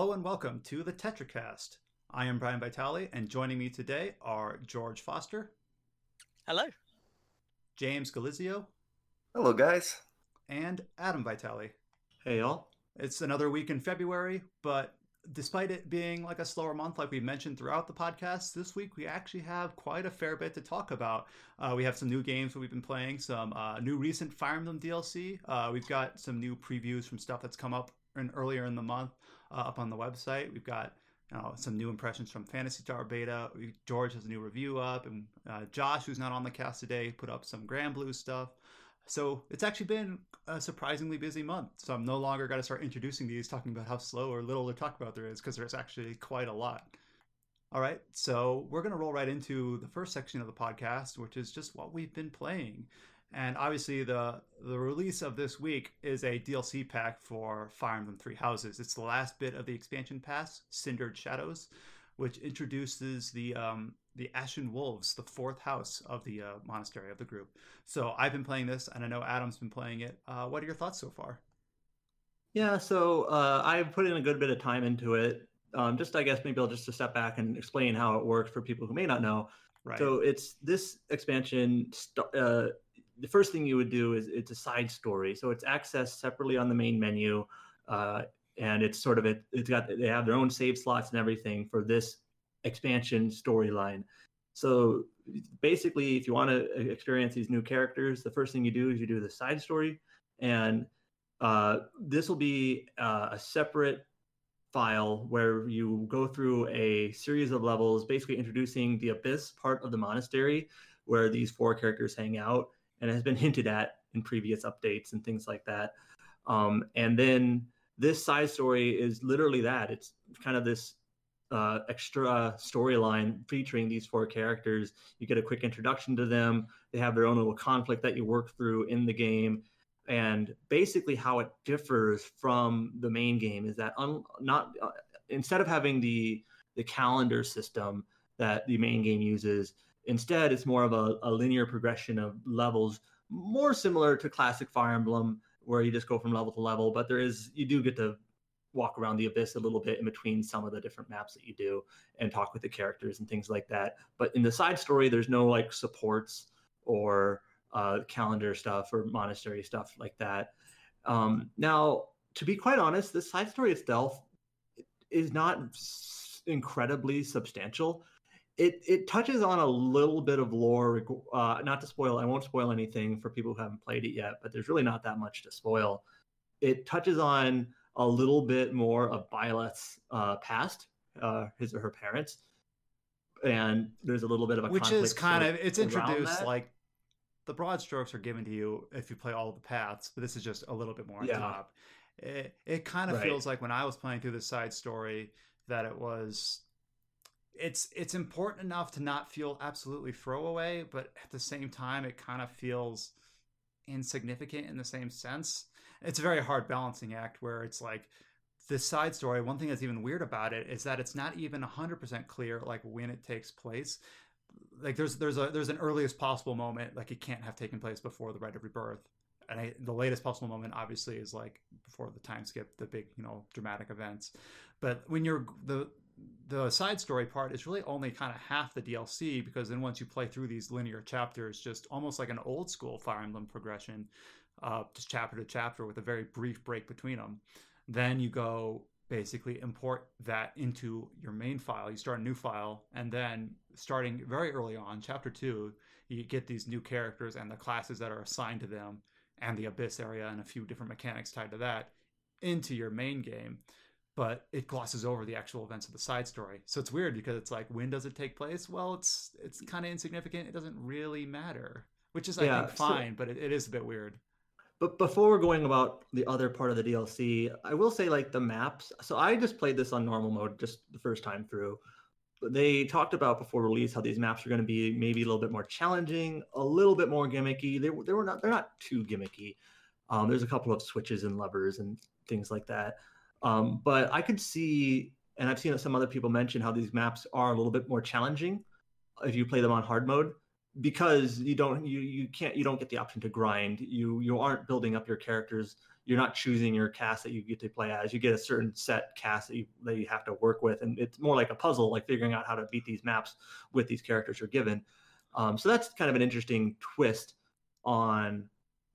Hello and welcome to the TetraCast. I am Brian Vitale, and joining me today are George Foster. Hello. James Galizio. Hello, guys. And Adam Vitale. Hey, y'all. It's another week in February, but despite it being like a slower month, like we mentioned throughout the podcast, this week we actually have quite a fair bit to talk about. Uh, we have some new games that we've been playing, some uh, new recent Fire Emblem DLC. Uh, we've got some new previews from stuff that's come up in, earlier in the month uh, up on the website. We've got know, some new impressions from Phantasy Star Beta. George has a new review up, and uh, Josh, who's not on the cast today, put up some Granblue stuff. So it's actually been a surprisingly busy month. So I'm no longer got to start introducing these, talking about how slow or little to talk about there is, because there's actually quite a lot. All right, so we're going to roll right into the first section of the podcast, which is just what we've been playing. And obviously, the the release of this week is a DLC pack for Fire Emblem Three Houses. It's the last bit of the expansion pass, Cindered Shadows, which introduces the um, the Ashen Wolves, the fourth house of the uh, monastery of the group. So I've been playing this, and I know Adam's been playing it. Uh, what are your thoughts so far? Yeah, so uh, I've put in a good bit of time into it. Um, just, I guess, maybe I'll just to step back and explain how it works for people who may not know. Right. So it's this expansion. St- uh, the first thing you would do is it's a side story, so it's accessed separately on the main menu, uh, and it's sort of it. It's got they have their own save slots and everything for this expansion storyline. So basically, if you want to experience these new characters, the first thing you do is you do the side story, and uh, this will be uh, a separate file where you go through a series of levels, basically introducing the abyss part of the monastery where these four characters hang out, and has been hinted at in previous updates and things like that. Um, and then this side story is literally that. It's kind of this uh, extra storyline featuring these four characters. You get a quick introduction to them. They have their own little conflict that you work through in the game. And basically, how it differs from the main game is that un- not uh, instead of having the the calendar system that the main game uses, instead it's more of a, a linear progression of levels, more similar to classic Fire Emblem, where you just go from level to level. But there is you do get to walk around the abyss a little bit in between some of the different maps that you do and talk with the characters and things like that. But in the side story, there's no like supports or uh, calendar stuff or monastery stuff like that. Um, now, to be quite honest, the side story itself is not incredibly substantial. It it touches on a little bit of lore. Uh, not to spoil, I won't spoil anything for people who haven't played it yet, but there's really not that much to spoil. It touches on a little bit more of Byleth's uh, past, uh, his or her parents, and there's a little bit of a which is kind of it's introduced like the broad strokes are given to you if you play all the paths, but this is just a little bit more on Yeah. top. It, it kind of Right. feels like when I was playing through the side story that it was it's it's important enough to not feel absolutely throwaway, but at the same time it kind of feels insignificant in the same sense. It's a very hard balancing act where it's like this side story, one thing that's even weird about it is that it's not even 100% clear like when it takes place. Like there's there's a there's an earliest possible moment like it can't have taken place before the rite of rebirth. And I, the latest possible moment obviously is like before the time skip the big you know dramatic events. But when you're the the side story part is really only kind of half the DLC because then once you play through these linear chapters just almost like an old school Fire Emblem progression uh, just chapter to chapter with a very brief break between them then you go basically import that into your main file. You start a new file, and then starting very early on, chapter two, you get these new characters and the classes that are assigned to them, and the abyss area and a few different mechanics tied to that into your main game. But it glosses over the actual events of the side story. So it's weird because it's like, when does it take place? Well, it's it's kind of insignificant. It doesn't really matter, which is I Yeah, think so- fine, but it, it is a bit weird. But before we're going about the other part of the DLC, I will say like the maps. So I just played this on normal mode just the first time through. They talked about before release how these maps are going to be maybe a little bit more challenging, a little bit more gimmicky. They, they were not they're not too gimmicky. Um, there's a couple of switches and levers and things like that. Um, but I could see, and I've seen some other people mention how these maps are a little bit more challenging if you play them on hard mode. because you don't you you can't you don't get the option to grind. You you aren't building up your characters. You're not choosing your cast that you get to play as. You get a certain set cast that you that you have to work with and it's more like a puzzle like figuring out how to beat these maps with these characters you're given. Um, so that's kind of an interesting twist on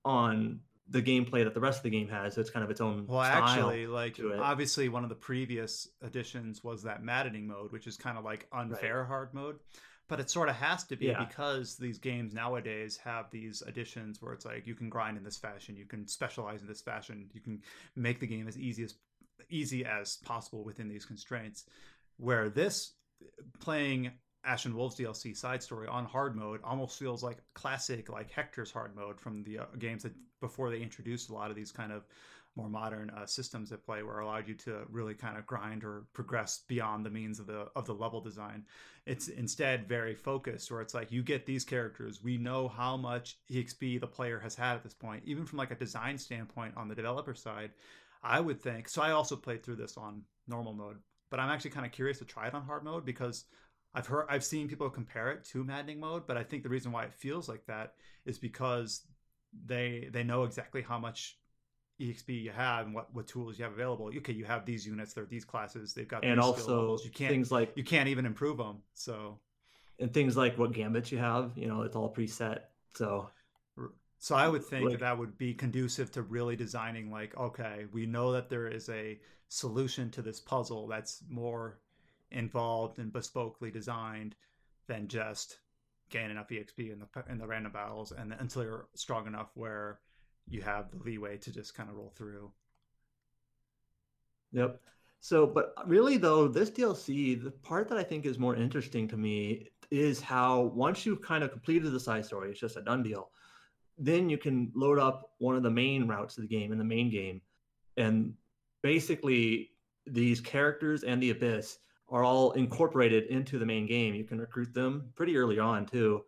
on the gameplay that the rest of the game has. It's kind of its own. Well, actually, like obviously, one of the previous additions was that maddening mode, which is kind of like unfair right. hard mode. But it sort of has to be yeah. because these games nowadays have these additions where it's like you can grind in this fashion, you can specialize in this fashion, you can make the game as easy as easy as possible within these constraints. Where this playing Ashen Wolves DLC side story on hard mode almost feels like classic, like Hector's hard mode from the uh, games that before they introduced a lot of these kind of more modern uh, systems at play, where allowed you to really kind of grind or progress beyond the means of the of the level design. It's instead very focused, where it's like you get these characters. We know how much EXP the player has had at this point, even from like a design standpoint on the developer side. I would think so. I also played through this on normal mode, but I'm actually kind of curious to try it on hard mode because I've heard I've seen people compare it to maddening mode, but I think the reason why it feels like that is because they they know exactly how much exp you have and what what tools you have available. Okay, you have these units, they're these classes, they've got and also you can't things like you can't even improve them. So and things like what gambits you have, you know, it's all preset. So so I would think like, that that would be conducive to really designing like okay, we know that there is a solution to this puzzle that's more involved and bespokely designed than just gain enough exp in the in the random battles and until you're strong enough where you have the leeway to just kind of roll through. Yep. So but really though this dlc the part that i think is more interesting to me is how once you've kind of completed the side story it's just a done deal then you can load up one of the main routes of the game in the main game. And basically these characters and the abyss are all incorporated into the main game. You can recruit them pretty early on too.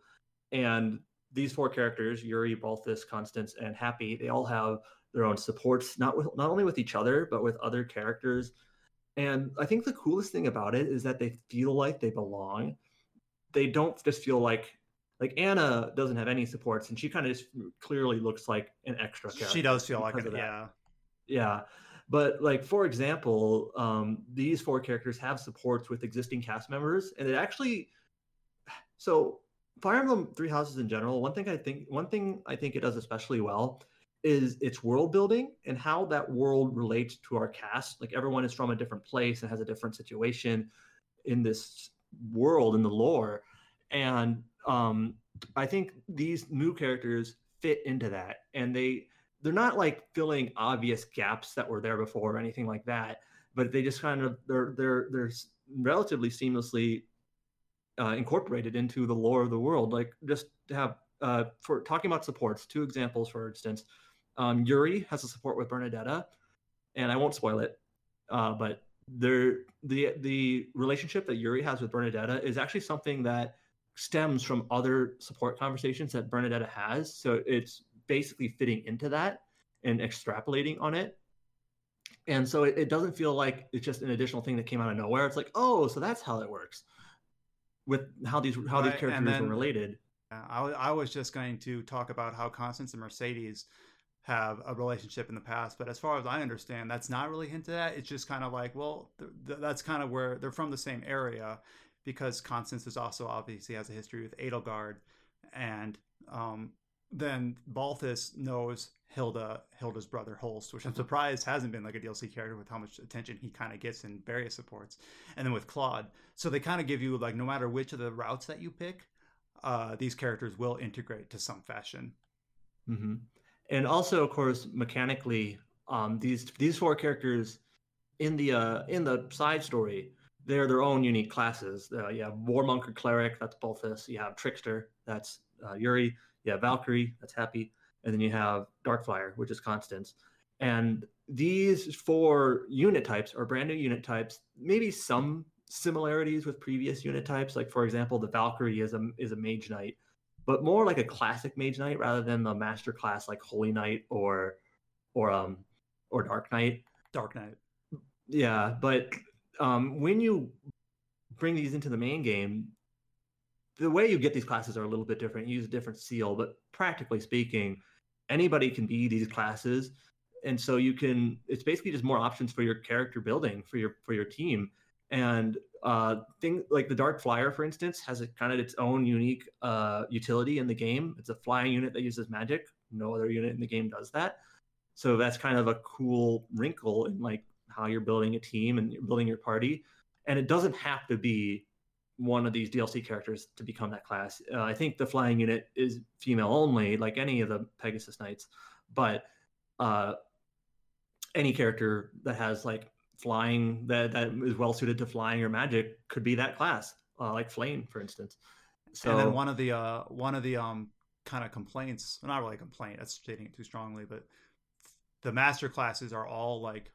And these four characters, Yuri, Balthus, Constance, and Hapi, they all have their own supports, not with not only with each other, but with other characters. And I think the coolest thing about it is that they feel like they belong. They don't just feel like like Anna doesn't have any supports, and she kind of just clearly looks like an extra character. She does feel like it, yeah. Yeah. But like for example, um, these four characters have supports with existing cast members, and it actually so Fire Emblem Three Houses in general. One thing I think one thing I think it does especially well is its world building and how that world relates to our cast. Like everyone is from a different place and has a different situation in this world in the lore, and um, I think these new characters fit into that, and they they're not like filling obvious gaps that were there before or anything like that but they just kind of they're they're they're relatively seamlessly uh, incorporated into the lore of the world. Like just to have uh, for talking about supports two examples for instance. Um, yuri has a support with bernadetta and i won't spoil it uh, but there the the relationship that yuri has with bernadetta is actually something that stems from other support conversations that bernadetta has. So it's basically fitting into that and extrapolating on it. And so it, it doesn't feel like it's just an additional thing that came out of nowhere. It's like, oh, so that's how it works with how these how right. these characters then, are related. I, I was just going to talk about how Constance and Mercedes have a relationship in the past, but as far as I understand, that's not really hinted at. It's just kind of like, well, th- th- that's kind of where they're from the same area, because Constance is also obviously has a history with Edelgard, and um, then Balthus knows Hilda, Hilda's brother Holst, which I'm mm-hmm. surprised hasn't been like a DLC character with how much attention he kind of gets in various supports. And then with Claude, so they kind of give you like no matter which of the routes that you pick, uh, these characters will integrate to some fashion. Mm-hmm. And also, of course, mechanically, um, these these four characters in the uh, in the side story, they're their own unique classes. Uh, you have Warmonk or Cleric, that's Balthus. You have Trickster, that's uh, Yuri you have Valkyrie, that's Hapi, and then you have Dark Flyer, which is Constance. And these four unit types are brand new unit types, maybe some similarities with previous unit types. Like for example, the Valkyrie is a is a mage knight, but more like a classic mage knight rather than the master class like Holy Knight or or um or Dark Knight. Dark Knight. Yeah, but um when you bring these into the main game, the way you get these classes are a little bit different. You use a different seal, but practically speaking, anybody can be these classes, and so you can. It's basically just more options for your character building for your for your team. And uh, thing like the Dark Flyer, for instance, has a kind of its own unique uh, utility in the game. It's a flying unit that uses magic. No other unit in the game does that. So that's kind of a cool wrinkle in like how you're building a team and you're building your party. And it doesn't have to be one of these DLC characters to become that class. Uh, I think the flying unit is female only, like any of the Pegasus Knights, but uh, any character that has like flying that that is well suited to flying or magic could be that class, uh, like Flayn, for instance. So and then one of the uh, one of the um, kind of complaints, not really a complaint, that's stating it too strongly, but the master classes are all like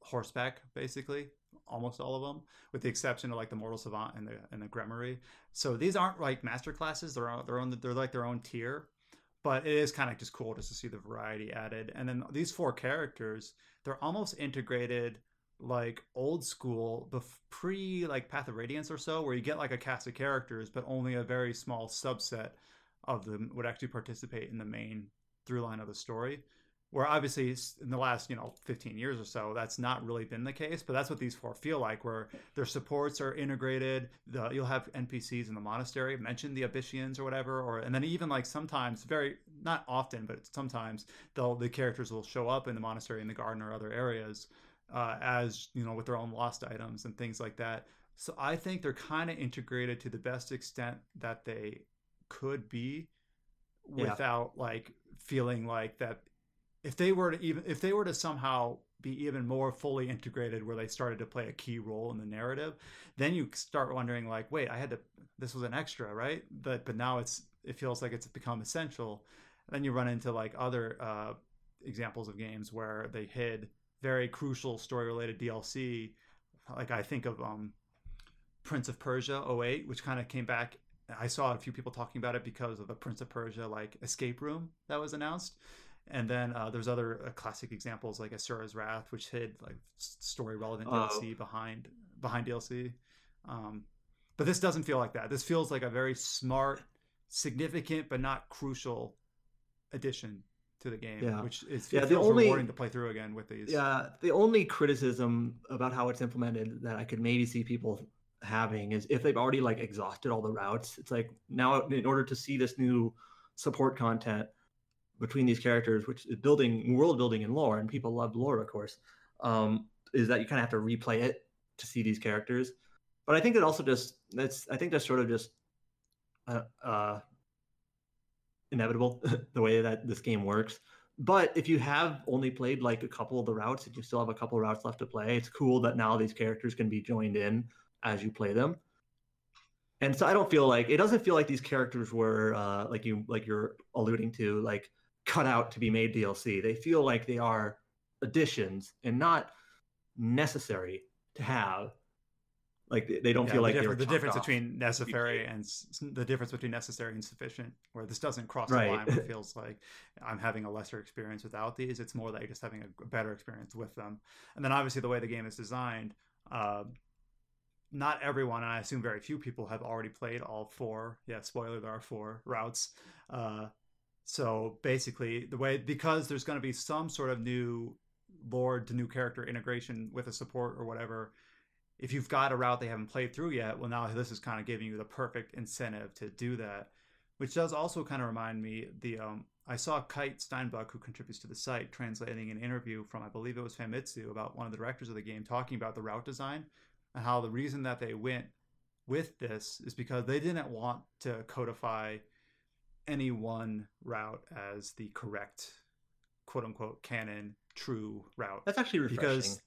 horseback basically almost all of them, with the exception of like the Mortal Savant and the and the Gremory. So these aren't like master classes; they're on, they're on the, they're like their own tier. But it is kind of just cool just to see the variety added. And then these four characters, they're almost integrated like old school, the pre like Path of Radiance or so, where you get like a cast of characters, but only a very small subset of them would actually participate in the main through line of the story where obviously in the last you know 15 years or so that's not really been the case but that's what these four feel like where their supports are integrated the, you'll have npcs in the monastery mention the Abyssians or whatever or and then even like sometimes very not often but sometimes they'll the characters will show up in the monastery in the garden or other areas uh, as you know with their own lost items and things like that so i think they're kind of integrated to the best extent that they could be without yeah. like feeling like that if they were to even if they were to somehow be even more fully integrated where they started to play a key role in the narrative then you start wondering like wait i had to this was an extra right? But but now it's it feels like it's become essential. Then you run into like other uh, examples of games where they hid very crucial story related dlc like i think of um prince of persia 08 which kind of came back. I saw a few people talking about it because of the prince of persia like escape room that was announced and then uh, there's other uh, classic examples like Asura's Wrath, which hid like story relevant DLC behind behind DLC. Um, but this doesn't feel like that. This feels like a very smart, significant, but not crucial addition to the game, yeah. which is yeah, the only, rewarding to play through again with these. Yeah, the only criticism about how it's implemented that I could maybe see people having is if they've already like exhausted all the routes. It's like now in order to see this new support content, between these characters, which is building world building and lore, and people love lore, of course, um, is that you kind of have to replay it to see these characters. But I think it also just that's I think that's sort of just uh, uh, inevitable the way that this game works. But if you have only played like a couple of the routes and you still have a couple of routes left to play, it's cool that now these characters can be joined in as you play them. And so I don't feel like it doesn't feel like these characters were uh, like you like you're alluding to like cut out to be made DLC. They feel like they are additions and not necessary to have. Like they don't yeah, feel like the, the difference between necessary and the difference between necessary and sufficient. Where this doesn't cross right. the line, where it feels like I'm having a lesser experience without these. It's more like just having a better experience with them. And then obviously the way the game is designed. Uh, not everyone, and I assume very few people have already played all four. Yeah, spoiler, there are four routes. Uh, so basically, the way because there's going to be some sort of new lord to new character integration with a support or whatever. If you've got a route they haven't played through yet, well, now this is kind of giving you the perfect incentive to do that. Which does also kind of remind me the um, I saw Kite Steinbuck, who contributes to the site, translating an interview from I believe it was Famitsu about one of the directors of the game talking about the route design and how the reason that they went with this is because they didn't want to codify any one route as the correct quote unquote canon true route. That's actually refreshing. Because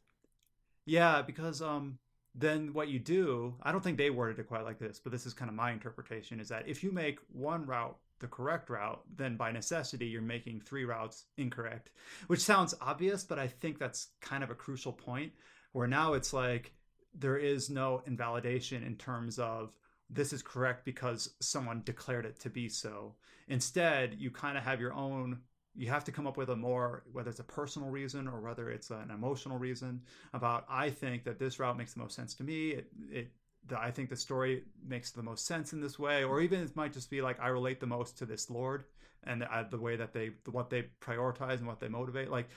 yeah, because um then what you do, I don't think they worded it quite like this, but this is kind of my interpretation is that if you make one route the correct route, then by necessity you're making three routes incorrect, which sounds obvious, but I think that's kind of a crucial point where now it's like there is no invalidation in terms of this is correct because someone declared it to be so. Instead, you kind of have your own you have to come up with a more whether it's a personal reason or whether it's an emotional reason about i think that this route makes the most sense to me it, it the, I think the story makes the most sense in this way, or even it might just be like I relate the most to this lord and the, uh, the way that they what they prioritize and what they motivate. Like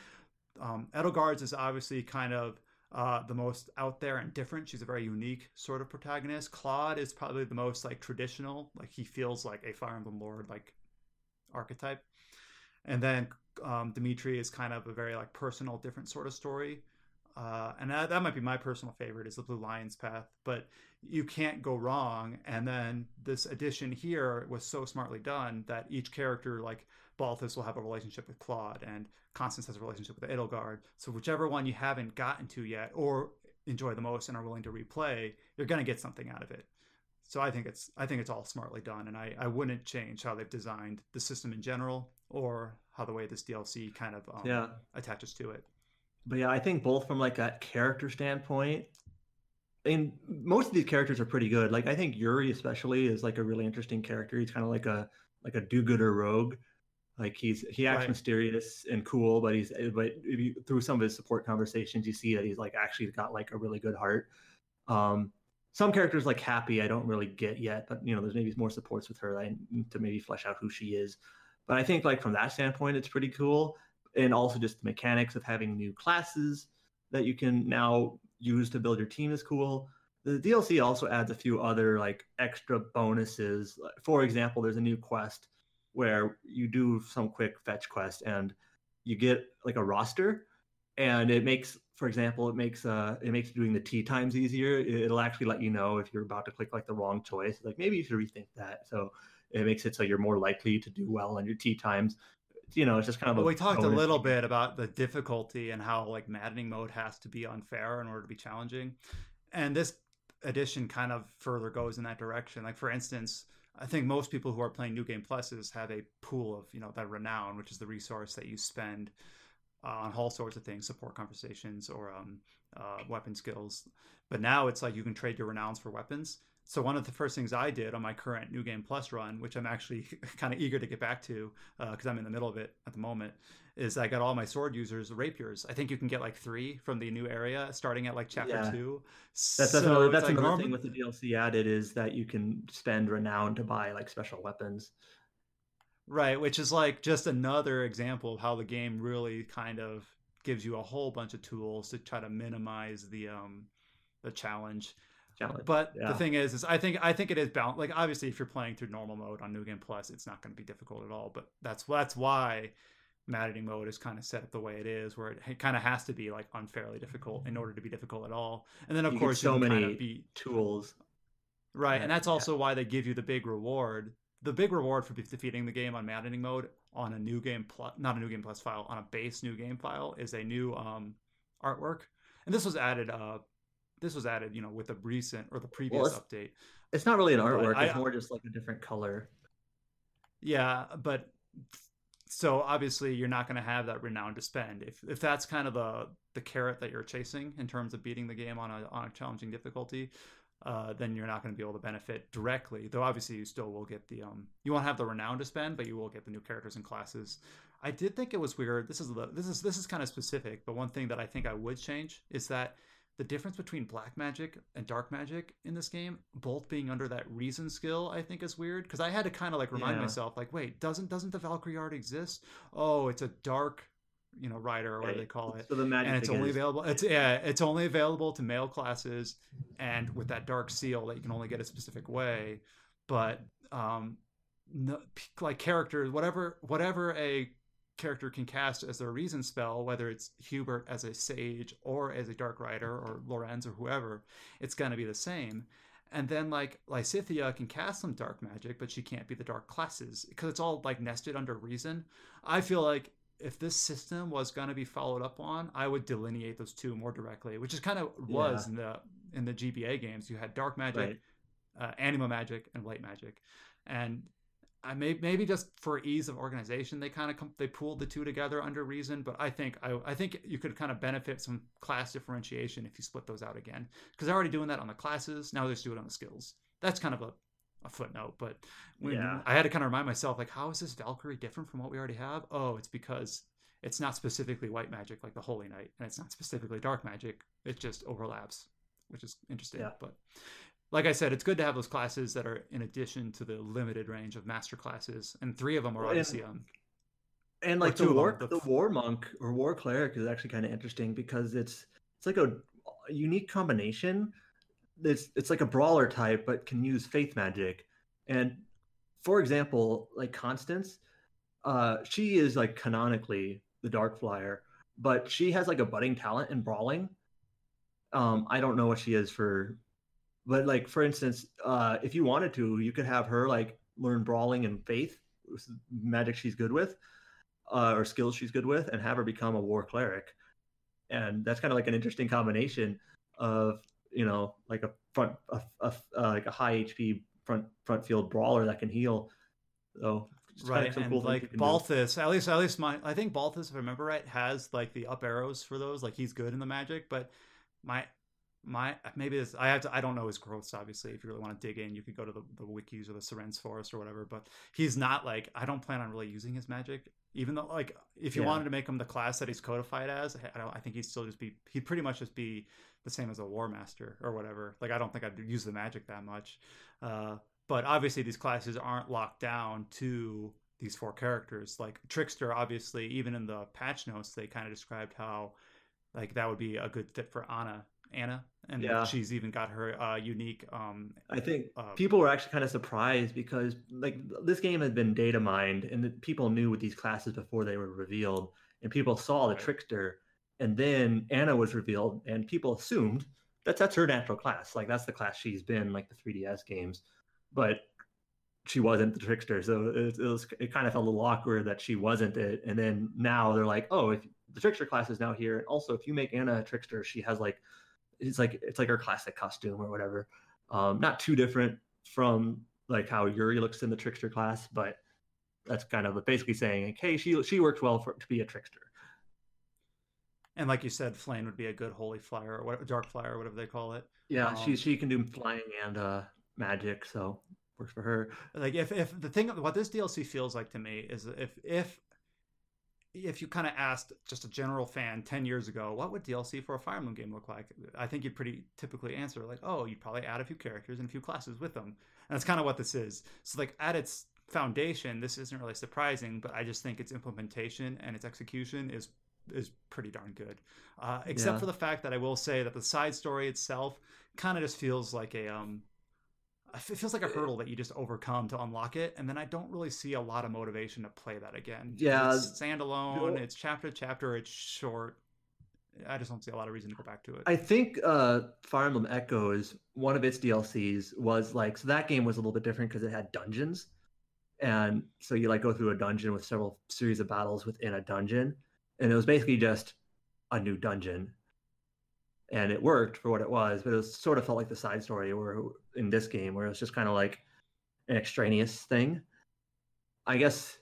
um, Edelgard's is obviously kind of uh, the most out there and different. She's a very unique sort of protagonist. Claude is probably the most like traditional. Like he feels like a Fire Emblem Lord like archetype. And then um, Dimitri is kind of a very like personal, different sort of story. Uh, and that, that might be my personal favorite is the Blue Lion's Path. But you can't go wrong. And then this addition here was so smartly done that each character like Balthus will have a relationship with Claude, and Constance has a relationship with Edelgard. So whichever one you haven't gotten to yet, or enjoy the most and are willing to replay, you're going to get something out of it. So I think it's I think it's all smartly done, and I, I wouldn't change how they've designed the system in general or how the way this DLC kind of um, yeah attaches to it. But yeah, I think both from like a character standpoint, and most of these characters are pretty good. Like I think Yuri especially is like a really interesting character. He's kind of like a like a do-gooder rogue like he's he acts right. mysterious and cool, but he's but you, through some of his support conversations, you see that he's like actually got like a really good heart. Um, some characters like Hapi, I don't really get yet, but you know, there's maybe more supports with her that to maybe flesh out who she is. But I think like from that standpoint, it's pretty cool, and also just the mechanics of having new classes that you can now use to build your team is cool. The DLC also adds a few other like extra bonuses. For example, there's a new quest where you do some quick fetch quest and you get like a roster and it makes for example it makes uh it makes doing the tea times easier it'll actually let you know if you're about to click like the wrong choice like maybe you should rethink that so it makes it so you're more likely to do well on your tea times you know it's just kind of well, we talked a little bit about the difficulty and how like maddening mode has to be unfair in order to be challenging and this edition kind of further goes in that direction like for instance I think most people who are playing New Game Pluses have a pool of you know that renown, which is the resource that you spend uh, on all sorts of things, support conversations or um, uh, weapon skills. But now it's like you can trade your renowns for weapons. So one of the first things I did on my current New Game Plus run, which I'm actually kind of eager to get back to because uh, I'm in the middle of it at the moment, is I got all my sword users rapiers. I think you can get like three from the new area starting at like chapter yeah. two. That's, so another, that's like another thing with the DLC added is that you can spend renown to buy like special weapons. Right, which is like just another example of how the game really kind of gives you a whole bunch of tools to try to minimize the um the challenge. Challenge. But yeah. the thing is, is I think I think it is balanced. Like obviously, if you're playing through normal mode on New Game Plus, it's not going to be difficult at all. But that's that's why Maddening mode is kind of set up the way it is, where it kind of has to be like unfairly difficult in order to be difficult at all. And then of you course, so many kind of be... tools, right? and that's also yeah. why they give you the big reward. The big reward for defeating the game on Maddening mode on a new game plus, not a new game plus file, on a base new game file is a new um, artwork. And this was added. Uh, this was added, you know, with the recent or the previous well, update. It's not really an artwork; I, it's more just like a different color. Yeah, but so obviously you're not going to have that renown to spend if if that's kind of the the carrot that you're chasing in terms of beating the game on a on a challenging difficulty uh, then you're not going to be able to benefit directly though obviously you still will get the um you won't have the renown to spend but you will get the new characters and classes i did think it was weird this is the this is this is kind of specific but one thing that i think i would change is that the difference between black magic and dark magic in this game both being under that reason skill i think is weird because i had to kind of like remind yeah. myself like wait doesn't doesn't the valkyrie art exist? Oh it's a dark you know rider or whatever they call it. So the magic and it's only is... available it's yeah it's only available to male classes and with that dark seal that you can only get a specific way. But um no, like characters whatever whatever a character can cast as their reason spell, whether it's Hubert as a sage or as a dark rider or Lorenz or whoever, it's going to be the same. And then like Lysithea can cast some dark magic, but she can't be the dark classes because it's all like nested under reason. I feel like if this system was going to be followed up on, I would delineate those two more directly, which is kind of was yeah. in the in the GBA games. You had dark magic, right. uh, anima magic, and light magic, and I may maybe just for ease of organization they kind of come, they pooled the two together under reason, but I think I, I think you could kind of benefit some class differentiation if you split those out again because they're already doing that on the classes. Now they just do it on the skills. That's kind of a, a footnote, but when yeah. I had to kind of remind myself like how is this Valkyrie different from what we already have? Oh, it's because it's not specifically white magic like the Holy Knight, and it's not specifically dark magic. It just overlaps, which is interesting. Yeah. But like I said, it's good to have those classes that are in addition to the limited range of master classes, and three of them are obviously um, and like the war them, the, the war monk or war cleric is actually kind of interesting because it's it's like a, a unique combination. It's it's like a brawler type, but can use faith magic. And for example, like Constance, uh, she is like canonically the Dark Flyer, but she has like a budding talent in brawling. Um, I don't know what she is for, but like for instance, uh, if you wanted to, you could have her like learn brawling and faith, magic she's good with, uh, or skills she's good with, and have her become a war cleric. And that's kind of like an interesting combination of you know like a front a, a, a like a high HP front front field brawler that can heal. So right and cool like balthus at least at least my i think balthus if i remember right has like the up arrows for those like he's good in the magic but my my maybe this i have to i don't know his growths obviously. If you really want to dig in you could go to the, the wikis or the Serenes forest or whatever but he's not like i don't plan on really using his magic even though like if you yeah. wanted to make him the class that he's codified as I, don't, I think he'd still just be he'd pretty much just be the same as a war master or whatever. Like i don't think i'd use the magic that much. Uh, but obviously these classes aren't locked down to these four characters. Like trickster obviously even in the patch notes they kind of described how like that would be a good fit for anna anna and yeah. she's even got her uh, unique um i think uh, people were actually kind of surprised because like this game had been data mined and the, people knew with these classes before they were revealed and people saw the trickster and then anna was revealed and people assumed that's that's her natural class like that's the class she's been like the 3ds games but she wasn't the trickster. So it, it, was it kind of felt a little awkward that she wasn't it. And then now they're like, oh, if the trickster class is now here, and also if you make Anna a trickster, she has like it's like it's like her classic costume or whatever. Um, not too different from like how Yuri looks in the trickster class, but that's kind of basically saying, like, hey, she she works well for to be a trickster. And like you said, Flayn would be a good holy flyer or what, dark flyer, or whatever they call it. Yeah, um, she she can do flying and uh, magic, so works for her. Like if if the thing what this DLC feels like to me is if if if you kind of asked just a general fan 10 years ago, what would DLC for a Fire Emblem game look like? I think you'd pretty typically answer like, oh, you'd probably add a few characters and a few classes with them. And that's kind of what this is. So like at its foundation, this isn't really surprising, but I just think its implementation and its execution is is pretty darn good. Uh, except yeah. for the fact that I will say that the side story itself kind of just feels like a um it feels like a hurdle that you just overcome to unlock it and then i don't really see a lot of motivation to play that again. Yeah it's standalone it's chapter to chapter it's short. I just don't see a lot of reason to go back to it. I think uh fire emblem echoes one of its dlcs was like so that game was a little bit different because it had dungeons. And so you like go through a dungeon with several series of battles within a dungeon and it was basically just a new dungeon and it worked for what it was but it was sort of felt like the side story where in this game where it was just kind of like an extraneous thing. I guess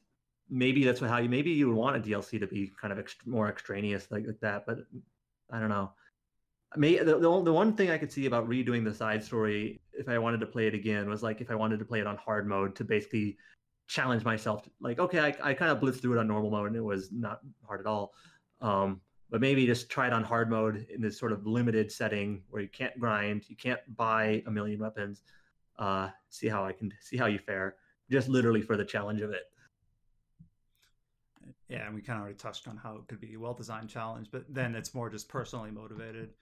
maybe that's how you maybe you would want a dlc to be kind of ext- more extraneous like, like that but i don't know. May, the, the, the one thing i could see about redoing the side story if i wanted to play it again was like if i wanted to play it on hard mode to basically challenge myself to, like okay I, I kind of blitzed through it on normal mode and it was not hard at all. Um, but maybe just try it on hard mode in this sort of limited setting where you can't grind, you can't buy a million weapons. Uh, see how I can see how you fare, just literally for the challenge of it. Yeah, and we kind of already touched on how it could be a well-designed challenge, but then it's more just personally motivated.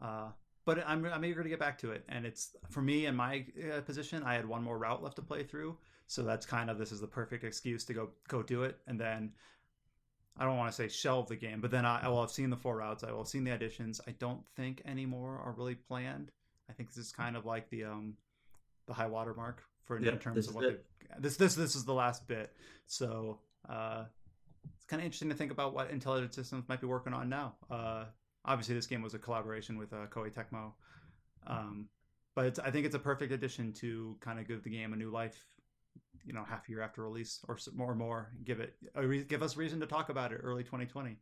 Uh, but I'm I'm eager to get back to it, and it's for me in my uh, position. I had one more route left to play through, so that's kind of this is the perfect excuse to go go do it, and then I don't want to say shelve the game, but then I, I, will have seen the four routes. I will have seen the additions. I don't think any more are really planned. I think this is kind of like the um the high water mark for in terms of what this this this is the last bit. So uh, it's kind of interesting to think about what intelligent systems might be working on now. Uh, obviously, this game was a collaboration with uh, Koei Tecmo, um, but I think it's a perfect addition to kind of give the game a new life you know half a year after release or more or more give it give us reason to talk about it early 2020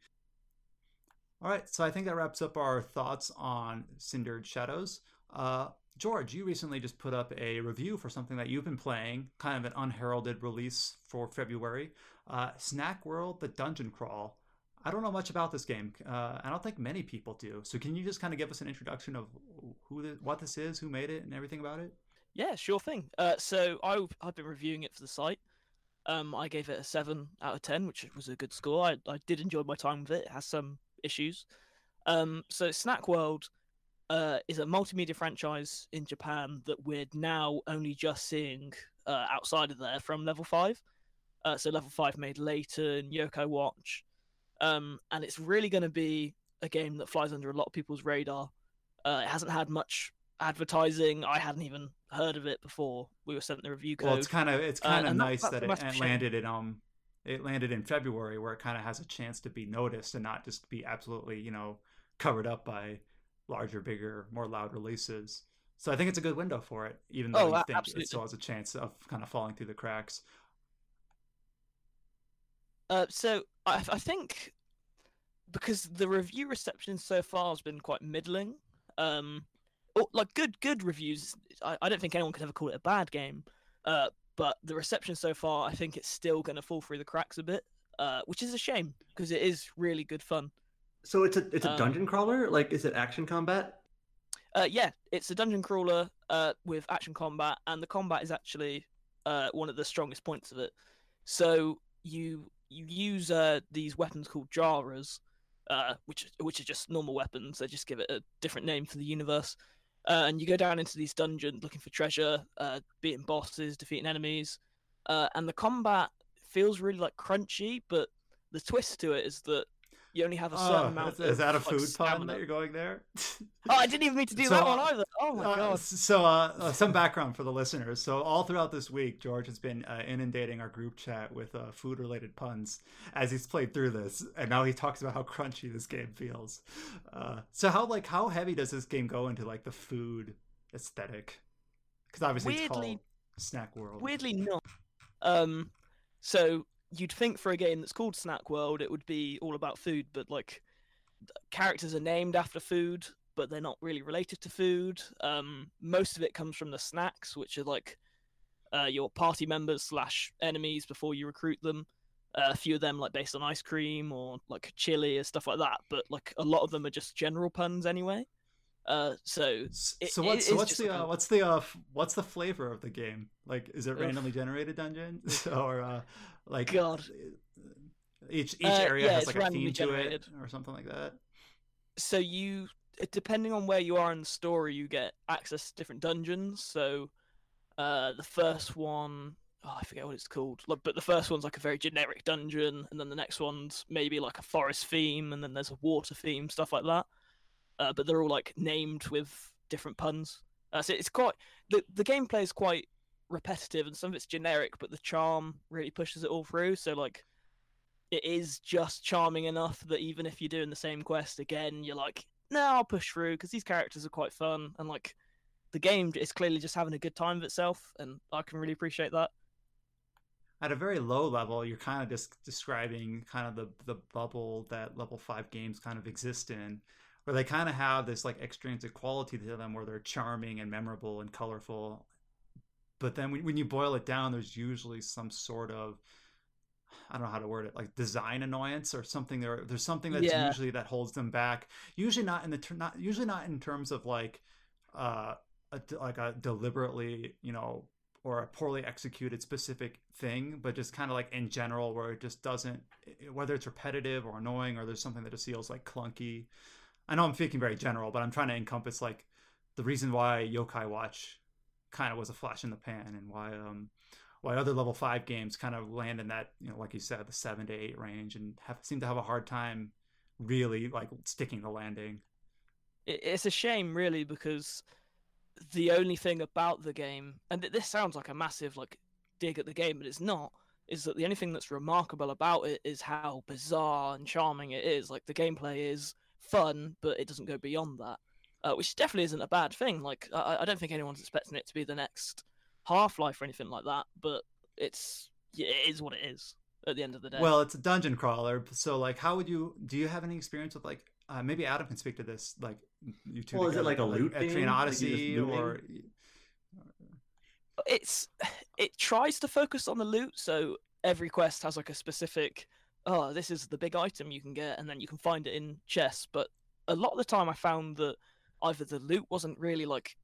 all right so i think that wraps up our thoughts on cindered shadows uh, george you recently just put up a review for something that you've been playing kind of an unheralded release for february uh, snack world the dungeon crawl I don't know much about this game. Uh, I don't think many people do. So can you just kind of give us an introduction of who, the, what this is, who made it, and everything about it? Yeah, sure thing. Uh, so I, I've been reviewing it for the site. Um, I gave it a seven out of ten, which was a good score. I, I did enjoy my time with it. It has some issues. Um, so Snack World uh, is a multimedia franchise in Japan that we're now only just seeing uh, outside of there from Level Five. Uh, so Level Five made Layton, Yokai Watch, um, and it's really going to be a game that flies under a lot of people's radar. Uh, it hasn't had much advertising. I hadn't even heard of it before we were sent the review code. Well, it's kind of it's kind of uh, nice that, that it landed in um it landed in February where it kind of has a chance to be noticed and not just be absolutely you know covered up by larger, bigger, more loud releases. So I think it's a good window for it, even though oh, you think absolutely. it still has a chance of kind of falling through the cracks. Uh, so I, I think because the review reception so far has been quite middling. Um, like good good reviews. I, I don't think anyone could ever call it a bad game. Uh, but the reception so far, I think it's still going to fall through the cracks a bit, uh, which is a shame because it is really good fun. So it's a it's a um, dungeon crawler. Like, is it action combat? Uh, yeah, it's a dungeon crawler uh, with action combat, and the combat is actually uh, one of the strongest points of it. So you you use uh, these weapons called jaras, uh, which which are just normal weapons. They just give it a different name for the universe. Uh, and you go down into these dungeons looking for treasure, uh, beating bosses, defeating enemies, uh, and the combat feels really like crunchy. But the twist to it is that you only have a certain oh, amount. Is, is that a food pun that you're going there? oh, I didn't even mean to do so, that one either. Oh my uh, god! So, uh, uh, some background for the listeners. So, all throughout this week, George has been uh, inundating our group chat with uh, food-related puns as he's played through this, and now he talks about how crunchy this game feels. Uh, so, how like how heavy does this game go into like the food aesthetic? Because obviously, weirdly, it's called Snack World. Weirdly, not. Um, so you'd think for a game that's called Snack World, it would be all about food, but like characters are named after food, but they're not really related to food. Um, most of it comes from the snacks, which are like uh, your party members slash enemies before you recruit them. Uh, a few of them like based on ice cream or like chili or stuff like that, but like a lot of them are just general puns anyway. Uh, so it, so what's, so what's the uh, what's the uh, what's the flavor of the game? Like, is it randomly generated dungeons or uh, like God? Each each uh, area yeah, has like a theme generated. to it or something like that. So you, depending on where you are in the story, you get access to different dungeons. So uh, the first one, oh, I forget what it's called, but the first one's like a very generic dungeon, and then the next one's maybe like a forest theme, and then there's a water theme, stuff like that uh, but they're all like named with different puns. Uh, so it's quite the the gameplay is quite repetitive and some of it's generic, but the charm really pushes it all through. So like, it is just charming enough that even if you're doing the same quest again, you're like, no, I'll push through because these characters are quite fun and like the game is clearly just having a good time of itself, and I can really appreciate that. At a very low level, you're kind of just describing kind of the the bubble that level five games kind of exist in where they kind of have this like extrinsic quality to them where they're charming and memorable and colorful but then when, when you boil it down there's usually some sort of I don't know how to word it, like design annoyance or something. There, there's something that's yeah. usually that holds them back. Usually not in the ter- not usually not in terms of like, uh, a, like a deliberately, you know, or a poorly executed specific thing, but just kind of like in general, where it just doesn't, whether it's repetitive or annoying, or there's something that just feels like clunky. I know I'm speaking very general, but I'm trying to encompass like the reason why Yokai Watch kind of was a flash in the pan and why um why other level five games kind of land in that you know like you said the seven to eight range and have seem to have a hard time really like sticking the landing. It's a shame really because the only thing about the game and this sounds like a massive like dig at the game but it's not is that the only thing that's remarkable about it is how bizarre and charming it is like the gameplay is fun, but it doesn't go beyond that, uh, which definitely isn't a bad thing. Like I, I don't think anyone's expecting it to be the next Half Life or anything like that, but it's yeah, it is what it is at the end of the day. Well, it's a dungeon crawler, so like, how would you? Do you have any experience with like? Uh, maybe Adam can speak to this. Like, you two. Well, together, is it like a loot like, Etrian Odyssey like or? It's it tries to focus on the loot, so every quest has like a specific oh, this is the big item you can get, and then you can find it in chests. But a lot of the time, I found that either the loot wasn't really like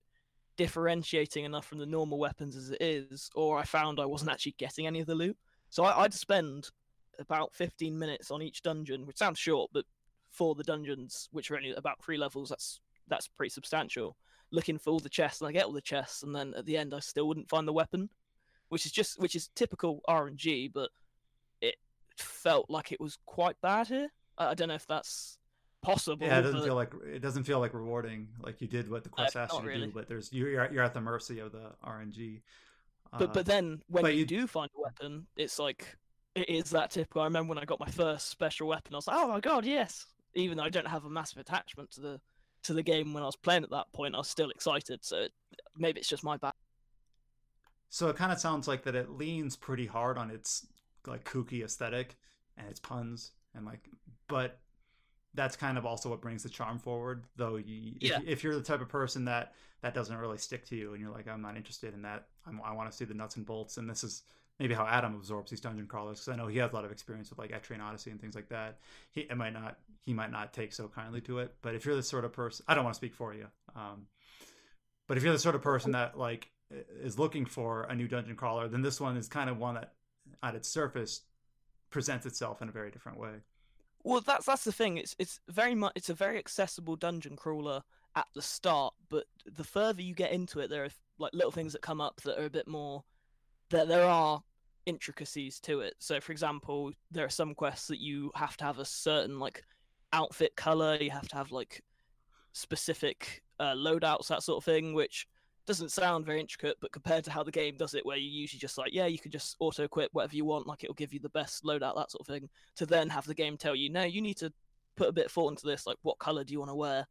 differentiating enough from the normal weapons as it is, or I found I wasn't actually getting any of the loot. So I, I'd spend about 15 minutes on each dungeon, which sounds short, but for the dungeons, which are only about three levels, that's that's pretty substantial. Looking for all the chests, and I get all the chests, and then at the end, I still wouldn't find the weapon, which is just which is typical RNG, but felt like it was quite bad here. I, I don't know if that's possible. Yeah, it doesn't but- feel like it doesn't feel like rewarding. Like you did what the quest asked you to really. do, but there's you're you're at the mercy of the RNG. But Uh, but then when but you, you- do find a weapon, it's like it is that typical. I remember when I got my first special weapon, I was like, oh my god, yes! Even though I don't have a massive attachment to the to the game when I was playing at that point, I was still excited. So it, maybe it's just my bad. So it kind of sounds like that it leans pretty hard on its like kooky aesthetic and its puns and like, but that's kind of also what brings the charm forward. Though you, if, if you're the type of person that that doesn't really stick to you and you're like, I'm not interested in that. I'm, I want to see the nuts and bolts. And this is maybe how Adam absorbs these dungeon crawlers because I know he has a lot of experience with like Etrian Odyssey and things like that. He it might not he might not take so kindly to it. But if you're the sort of person, I don't want to speak for you. Um, but if you're the sort of person that like is looking for a new dungeon crawler, then this one is kind of one that, at its surface, presents itself in a very different way. Well, that's that's the thing. It's it's very much it's a very accessible dungeon crawler at the start, but the further you get into it, there are like little things that come up that are a bit more. That there are intricacies to it. So, for example, there are some quests that you have to have a certain like outfit color. You have to have like specific uh, loadouts, that sort of thing, which doesn't sound very intricate, but compared to how the game does it, where you usually just like, yeah, you can just auto equip whatever you want, like it'll give you the best loadout, that sort of thing to then have the game tell you, no, you need to put a bit of thought into this. Like, what color do you want to wear?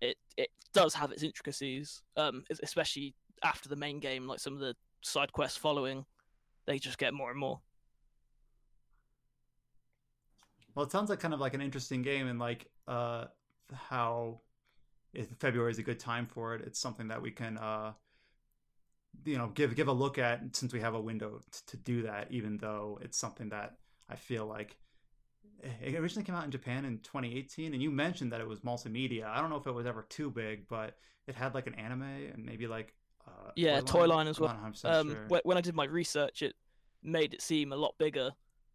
It it does have its intricacies, um, especially after the main game. Like some of the side quests following, they just get more and more. Well, it sounds like kind of like an interesting game, and like uh, how if February is a good time for it. It's something that we can, uh, you know, give give a look at since we have a window t- to do that. Even though it's something that I feel like it originally came out in Japan in 2018, and you mentioned that it was multimedia. I don't know if it was ever too big, but it had like an anime and maybe like uh, Yeah, toy line as well. Um, sure. when I did my research, it made it seem a lot bigger.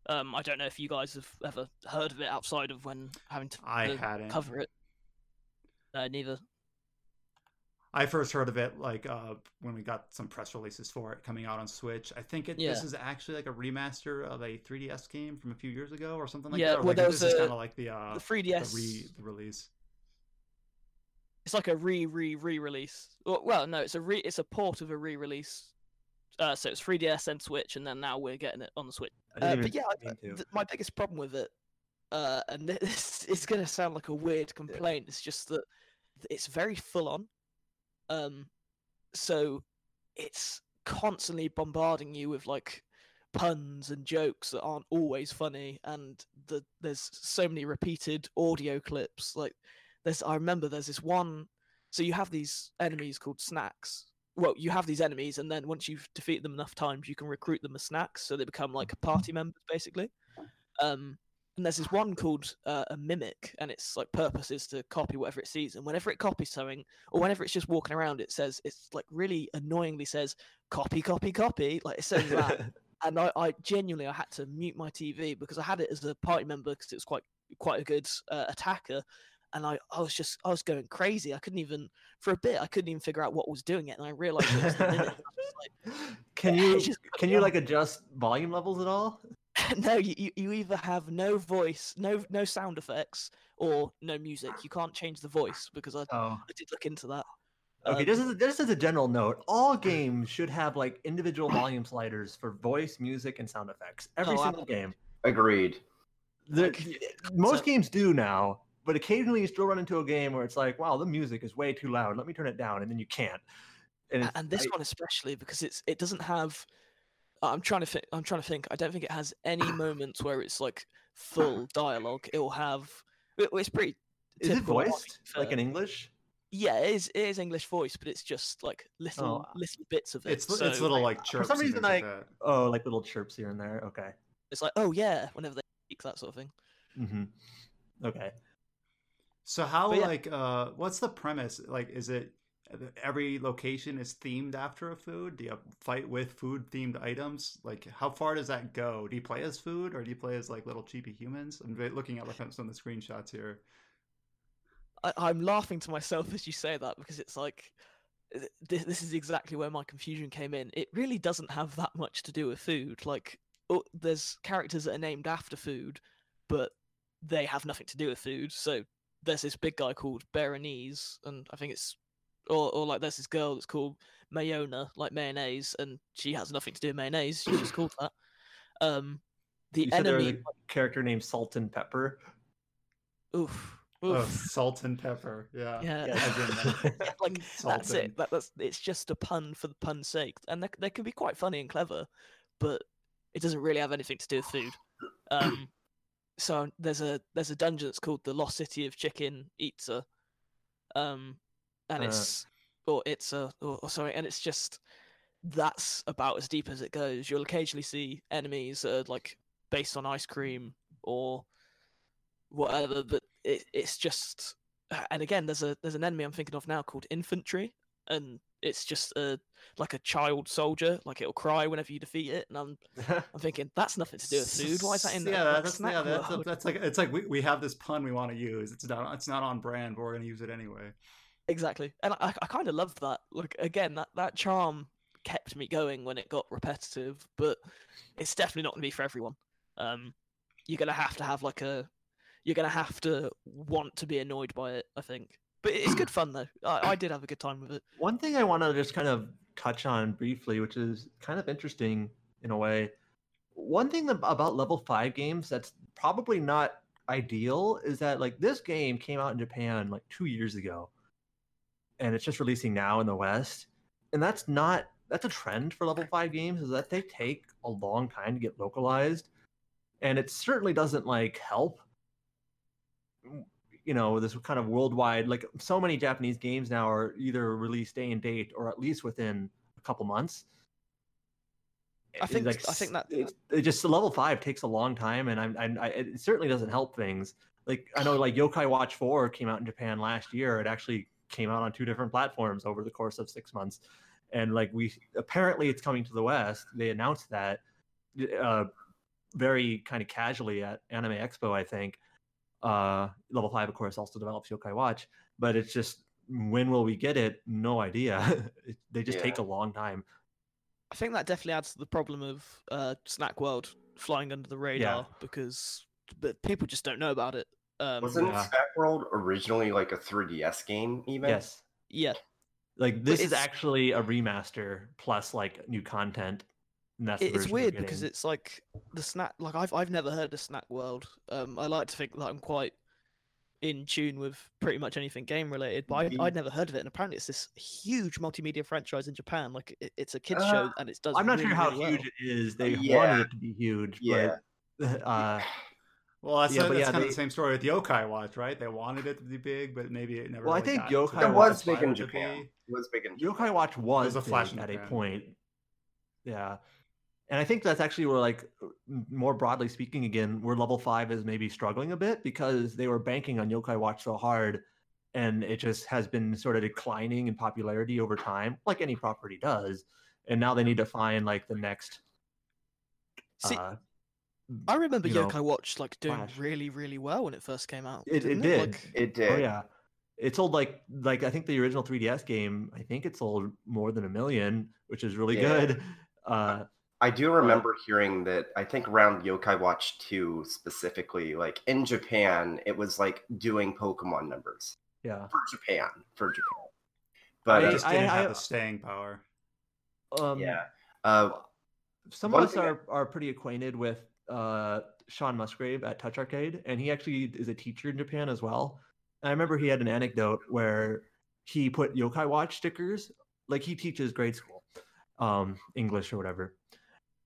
Um, I don't know if you guys have ever heard of it outside of when having to I uh, hadn't. cover it. Uh, neither. I first heard of it like uh, when we got some press releases for it coming out on Switch. I think it, this is actually like a remaster of a 3DS game from a few years ago or something like Yeah, that. Or well, like there this was is kind of like the uh, the the, 3DS. re the release. it's like a re re re release. Well, well, no, it's a re it's a port of a re release. Uh, so it's 3DS and Switch, and then now we're getting it on the Switch. Uh, but yeah, I- th- my biggest problem with it, uh, and this is going to sound like a weird complaint, it's just that it's very full on. Um, so it's constantly bombarding you with like puns and jokes that aren't always funny, and the there's so many repeated audio clips. Like there's, I remember there's this one. So you have these enemies called snacks. Well, you have these enemies, and then once you've defeated them enough times, you can recruit them as snacks, so they become like party members, basically. Um, and there's this one called uh, a mimic, and its like purpose is to copy whatever it sees. And whenever it copies something, or whenever it's just walking around, it says it's like really annoyingly says copy, copy, copy. Like it says that, and I, I genuinely I had to mute my TV because I had it as a party member because it was quite quite a good uh, attacker, and I, I was just I was going crazy. I couldn't even for a bit I couldn't even figure out what was doing it, and I realized it was the was just can you just can you like adjust volume levels at all? Like, no, you, you you either have no voice, no no sound effects, or no music. You can't change the voice because I, I Oh, did look into that. okay. Um, This is this is a general note. All games should have like individual volume sliders for voice, music, and sound effects. Every Oh, single absolutely. game. Agreed. The, Like, most so- games do now, but occasionally you still run into a game where it's like, wow, the music is way too loud. Let me turn it down, and then you can't. And, and this I- one especially because it's it doesn't have i'm trying to think i'm trying to think i don't think it has any moments where it's like full dialogue it will have it- it's pretty is it typical, I mean, voiced like for- in English? yeah it is it is english voice but it's just like little Oh. little bits of it It's so it's little like chirps For some reason things like that. Oh, like little chirps here and there. Okay. it's like oh yeah whenever they speak that sort of thing. hmm Okay. So how But yeah. like uh what's the premise? Like is it every location is themed after a food? Do you fight with food themed items? Like how far does that go? Do you play as food or do you play as like little chibi humans? I'm looking at some of the screenshots here. I, I'm laughing to myself as you say that because it's like this, this is exactly where my confusion came in. It really doesn't have that much to do with food. Like, oh, there's characters that are named after food, but they have nothing to do with food. So there's this big guy called Berenice, and I think it's or or like there's this girl that's called Mayona, like mayonnaise, and she has nothing to do with mayonnaise. She's just called that. Um, the You said there was enemy. a character named Salt and Pepper. Oof. Oh, Oof. salt and pepper. Yeah. Yeah. Yeah, like that's Sultan. it. That, that's it's just a pun for the pun's sake, and they, they can be quite funny and clever, but it doesn't really have anything to do with food. Um, so there's a there's a dungeon that's called the Lost City of Chicken Itza, um, and Uh. it's or it's a or, or sorry, and it's just that's about as deep as it goes. You'll occasionally see enemies that are like based on ice cream or whatever, but it, it's just and again there's a there's an enemy I'm thinking of now called infantry, and it's just a like a child soldier, like it'll cry whenever you defeat it, and I'm I'm thinking that's nothing to do with food. Why is that in there? yeah, like, that's yeah, that's, that's like it's like we, we have this pun we want to use. It's not it's not on brand, but we're gonna use it anyway. Exactly, and I, I kind of loved that. Like again, that that charm kept me going when it got repetitive, but it's definitely not going to be for everyone. Um, you're gonna have to have like a, you're gonna have to want to be annoyed by it. I think, but it's good fun though. I, I did have a good time with it. One thing I want to just kind of touch on briefly, which is kind of interesting in a way. One thing about level five games that's probably not ideal is that like this game came out in Japan like two years ago, and it's just releasing now in the West, and that's not that's a trend for level five games is that they take a long time to get localized, and it certainly doesn't like help you know this kind of worldwide like so many japanese games now are either released day and date or at least within a couple months. I think- like I think that- it, it just the level five takes a long time and I'm, I'm I, it certainly doesn't help things. Like i know like yokai watch 4 came out in japan last year. It actually came out on two different platforms over the course of six months. And like we apparently it's coming to the west. They announced that uh very kind of casually at anime expo i think. Uh level 5 of course also develops yokai watch but it's just when will we get it? No idea. It- they just take a long time. I think that definitely adds to the problem of uh, Snack World flying under the radar because but people just don't know about it. Um, Wasn't Yeah. Snack World originally like a 3DS game? Even yes yeah, like this is actually a remaster plus like new content and that's it's weird because it's like the snack. Like I've I've never heard of Snack World. Um, I like to think that I'm quite in tune with pretty much anything game related, but I. I'd never heard of it. And apparently, it's this huge multimedia franchise in Japan. Like it, it's a kids Uh, show, and it does. i'm not really, sure how really well. huge it is they Yeah. wanted it to be huge Yeah. but uh Well, that's, Yeah, the- but that's yeah, kind they- of the same story with Yokai Watch, right? They wanted it to be big, but maybe it never. Well, I think got to Yokai the It was big in Japan. It was big in yokai watch was, a flash big in at a point yeah and i think that's actually where like more broadly speaking again where level 5 is maybe struggling a bit because they were banking on yokai watch so hard and it just has been sort of declining in popularity over time like any property does and now they need to find like the next See, uh, I remember you know, Yokai Watch like doing Flash. really, really well when it first came out. It- it didn't did. Like, It did. oh yeah it sold like like i think the original 3ds game i think it sold more than a million which is really Yeah. good uh I do remember hearing that. I think around Yokai Watch 2 specifically, like in Japan, it was like doing Pokemon numbers yeah for Japan. For Japan. But But it uh, just didn't I- have the staying power. um yeah. Uh, some of us thing I- are, are pretty acquainted with uh, Shaun Musgrave at Touch Arcade, and he actually is a teacher in Japan as well. And I remember he had an anecdote where he put Yokai Watch stickers, like he teaches grade school, um, English or whatever.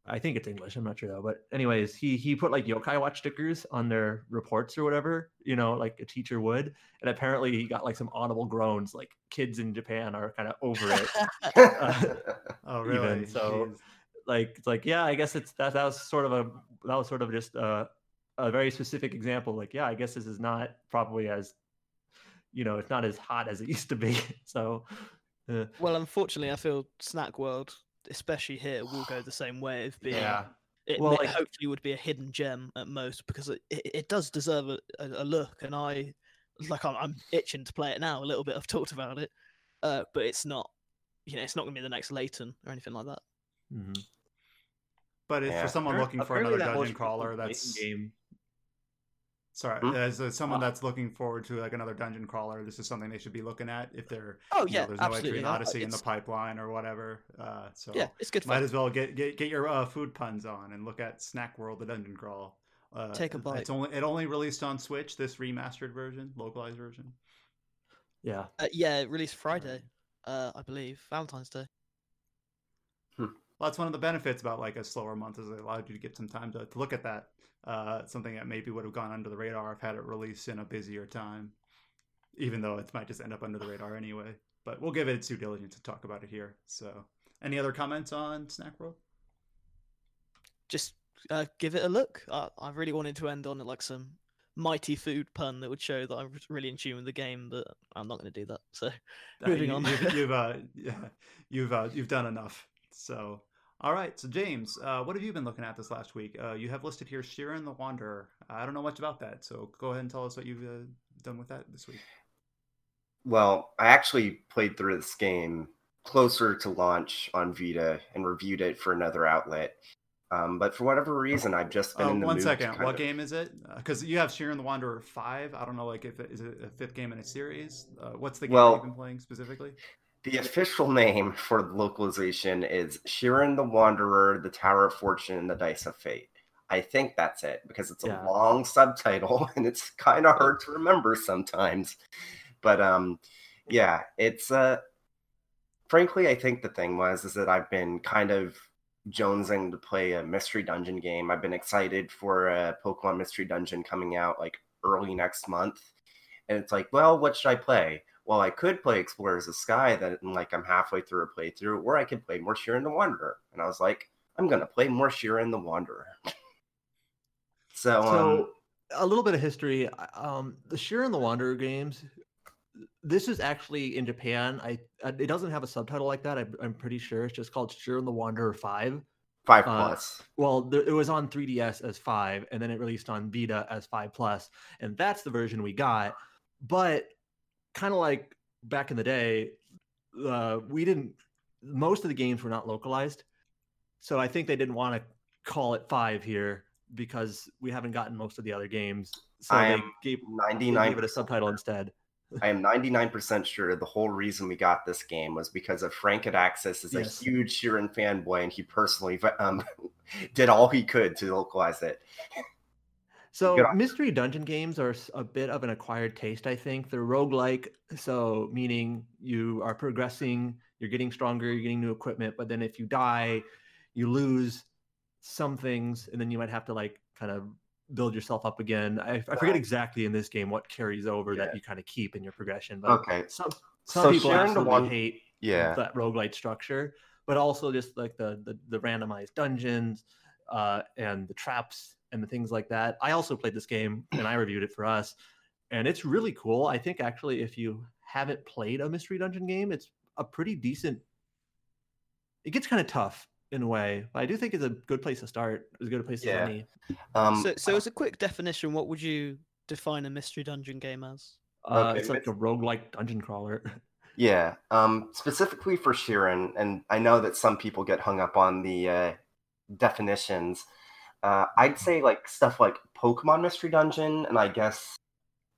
I think it's English. I'm not sure though. But anyways, he he put like Yokai Watch stickers on their reports or whatever, you know, like a teacher would. And apparently he got like some audible groans, like kids in Japan are kind of over it. Uh, Oh, even, really? so- Jeez. Like it's like yeah i guess it's that that was sort of a that was sort of just uh, a very specific example. Like, yeah, I guess this is not probably as, you know, it's not as hot as it used to be. So, uh, Well, unfortunately, I feel Snack World, especially here, will go the same way of being. Yeah. It, Well, may- like- hopefully would be a hidden gem at most because it, it, it does deserve a, a, look, and I like I'm, I'm itching to play it now a little bit. I've talked about it, uh, but it's not, you know, it's not gonna be the next Layton or anything like that. mhm. But if Yeah. for someone looking for apparently another dungeon crawler, control that's game. sorry. Hmm? As uh, someone Uh, that's looking forward to like another dungeon crawler, this is something they should be looking at if they're Oh you know, yeah, there's no absolutely. Etrian I- I- Odyssey in the pipeline or whatever. Uh, so Yeah, it's good might fun. as well get get, get your uh, food puns on and look at Snack World: The Dungeon Crawl. Uh, Take a bite. It's only it only released on Switch. This remastered version, localized version. Yeah. Uh, yeah, it released Friday, uh, I believe, Valentine's Day. Well, that's one of the benefits about like a slower month is it allowed you to get some time to, to look at that. Uh, something that maybe would have gone under the radar if had it released in a busier time, even though it might just end up under the radar anyway. But we'll give it due diligence to talk about it here. So, any other comments on Snack World? Just uh, give it a look. I, I really wanted to end on like some mighty food pun that would show that I'm really in tune with the game, but I'm not going to do that. So Uh, moving you, on. You've you've, uh, yeah, you've uh, you've done enough. So, all right. So, James, uh, what have you been looking at this last week? Uh, you have listed here Shiren the Wanderer. I don't know much about that, so go ahead and tell us what you've uh, done with that this week. Well, I actually played through this game closer to launch on Vita and reviewed it for another outlet. Um, but for whatever reason, I've just been Uh, in the one second. What of- game is it? Because you have Shiren the Wanderer five. I don't know, like if it, is it a fifth game in a series. Uh, what's the game Well- you've been playing specifically? The official name for the localization is Shiren the Wanderer, the Tower of Fortune, and the Dice of Fate. I think that's it because it's a Yeah. long subtitle and it's kind of hard to remember sometimes. But um, yeah, it's uh, frankly, I think the thing was is that I've been kind of jonesing to play a mystery dungeon game. I've been excited for a Pokemon Mystery Dungeon coming out like early next month, and it's like, well, what should I play? Well, I could play Explorers of Sky that like I'm halfway through a playthrough, or I could play more Shiren the Wanderer. And I was like, I'm gonna play more Shiren the Wanderer. so, um, a little bit of history. Um, the Shiren the Wanderer games. This is actually in Japan. I uh, it doesn't have a subtitle like that. I, I'm pretty sure it's just called Shiren the Wanderer Five. five uh, plus. Well, there, it was on 3DS as five, and then it released on Vita as five plus, and that's the version we got. But kind of like back in the day, uh, we didn't. Most of the games were not localized, so I think they didn't want to call it five here because we haven't gotten most of the other games. So I they gave, they 99 gave it a subtitle instead. I am 99% sure the whole reason we got this game was because of Frank at Aksys is Yes. a huge Shiren fanboy and he personally um, did all he could to localize it. So mystery dungeon games are a bit of an acquired taste, I think. They're roguelike, so meaning you are progressing, you're getting stronger, you're getting new equipment, but then if you die, you lose some things, and then you might have to like kind of build yourself up again. I, I forget exactly in this game what carries over Yeah. that you kind of keep in your progression, but Okay. some some So people absolutely one- hate Yeah. that roguelite structure, but also just like the the, the randomized dungeons uh, and the traps and the things like that. I also played this game and I reviewed it for us, and it's really cool. I think actually, if you haven't played a mystery dungeon game, it's a pretty decent. It gets kind of tough in a way, but I do think it's a good place to start. It's a good place Yeah. to any. Um, so, so as a quick definition, what would you define a mystery dungeon game as? Uh, Okay, it's like a myth- roguelike dungeon crawler. Yeah, um, specifically for Shiren, and I know that some people get hung up on the uh, definitions. Uh, I'd say like stuff like Pokemon Mystery Dungeon and I guess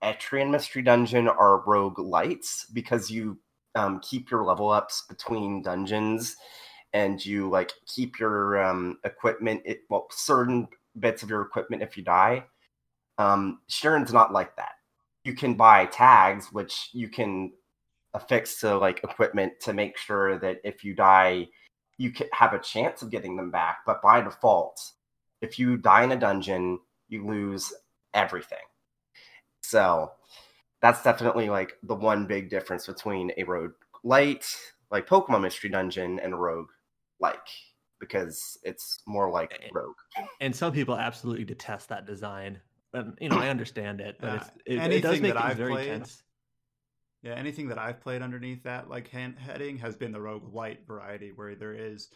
Etrian Mystery Dungeon are roguelites because you um, keep your level ups between dungeons and you like keep your um, equipment, it, well, certain bits of your equipment if you die. Um, Shiren's not like that. You can buy tags, which you can affix to like equipment to make sure that if you die, you have a chance of getting them back. But by default, if you die in a dungeon, you lose everything. So that's definitely like the one big difference between a rogue light, like Pokemon Mystery Dungeon, and a rogue like because it's more like rogue. and some people absolutely detest that design. and you know I understand it, but Yeah, it's, it, it does make that it I've very played- tense. Yeah, anything that I've played underneath that like hand, heading has been the roguelite variety, where there is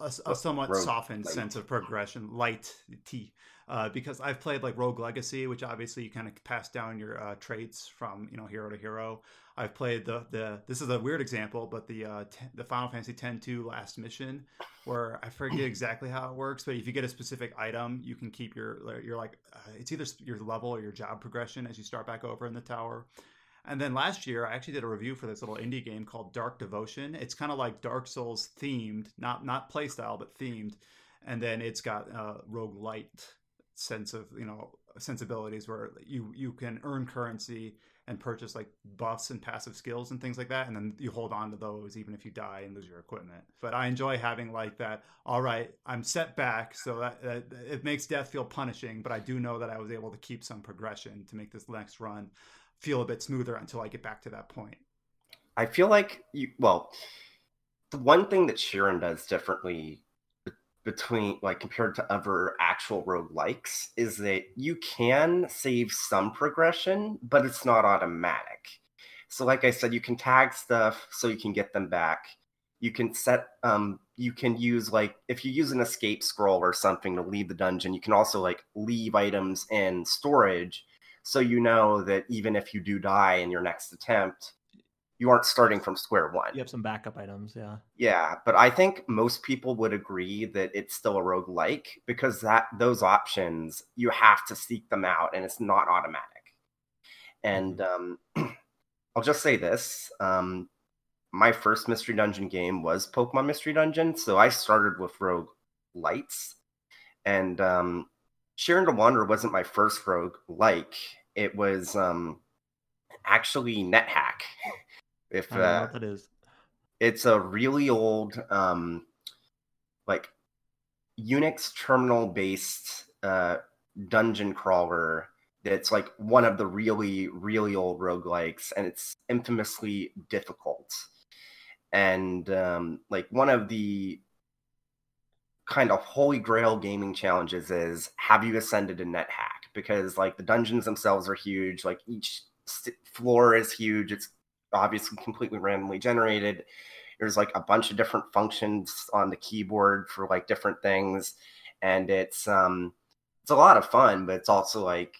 a, a somewhat rogue softened light. sense of progression, light T. Uh, because I've played like Rogue Legacy, which obviously you kind of pass down your uh, traits from you know hero to hero. I've played the the this is a weird example, but the uh, t- the Final Fantasy X-2 last mission, where I forget exactly how it works, but if you get a specific item, you can keep your your like uh, it's either your level or your job progression as you start back over in the tower. And then last year, I actually did a review for this little indie game called Dark Devotion. It's kind of like Dark Souls themed, not not playstyle, but themed. And then it's got a roguelite sense of you know sensibilities where you you can earn currency and purchase like buffs and passive skills and things like that and then you hold on to those even if you die and lose your equipment but i enjoy having like that all right i'm set back so that, that it makes death feel punishing but i do know that i was able to keep some progression to make this next run feel a bit smoother until i get back to that point I feel like you well, the one thing that Shiren does differently between like compared to other actual roguelikes is that you can save some progression, but it's not automatic. So like I said, you can tag stuff so you can get them back. You can set um you can use like if you use an escape scroll or something to leave the dungeon, you can also like leave items in storage so you know that even if you do die in your next attempt, you aren't starting from square one. You have some backup items, yeah. Yeah, but I think most people would agree that it's still a roguelike because that those options you have to seek them out and it's not automatic. And um, I'll just say this: um, my first mystery dungeon game was Pokemon Mystery Dungeon, so I started with rogue lights, and um, Shiren the Wanderer wasn't my first rogue like. It was um, actually NetHack. If I don't know uh, what that is. it's a really old um like unix terminal based uh dungeon crawler that's like one of the really really old roguelikes and it's infamously difficult and um like one of the kind of holy grail gaming challenges is have you ascended in nethack because like the dungeons themselves are huge like each st- floor is huge it's obviously completely randomly generated there's like a bunch of different functions on the keyboard for like different things and it's um it's a lot of fun but it's also like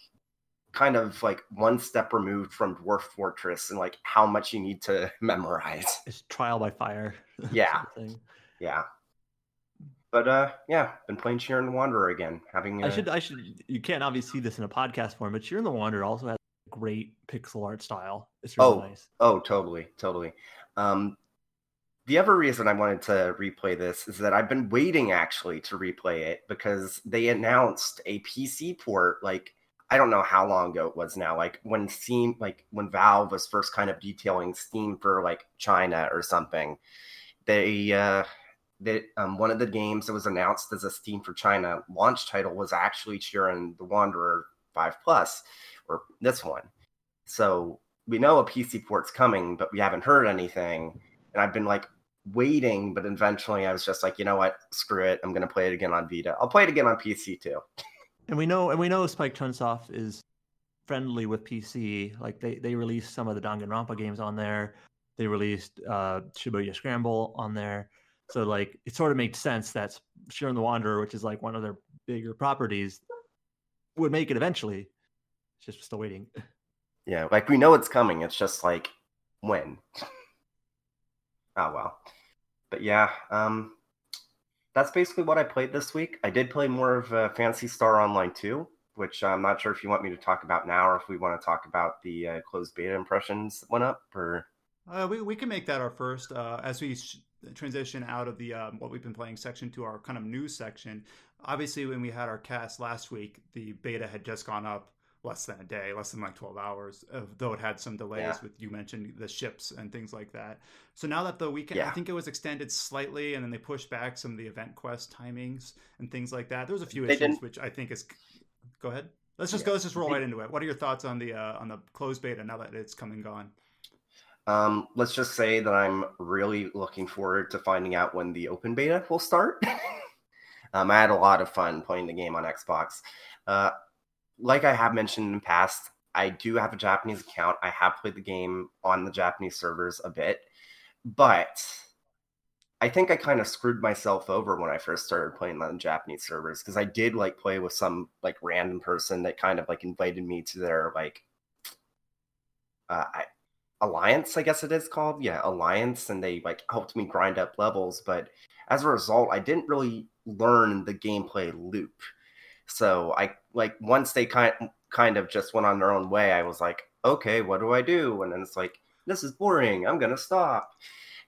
kind of like one step removed from dwarf fortress and like how much you need to memorize It's trial by fire. Yeah. sort of thing. yeah but uh yeah been playing Shiren the Wanderer again having I uh, should I should you can't obviously see this in a podcast form, but Shiren the Wanderer also has a great pixel art style. It's really Oh. nice. Oh, totally, totally. Um, the other reason I wanted to replay this is that I've been waiting actually to replay it because they announced a PC port like I don't know how long ago it was now, like when Steam, like when Valve was first kind of detailing Steam for like China or something. They uh that um, one of the games that was announced as a Steam for China launch title was actually Shiren the Wanderer 5 Plus, or this one. So we know a PC port's coming, but we haven't heard anything. And I've been like waiting, but eventually I was just like, you know what? Screw it. I'm gonna play it again on Vita. I'll play it again on PC too. And we know and we know Spike Chunsoft is friendly with PC. Like they they released some of the Danganronpa games on there. They released uh Shibuya Scramble on there. So like it sort of made sense that Shiren the Wanderer, which is like one of their bigger properties, would make it eventually. It's just still waiting. Yeah, like we know it's coming. It's just like when. oh well. But yeah, um that's basically what I played this week. I did play more of uh, Phantasy Star Online 2, which I'm not sure if you want me to talk about now or if we want to talk about the uh, closed beta impressions that went up or Uh, we, we can make that our first uh, as we sh- transition out of the um, what we've been playing section to our kind of news section. Obviously, when we had our cast last week, the beta had just gone up less than a day, less than like 12 hours, though it had some delays Yeah. with you mentioned the ships and things like that. So now that the weekend, I think it was extended slightly, and then they pushed back some of the event quest timings and things like that. There was a few They issues didn't- which I think is. Go ahead. Let's just Yeah. go. Let's just roll right into it. What are your thoughts on the uh, on the closed beta now that it's come and gone? Um, let's just say that I'm really looking forward to finding out when the open beta will start. um, I had a lot of fun playing the game on Xbox. Uh, like I have mentioned in the past, I do have a Japanese account. I have played the game on the Japanese servers a bit, but I think I kind of screwed myself over when I first started playing on Japanese servers because I did like play with some like random person that kind of like invited me to their like uh, I, alliance, I guess it is called. Yeah, alliance, and they like helped me grind up levels. But as a result, I didn't really learn the gameplay loop. So I like once they kind kind of just went on their own way, I was like, okay, what do I do? And then it's like, this is boring. I'm gonna stop.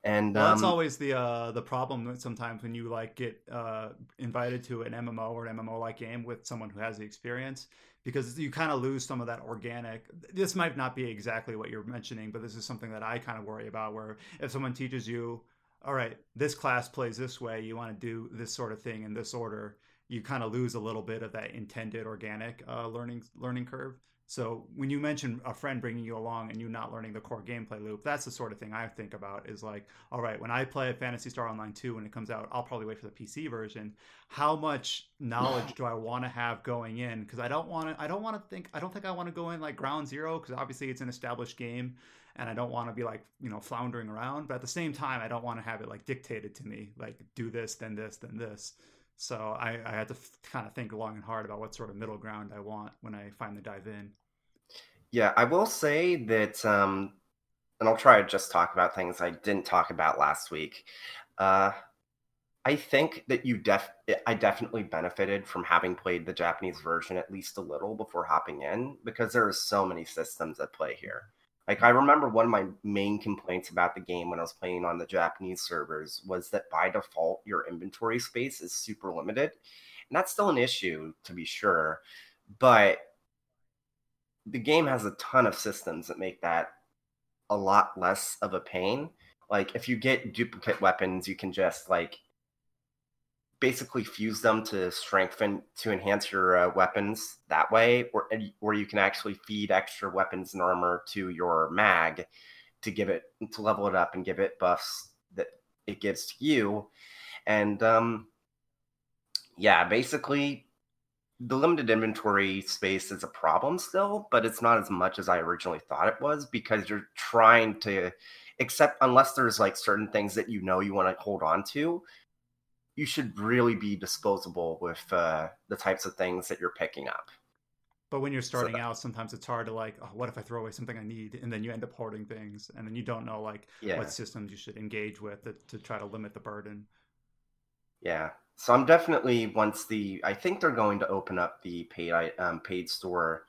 And well, that's um, always the uh, the problem sometimes when you like get uh, invited to an MMO or an MMO like game with someone who has the experience because you kind of lose some of that organic. This might not be exactly what you're mentioning, but this is something that I kind of worry about. Where if someone teaches you, all right, this class plays this way, you want to do this sort of thing in this order, you kind of lose a little bit of that intended organic uh, learning learning curve. So when you mention a friend bringing you along and you not learning the core gameplay loop, that's the sort of thing I think about is like, all right, when I play Phantasy Star Online 2 when it comes out, I'll probably wait for the PC version. How much knowledge do I want to have going in? Because I don't want to I don't want to think I don't think I want to go in like ground zero because obviously it's an established game and I don't want to be like, you know, floundering around. But at the same time, I don't want to have it like dictated to me, like do this, then this, then this. So I, I had to f- kind of think long and hard about what sort of middle ground I want when I finally dive in. Yeah, I will say that, um, and I'll try to just talk about things I didn't talk about last week. Uh, I think that you def I definitely benefited from having played the Japanese version at least a little before hopping in because there are so many systems at play here. Like I remember one of my main complaints about the game when I was playing on the Japanese servers was that by default your inventory space is super limited. And that's still an issue to be sure, but the game has a ton of systems that make that a lot less of a pain. Like if you get duplicate weapons, you can just like basically fuse them to strengthen to enhance your uh, weapons that way, or or you can actually feed extra weapons and armor to your mag to give it to level it up and give it buffs that it gives to you. And um, yeah, basically the limited inventory space is a problem still, but it's not as much as I originally thought it was because you're trying to except unless there's like certain things that you know you want to hold on to, you should really be disposable with uh, the types of things that you're picking up. But when you're starting so that, out, sometimes it's hard to like, oh, what if I throw away something I need, and then you end up hoarding things, and then you don't know like yeah. what systems you should engage with to, to try to limit the burden. Yeah, so I'm definitely once the I think they're going to open up the paid um, paid store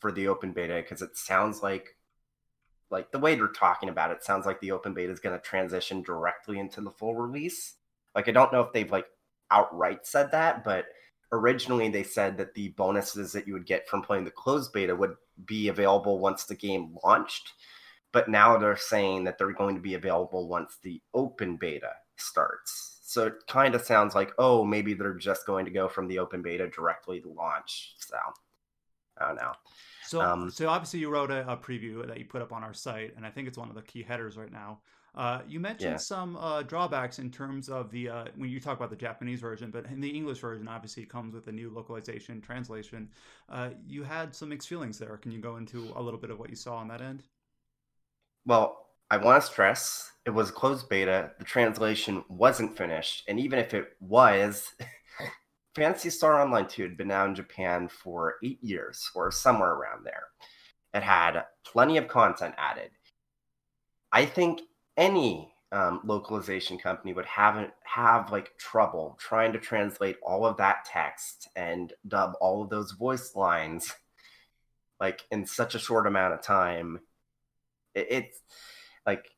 for the open beta because it sounds like like the way they're talking about it sounds like the open beta is going to transition directly into the full release. Like I don't know if they've like outright said that, but originally they said that the bonuses that you would get from playing the closed beta would be available once the game launched. But now they're saying that they're going to be available once the open beta starts. So it kind of sounds like, oh, maybe they're just going to go from the open beta directly to launch. So I don't know. So, um, so obviously you wrote a, a, preview that you put up on our site, and I think it's one of the key headers right now. Uh, you mentioned yeah. some uh, drawbacks in terms of the uh, when you talk about the Japanese version, but in the English version, obviously comes with a new localization translation. Uh, you had some mixed feelings there. Can you go into a little bit of what you saw on that end? Well, I want to stress it was closed beta. The translation wasn't finished. And even if it was, Phantasy Star Online 2 had been out in Japan for eight years or somewhere around there. It had plenty of content added. I think any um, localization company would have have like trouble trying to translate all of that text and dub all of those voice lines like in such a short amount of time. It, it's like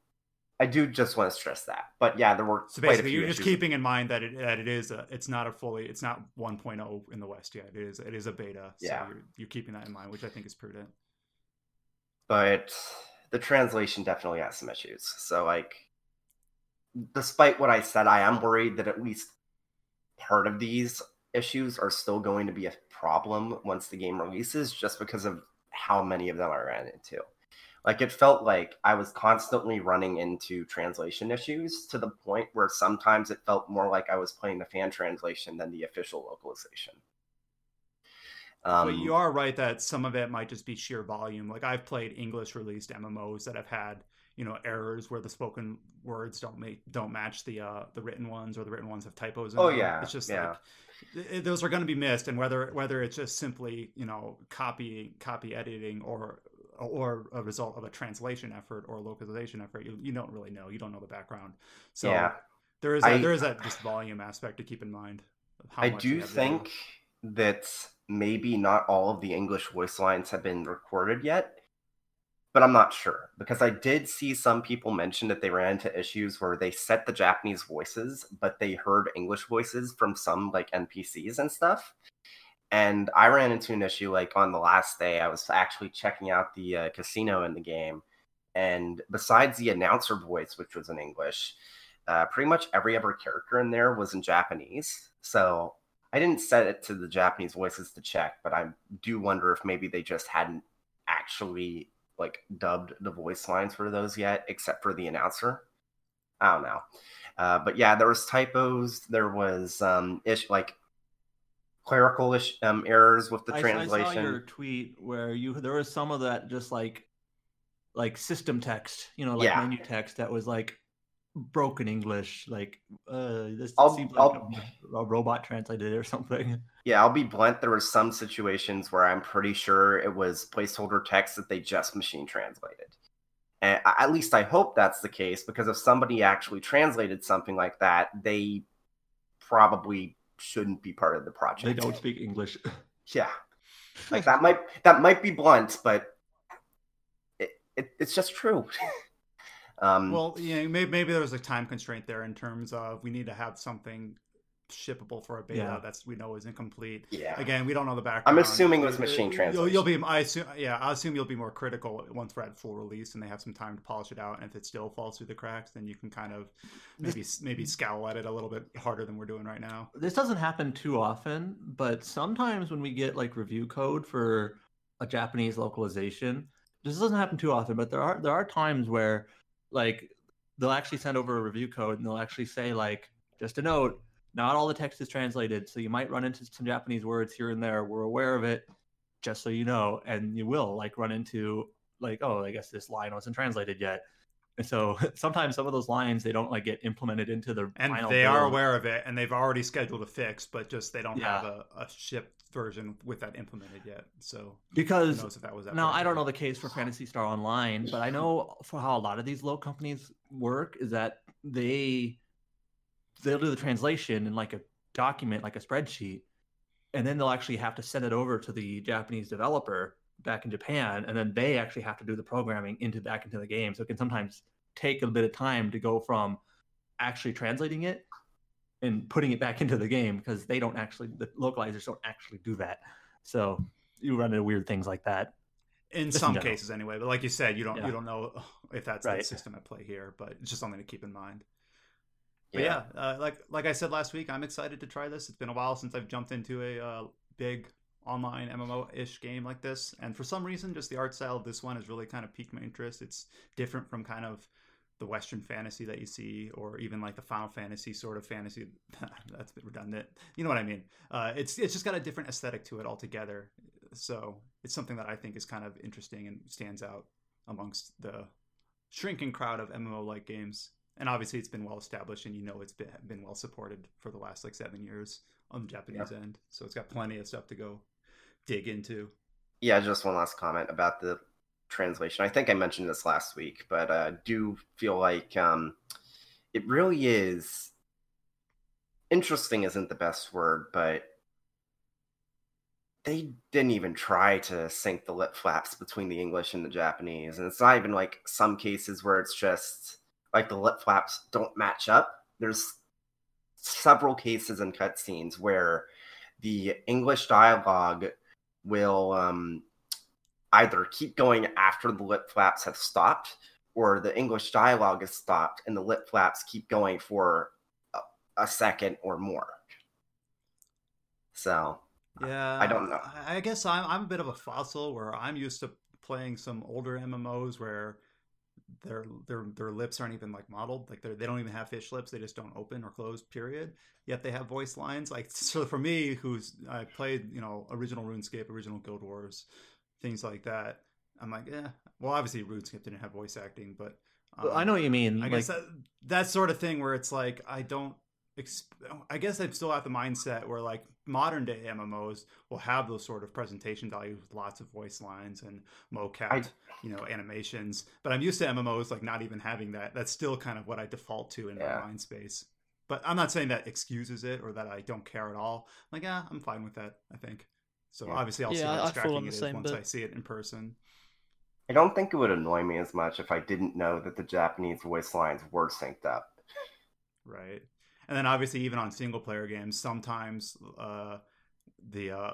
I do just want to stress that. But yeah, there were so basically you're issues. just keeping in mind that it that it is a it's not a fully it's not 1.0 in the West yet. It is it is a beta. Yeah. So you're, you're keeping that in mind, which I think is prudent. But the translation definitely has some issues. So like despite what I said, I am worried that at least part of these issues are still going to be a problem once the game releases just because of how many of them I ran into. Like it felt like I was constantly running into translation issues to the point where sometimes it felt more like I was playing the fan translation than the official localization. Um, but you are right that some of it might just be sheer volume. Like I've played English released MMOs that have had you know errors where the spoken words don't make don't match the uh the written ones or the written ones have typos. In Oh, them. yeah, it's just yeah. like th- those are going to be missed, and whether whether it's just simply you know copy copy editing or or a result of a translation effort or a localization effort, you, you don't really know. You don't know the background. So Yeah. there is that, I- there is that just volume aspect to keep in mind. of how I do think that maybe not all of the English voice lines have been recorded yet, but I'm not sure because I did see some people mention that they ran into issues where they set the Japanese voices, but they heard English voices from some like NPCs and stuff. And I ran into an issue like on the last day, I was actually checking out the uh, casino in the game. And besides the announcer voice, which was in English, uh, pretty much every other character in there was in Japanese. So I didn't set it to the Japanese voices to check, but I do wonder if maybe they just hadn't actually like dubbed the voice lines for those yet, except for the announcer. I don't know. Uh, but yeah, there was typos. There was um, ish like clerical um, errors with the I, I translation. saw your tweet where you there was some of that just like like system text, you know, like Yeah. menu text that was like broken English, like uh this I'll- seems like a, a robot translated it or something. Yeah, I'll be blunt. There were some situations where I'm pretty sure it was placeholder text that they just machine translated. And at least I hope that's the case because if somebody actually translated something like that, they probably shouldn't be part of the project. They don't speak English. Yeah, like that might that might be blunt, but it, it it's just true. um, Well, yeah, maybe, maybe there was a time constraint there in terms of we need to have something shippable for a beta Yeah. that's we know is incomplete. yeah, Again, we don't know the background. I'm assuming it was machine You'll, you'll be, translation. I assume, yeah, I assume you'll be more critical once we're at full release and they have some time to polish it out. And if it still falls through the cracks, then you can kind of maybe maybe scowl at it a little bit harder than we're doing right now. this doesn't happen too often, but sometimes when we get like review code for a Japanese localization, this doesn't happen too often, but there are there are times where like they'll actually send over a review code and they'll actually say like just a note, not all the text is translated, so you might run into some Japanese words here and there. We're aware of it, just so you know, and you will like run into like oh, I guess this line wasn't translated yet. And so sometimes some of those lines they don't like get implemented into the And they are aware of it and they've already scheduled a fix, but just they don't have a, a shipped version with that implemented yet. So because knows if that was that Now. I don't know the case for Phantasy Star Online, but I know for how a lot of these low companies work is that they they'll do the translation in like a document, like a spreadsheet, and then they'll actually have to send it over to the Japanese developer back in Japan, and then they actually have to do the programming into back into the game. So it can sometimes take a bit of time to go from actually translating it and putting it back into the game because they don't actually the localizers don't actually do that. So you run into weird things like that. in Just some general. cases anyway. But like you said, you don't Yeah. you don't know if that's the system at play here, but it's just something to keep in mind. But yeah, uh, like like I said last week, I'm excited to try this. It's been a while since I've jumped into a uh, big online MMO ish game like this, and for some reason, just the art style of this one has really kind of piqued my interest. It's different from kind of the Western fantasy that you see, or even like the Final Fantasy sort of fantasy. That's a bit redundant. You know what I mean? Uh, it's it's just got a different aesthetic to it altogether. So it's something that I think is kind of interesting and stands out amongst the shrinking crowd of MMO like games. And obviously, it's been well established, and you know it's been been well supported for the last like seven years on the Japanese end. So it's got plenty of stuff to go dig into. yeah, just one last comment about the translation. I think I mentioned this last week, but uh, do feel like um, it really is interesting. Isn't the best word, but they didn't even try to sync the lip flaps between the English and the Japanese, and it's not even like some cases where it's just like the lip flaps don't match up. There's several cases in cutscenes where the English dialogue will um, either keep going after the lip flaps have stopped or the English dialogue is stopped and the lip flaps keep going for a, a second or more. So, Yeah, I don't know. I I guess I'm I'm a bit of a fossil where I'm used to playing some older MMOs where their their their lips aren't even like modeled. Like they they don't even have fish lips. They just don't open or close. Period. Yet they have voice lines. Like so for me, who's I played you know original RuneScape, original Guild Wars, things like that. I'm like, yeah. Well, obviously RuneScape didn't have voice acting, but um, I know what you mean. I like, guess that, that sort of thing where it's like I don't I guess I'm still at the mindset where like modern day MMOs will have those sort of presentation values with lots of voice lines and mocap, I, you know, animations. But I'm used to MMOs like not even having that. That's still kind of what I default to in yeah. my mind space. But I'm not saying that excuses it or that I don't care at all. Like, yeah, I'm fine with that. I think. So yeah. obviously, I'll yeah, see how distracting it is once bit. I see it in person. I don't think it would annoy me as much if I didn't know that the Japanese voice lines were synced up. Right and then obviously even on single player games sometimes uh, the uh,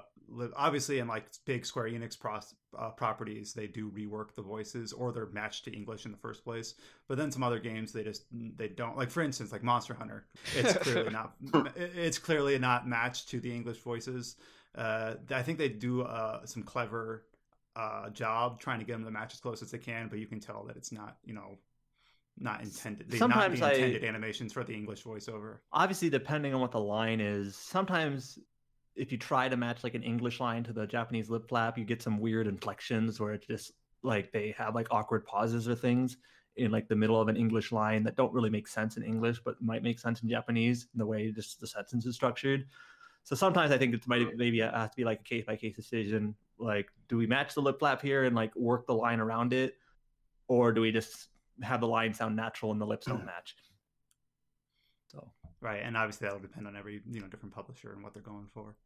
obviously in like big square enix pros, uh, properties they do rework the voices or they're matched to english in the first place. But then some other games they just they don't like for instance like monster hunter it's clearly not it's clearly not matched to the english voices. Uh, i think they do uh, some clever uh, job trying to get them to match as close as they can but you can tell that it's not you know not intended. They sometimes not intended I, animations for the English voiceover. Obviously, depending on what the line is, sometimes if you try to match like an English line to the Japanese lip flap, you get some weird inflections where it's just like they have like awkward pauses or things in like the middle of an English line that don't really make sense in English, but might make sense in Japanese in the way just the sentence is structured. So sometimes I think it might maybe it has to be like a case by case decision. Like, do we match the lip flap here and like work the line around it, or do we just have the line sound natural and the lips don't match. So right, and obviously that'll depend on every you know different publisher and what they're going for.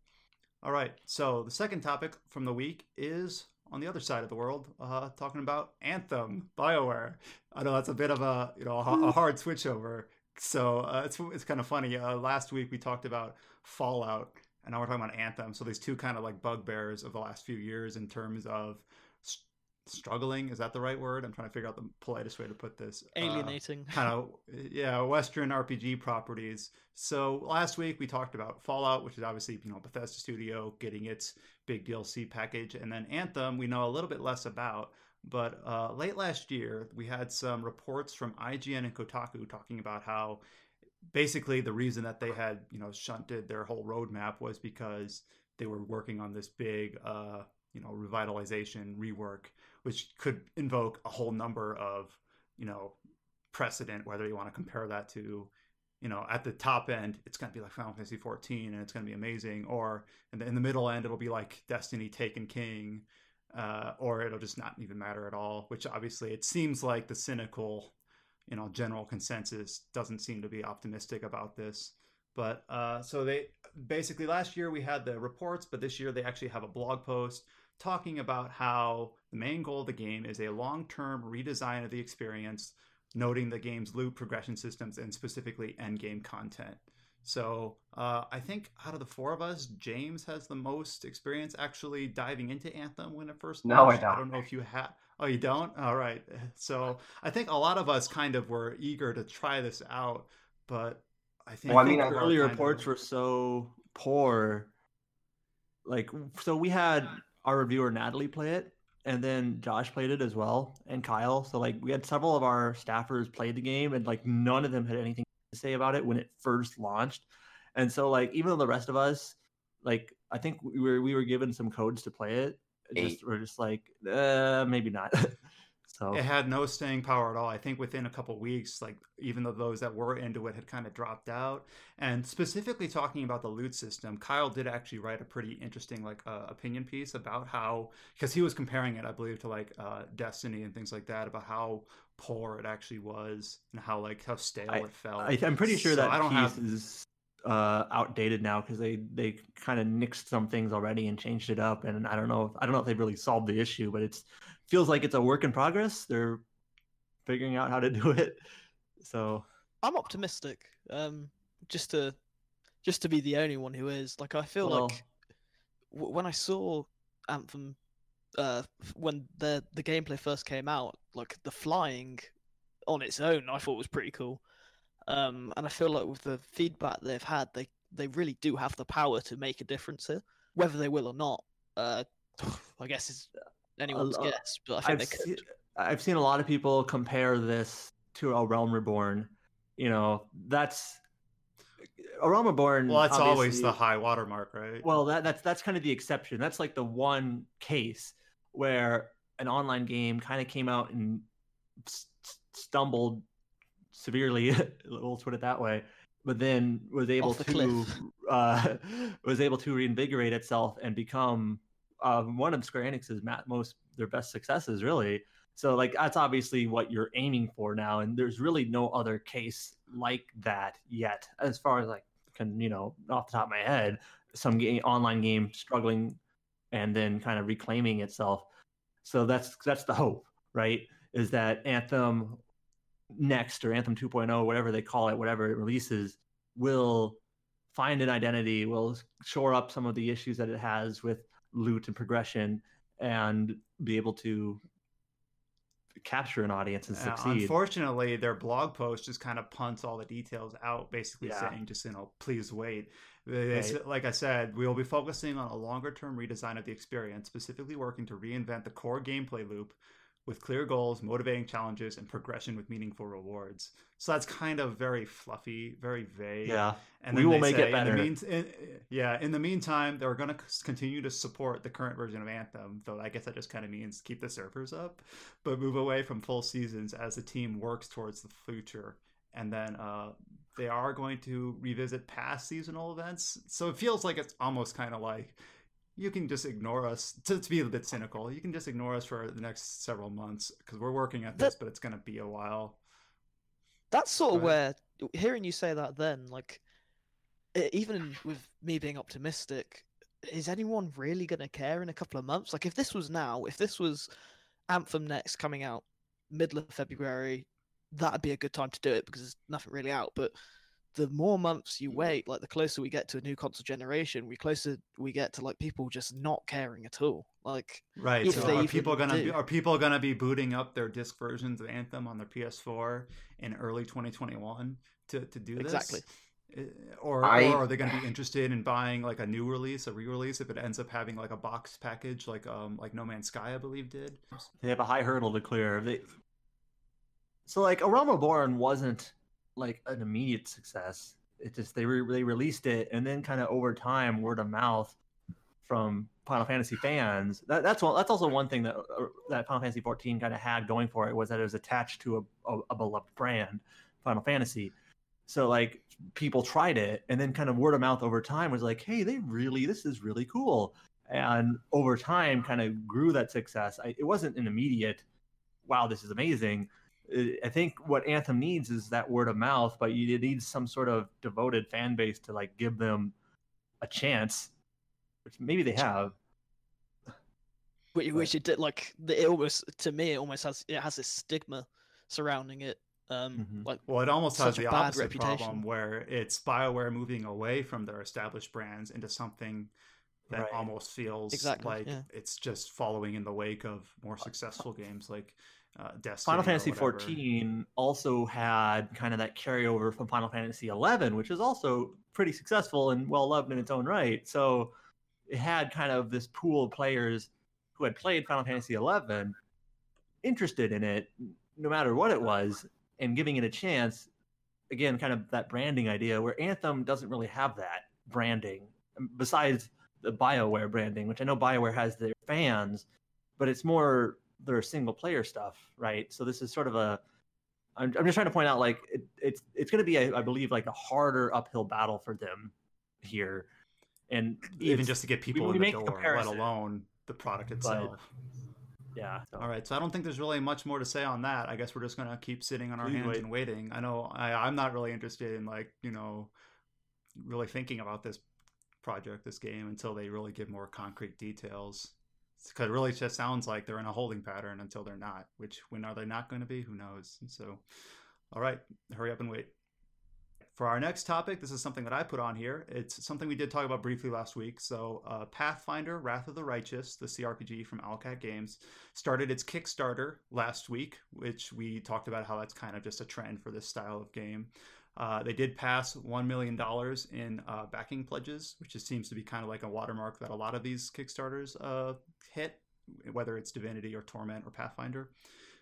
All right, so the second topic from the week is on the other side of the world, uh, talking about Anthem, Bioware. I know that's a bit of a you know a, a hard switchover. So uh, it's it's kind of funny. Uh, last week we talked about Fallout, and now we're talking about Anthem. So these two kind of like bugbears of the last few years in terms of struggling is that the right word? I'm trying to figure out the politest way to put this uh, alienating. uh, kind of yeah western rpg properties. So last week we talked about fallout which is obviously you know bethesda studio getting its big dlc package and then anthem we know a little bit less about. But uh, late last year we had some reports from ign and kotaku talking about how basically the reason that they had you know shunted their whole roadmap was because they were working on this big uh, you know revitalization rework which could invoke a whole number of you know precedent whether you want to compare that to you know at the top end it's going to be like final fantasy 14 and it's going to be amazing or in the, in the middle end it'll be like destiny taken king uh, or it'll just not even matter at all which obviously it seems like the cynical you know general consensus doesn't seem to be optimistic about this. But uh, so they basically last year we had the reports but this year they actually have a blog post talking about how the main goal of the game is a long term redesign of the experience, noting the game's loot progression systems and specifically end game content. So uh, I think out of the four of us, James has the most experience actually diving into Anthem when it first launched. No, I don't. I don't know if you have. Oh, you don't? All right. So I think a lot of us kind of were eager to try this out, but I think. Well, I mean, early reports of... were so poor. Like, so we had our reviewer Natalie play it, and then Josh played it as well, and Kyle. So like we had several of our staffers play the game, and like none of them had anything to say about it when it first launched. And so like even though the rest of us, like I think we were we were given some codes to play it, just we're just like uh, maybe not. So it had no staying power at all. I think within a couple weeks, like even though those that were into it had kind of dropped out. And specifically talking about the loot system, Kyle did actually write a pretty interesting like uh, opinion piece about how because he was comparing it, I believe, to like uh, Destiny and things like that about how poor it actually was and how like how stale I, it felt. I, am pretty sure so that I don't piece have... is uh, outdated now because they they kind of nixed some things already and changed it up. And I don't know if I don't know if they've really solved the issue, but it's feels like it's a work in progress. They're figuring out how to do it. So I'm optimistic. Um, just to just to be the only one who is like I feel well, like w- when I saw Anthem uh, when the the gameplay first came out, like the flying on its own, I thought was pretty cool. Um, and I feel like with the feedback they've had, they they really do have the power to make a difference here. Whether they will or not, uh, I guess is anyone's guess, but I think I've they could. I've seen a lot of people compare this to A Realm Reborn. You know, that's A Realm Reborn. Well, that's always the high watermark, right? Well, that, that's that's kind of the exception. That's like the one case where an online game kind of came out and s- s- stumbled severely. Let's put it that way. But then was able to uh, was able to reinvigorate itself and become uh, one of Square Enix's most their best successes, really. So like that's obviously what you're aiming for now, and there's really no other case like that yet, as far as like can you know off the top of my head, some game, online game struggling and then kind of reclaiming itself. So that's that's the hope, right? Is that Anthem next or Anthem 2.0, whatever they call it, whatever it releases, will find an identity, will shore up some of the issues that it has with loot and progression, and be able to capture an audience and Uh, succeed. unfortunately, their blog post just kind of punts all the details out, basically Yeah. saying just you know, please wait. Right. Like I said, we will be focusing on a longer term redesign of the experience, specifically working to reinvent the core gameplay loop with clear goals, motivating challenges, and progression with meaningful rewards. So that's kind of very fluffy, very vague. yeah, And We will make it say, better. In mean, in, yeah, in the meantime, they're going to continue to support the current version of Anthem, though I guess that just kind of means keep the servers up, but move away from full seasons as the team works towards the future. And then uh, they are going to revisit past seasonal events. So it feels like it's almost kind of like you can just ignore us, to, to be a bit cynical, you can just ignore us for the next several months because we're working at this, That- but it's going to be a while. That's sort of where hearing you say that then, like, even with me being optimistic, is anyone really going to care in a couple of months? Like, if this was now, if this was Anthem next coming out middle of February, that'd be a good time to do it because there's nothing really out. But the more months you wait, like the closer we get to a new console generation, we closer we get to like people just not caring at all. Like, Right. if so they are people gonna be, are people gonna be booting up their disc versions of Anthem on their PS4 in early 2021 to, to do this? Exactly. Uh, Or, I- or are they going to be interested in buying like a new release, a re-release, if it ends up having like a box package, like um like No Man's Sky, I believe did? they have a high hurdle to clear. They so like A Realm Reborn wasn't like an immediate success. It just they re- they released it and then kind of over time, word of mouth from Final Fantasy fans. That, that's one. That's also one thing that uh, that Final Fantasy 14 kind of had going for it was that it was attached to a, a, a beloved brand, Final Fantasy. So like people tried it, and then kind of word of mouth over time was like, hey, they really this is really cool, and over time kind of grew that success. I, it wasn't an immediate, wow, this is amazing. I- I think what Anthem needs is that word of mouth, but you need some sort of devoted fan base to like give them a chance, which maybe they have. which, But- which it did like the, it almost to me it almost has it has this stigma surrounding it. Um, Mhm. like Well, it almost has the opposite reputation. problem where it's Bioware moving away from their established brands into something that Right. almost feels Exactly, like yeah. it's just following in the wake of more successful games like uh, Destiny. Final Fantasy. 14 also had kind of that carryover from Final Fantasy 11, which is also pretty successful and well loved in its own right. So it had kind of this pool of players who had played Final Fantasy 11 interested in it, no matter what it was, and giving it a chance. Again, kind of that branding idea where Anthem doesn't really have that branding um, besides the BioWare branding, which I know BioWare has their fans, but it's more their single player stuff, right? So this is sort of a I'm, I'm just trying to point out like it, it's it's going to be a, I believe like a harder uphill battle for them here, and even just to get people we in the make the door, let alone the product but- itself. yeah. so- All right, so I don't think there's really much more to say on that. I guess we're just gonna keep sitting on our Please hands wait. and waiting. I know I, I'm not really interested in like you know really thinking about this project, this game, until they really give more concrete details. Because it really just sounds like they're in a holding pattern until they're not. Which when are they not going to be? Who knows? So, all right, hurry up and wait. For our next topic, this is something that I put on here. It's something we did talk about briefly last week. So, uh, Pathfinder: Wrath of the Righteous, the CRPG from Owlcat Games, started its Kickstarter last week, which we talked about how that's kind of just a trend for this style of game. Uh, they did pass $1 million in uh, backing pledges, which just seems to be kind of like a watermark that a lot of these Kickstarters uh, hit, whether it's Divinity or Torment or Pathfinder.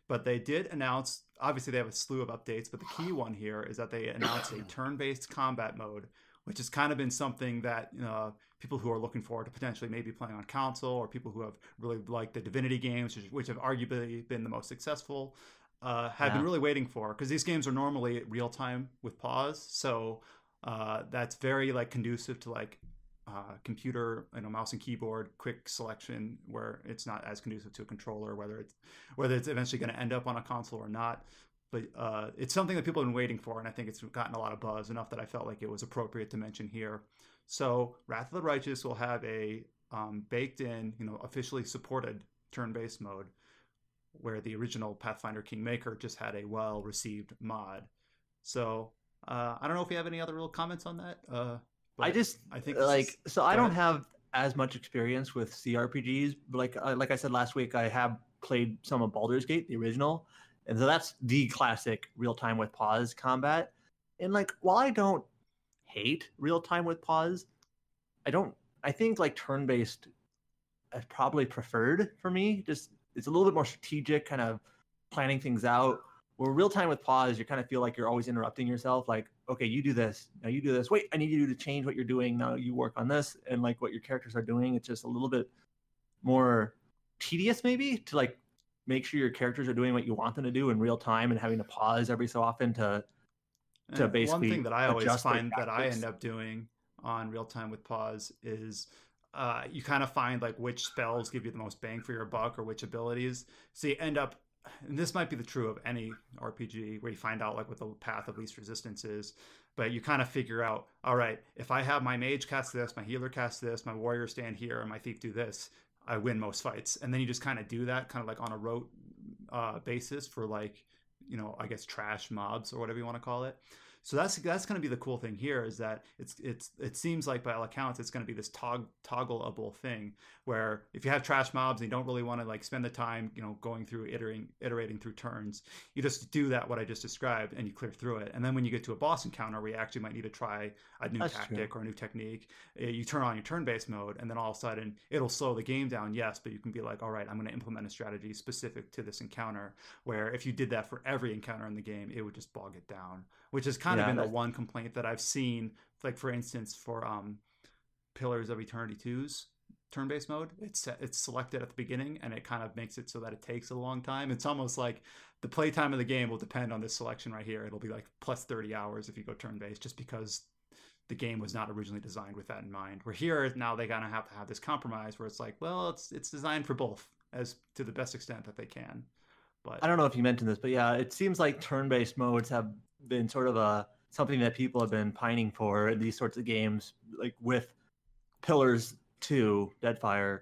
But they did announce, obviously, they have a slew of updates, but the key one here is that they announced a turn based combat mode, which has kind of been something that people who are looking forward to potentially maybe playing on console or people who have really liked the Divinity games, which, which have arguably been the most successful, uh, have Yeah. been really waiting for because these games are normally real time with pause. So uh, that's very like conducive to like uh, computer, you know, mouse and keyboard, quick selection, where it's not as conducive to a controller, whether it's whether it's eventually going to end up on a console or not. But uh, it's something that people have been waiting for, and I think it's gotten a lot of buzz enough that I felt like it was appropriate to mention here. So, Wrath of the Righteous will have a um, baked-in, you know, officially supported turn-based mode, where the original Pathfinder Kingmaker just had a well-received mod. So, uh, I don't know if you have any other real comments on that. Uh, I just I think like is- so I don't have as much experience with CRPGs. But like uh, like I said last week, I have played some of Baldur's Gate, the original, and so that's the classic real time with pause combat. And like while I don't hate real time with pause, I don't. I think like turn based is probably preferred for me. Just it's a little bit more strategic, kind of planning things out. Where real time with pause, you kind of feel like you're always interrupting yourself. Like, okay, you do this, now you do this. Wait, I need you to change what you're doing. Now you work on this, and like what your characters are doing. It's just a little bit more tedious, maybe, to like make sure your characters are doing what you want them to do in real time, and having to pause every so often to to And basically one thing that I always find that I end up doing on real time with pause is uh, you kind of find like which spells give you the most bang for your buck or which abilities. So you end up, and this might be the true of any RPG where you find out like what the path of least resistance is. But you kind of figure out, all right, if I have my mage cast this, my healer cast this, my warrior stand here, and my thief do this, I win most fights. And then you just kind of do that, kind of like on a rote uh, basis for like you know i guess trash mobs or whatever you want to call it so that's that's going to be the cool thing here is that it's it's it seems like by all accounts it's going to be this tog- toggleable thing where if you have trash mobs and you don't really want to like spend the time you know going through iterating iterating through turns you just do that what i just described and you clear through it and then when you get to a boss encounter where you actually might need to try a new That's tactic true. or a new technique eh, you turn on your turn-based mode and then all of a sudden it'll slow the game down yes but you can be like all right i'm going to implement a strategy specific to this encounter where if you did that for every encounter in the game it would just bog it down which has kind of Yeah, been the one complaint that i've seen like for instance for um pillars of eternity 2's turn-based mode it's set- it's selected at the beginning and it kind of makes it so that it takes a long time it's almost like the playtime of the game will depend on this selection right here it'll be like plus 30 hours if you go turn-based just because the game was not originally designed with that in mind. Where here now they kind of have to have this compromise where it's like, well, it's it's designed for both as to the best extent that they can. But I don't know if you mentioned this, but yeah, it seems like turn-based modes have been sort of a something that people have been pining for in these sorts of games. Like with Pillars Two, Deadfire,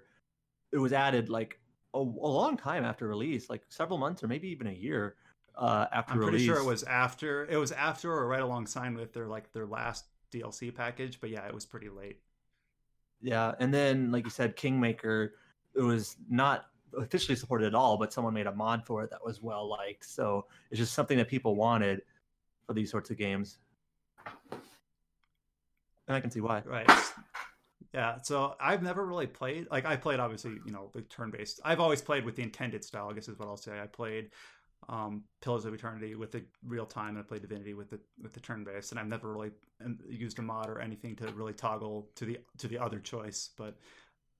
it was added like a, a long time after release, like several months or maybe even a year uh, after I'm pretty sure it was after it was after or right alongside with their like their last DLC package. But yeah, it was pretty late. Yeah, and then like you said, Kingmaker, it was not officially supported at all, but someone made a mod for it that was well liked. So it's just something that people wanted for these sorts of games. And I can see why. Right. Yeah, so I've never really played like I played obviously, you know, the turn-based. I've always played with the intended style, I guess is what I'll say. I played um Pillars of Eternity with the real time and I played Divinity with the with the turn-based and I've never really um, used a mod or anything to really toggle to the to the other choice, but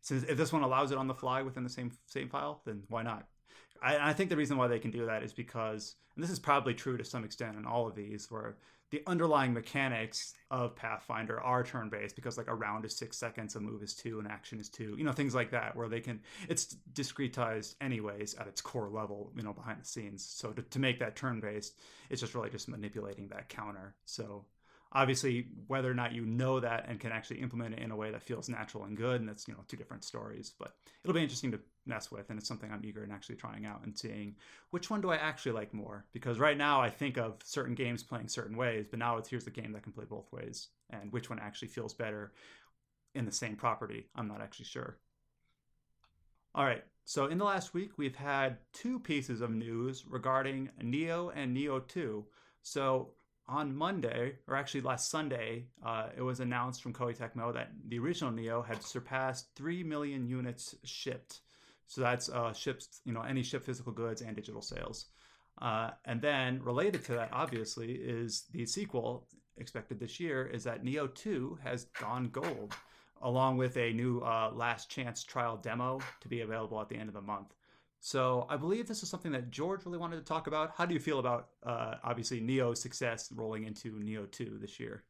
since if this one allows it on the fly within the same same file, then why not? I, I think the reason why they can do that is because, and this is probably true to some extent in all of these, where the underlying mechanics of Pathfinder are turn based because like a round is six seconds, a move is two, an action is two, you know, things like that, where they can, it's discretized anyways at its core level, you know, behind the scenes. So to, to make that turn based, it's just really just manipulating that counter. So obviously, whether or not you know that and can actually implement it in a way that feels natural and good, and that's, you know, two different stories, but it'll be interesting to mess with. And it's something I'm eager in actually trying out and seeing which one do I actually like more? Because right now I think of certain games playing certain ways, but now it's here's the game that can play both ways, and which one actually feels better in the same property. I'm not actually sure. All right. So in the last week, we've had two pieces of news regarding Nioh and Nioh 2. So on Monday, or actually last Sunday, uh, it was announced from Koei Tecmo that the original Nioh had surpassed 3 million units shipped So that's uh, ships, you know, any ship physical goods and digital sales. Uh, and then related to that, obviously, is the sequel expected this year is that Nioh 2 has gone gold, along with a new uh, last chance trial demo to be available at the end of the month. So I believe this is something that George really wanted to talk about. How do you feel about uh, obviously Nioh's success rolling into Nioh 2 this year?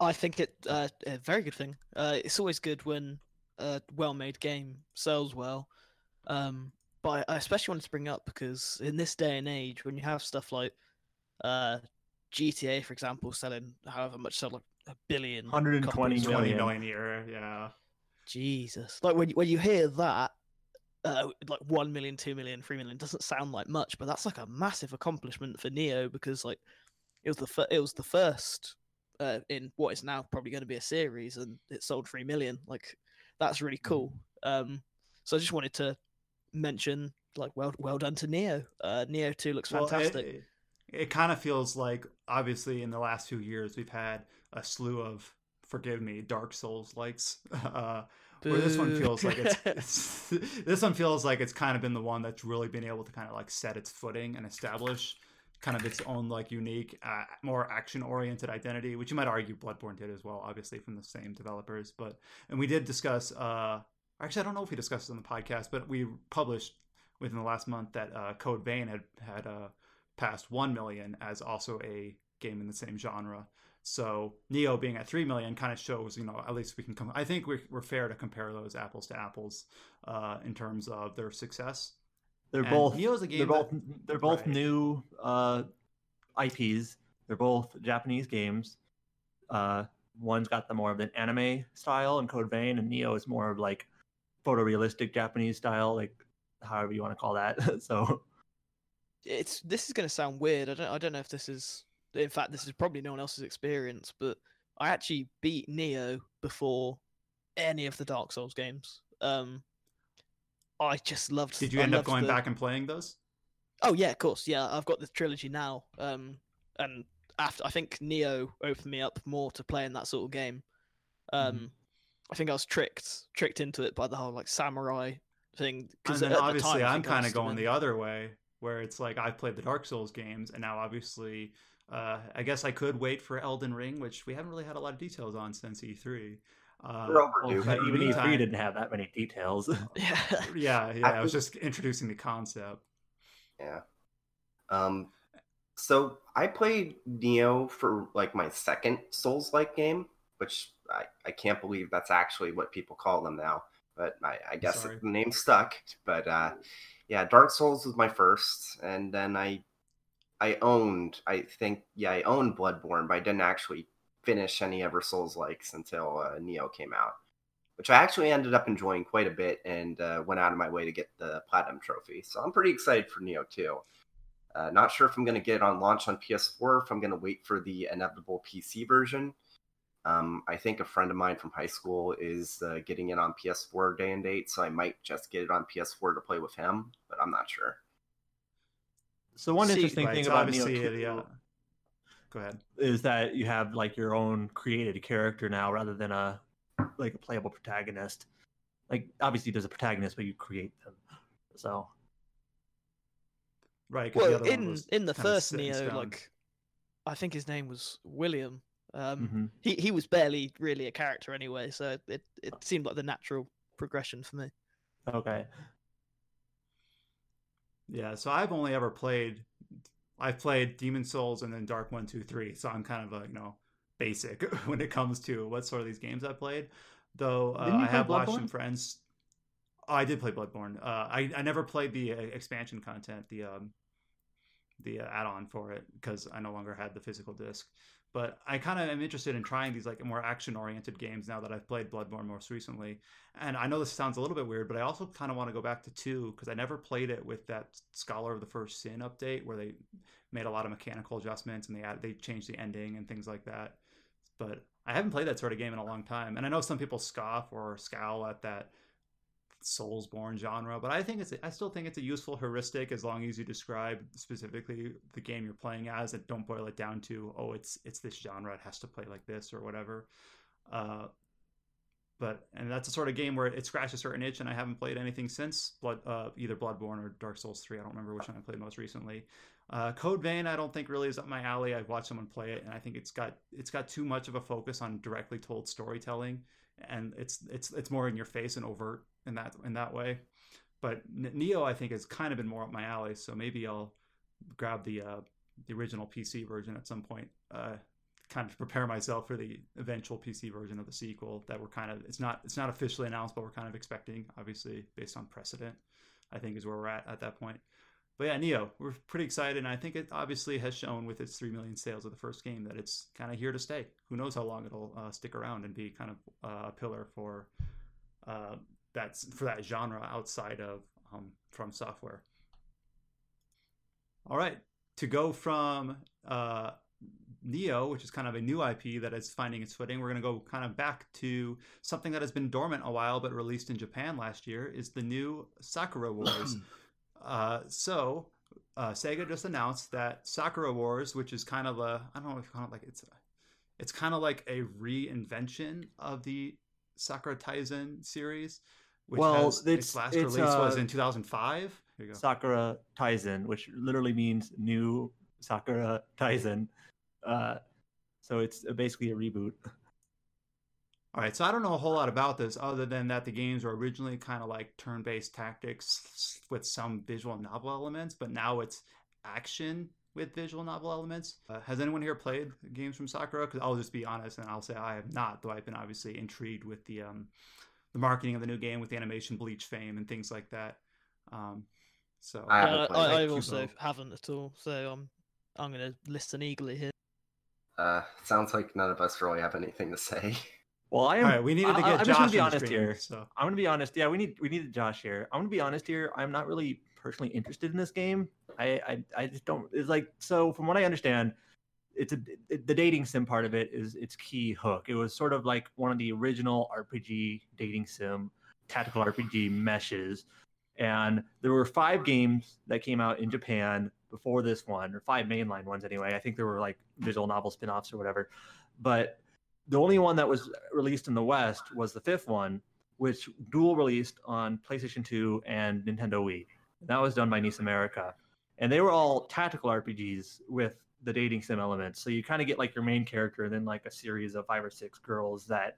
I think it uh, a very good thing. Uh, it's always good when a well-made game sells well. Um, but I especially wanted to bring up because in this day and age, when you have stuff like uh, GTA, for example, selling however much, sell like a billion, 120 copies, million. 20 million a year, yeah. Jesus, like when when you hear that, uh, like one million, two million, three million doesn't sound like much, but that's like a massive accomplishment for Nioh because like it was the fir- it was the first uh, in what is now probably going to be a series, and it sold three million. Like that's really cool. Um, so I just wanted to mention like well well done to Nioh. Uh, Nioh Two looks Well, fantastic. it, it kind of feels like obviously in the last few years we've had a slew of forgive me dark souls likes uh where this one feels like it's, it's this one feels like it's kind of been the one that's really been able to kind of like set its footing and establish kind of its own like unique uh, more action oriented identity which you might argue bloodborne did as well obviously from the same developers but and we did discuss uh actually i don't know if we discussed it on the podcast but we published within the last month that uh code vein had had uh passed 1 million as also a game in the same genre so Nioh being at three million kind of shows, you know, at least we can come. I think we're, we're fair to compare those apples to apples uh, in terms of their success. They're And both Nioh's a game they're both that- they're both right. new uh, IPs. They're both Japanese games. Uh, one's got the more of an anime style and Code Vein, and Nioh is more of like photorealistic Japanese style, like however you want to call that. so it's this is going to sound weird. I don't I don't know if this is in fact this is probably no one else's experience, but I actually beat Nioh before any of the Dark Souls games. Um I just loved Did you I end up going the- back and playing those? Oh yeah, of course. Yeah, I've got the trilogy now. Um and after I think Nioh opened me up more to playing that sort of game. Um Mm-hmm. I think I was tricked tricked into it by the whole like samurai thing And because then at the obviously time, I'm kind of going the other way, where it's like I've played the Dark Souls games, and now obviously uh, I guess I could wait for Elden Ring, which we haven't really had a lot of details on since E3. Uh, We're overdue. but even E3 didn't have that many details. Yeah. Yeah, yeah. I was just introducing the concept. Yeah. Um so I played Nioh for like my second Souls like game, which I, I can't believe that's actually what people call them now. But I, I guess Sorry. the name stuck. But uh yeah, Dark Souls was my first, and then I I owned I think yeah, I owned Bloodborne, but I didn't actually finish any ever Souls likes until uh, Nioh came out. Which I actually ended up enjoying quite a bit and uh, went out of my way to get the platinum trophy. So I'm pretty excited for Nioh 2. Uh, not sure if I'm going to get it on launch on PS4, if I'm going to wait for the inevitable PC version. Um, I think a friend of mine from high school is uh, getting it on PS4 day and date, so I might just get it on PS4 to play with him, but I'm not sure. So one interesting Right, thing about Nioh obviously, 2 the, uh, go ahead. is that you have like your own created character now rather than a like a playable protagonist. Like obviously there's a protagonist, but you create them. So Right. 'cause the well other in was in the first Nioh stone. like i think his name was william um mhm. he, he was barely really a character anyway so it, it seemed like the natural progression for me okay. Yeah, so I've only ever played I've played Demon Souls and then Dark One, Two, Three. So I'm kind of a you know basic when it comes to what sort of these games I played. Though uh, Didn't you I have watched some Bloodborne? friends. Oh, I did play Bloodborne. Uh, I I never played the uh, expansion content, the um, the uh, add-on for it because I no longer had the physical disc. But I kind of am interested in trying these like more action-oriented games now that I've played Bloodborne most recently. And I know this sounds a little bit weird, but I also kind of want to go back to two because I never played it with that Scholar of the First Sin update where they made a lot of mechanical adjustments and they added, they changed the ending and things like that. But I haven't played that sort of game in a long time, and I know some people scoff or scowl at that Soulsborne genre, but I think it's I still think it's a useful heuristic as long as you describe specifically the game you're playing as and don't boil it down to oh it's it's this genre it has to play like this or whatever. Uh, but and that's a sort of game where it scratched a certain itch, and I haven't played anything since Blood, uh, either Bloodborne or Dark Souls three. I don't remember which one I played most recently. Uh, Code Vein, I don't think really is up my alley. I've watched someone play it, and I think it's got it's got too much of a focus on directly told storytelling, and it's it's it's more in your face and overt in that in that way. But Nioh, I think, has kind of been more up my alley, so maybe I'll grab the uh, the original PC version at some point. Uh, kind of prepare myself for the eventual PC version of the sequel that we're kind of it's not it's not officially announced, but we're kind of expecting, obviously based on precedent. I think is where we're at at that point. But yeah, Nioh, we're pretty excited, and I think it obviously has shown with its three million sales of the first game that it's kind of here to stay. Who knows how long it'll uh, stick around and be kind of uh, a pillar for uh, that's for that genre outside of um, from software. All right, to go from uh, Nioh, which is kind of a new IP that is finding its footing, we're going to go kind of back to something that has been dormant a while but released in Japan last year. Is the new Sakura Wars. uh, so uh, Sega just announced that Sakura Wars, which is kind of a I don't know if you call it like it's a, it's kind of like a reinvention of the Sakura Taisen series, which Well, has, its, it's- last it's, release was uh, in 2005. Here go. Sakura Taisen, which literally means new Sakura Taisen. Uh, so it's basically a reboot. All right, so I don't know a whole lot about this other than that the games were originally kind of like turn-based tactics with some visual novel elements, but now it's action with visual novel elements. Uh, has anyone here played games from Sakura? Because I'll just be honest and I'll say I have not, though I've been obviously intrigued with the um, the marketing of the new game with the animation Bleach fame and things like that. Um, so I haven't Yeah, I. I also Kubo. haven't at all, so I'm I'm gonna listen eagerly here. Uh, sounds like none of us really have anything to say. Well, I am. all right, we needed to I- get I'm Josh just gonna be honest stream, here. So I'm gonna be honest. Yeah, we need we needed Josh here. I'm gonna be honest here. I'm not really personally interested in this game. I I, I just don't. It's like so. From what I understand, it's a it- the dating sim part of it is its key hook. It was sort of like one of the original RPG dating sim tactical RPG meshes, and there were five games that came out in Japan before this one, or five mainline ones anyway. I think there were like visual novel spin-offs or whatever, but the only one that was released in the West was the fifth one, which dual released on PlayStation 2 and Nintendo Wii. That was done by NIS America. And they were all tactical RPGs with the dating sim elements. So you kind of get like your main character and then like a series of five or six girls that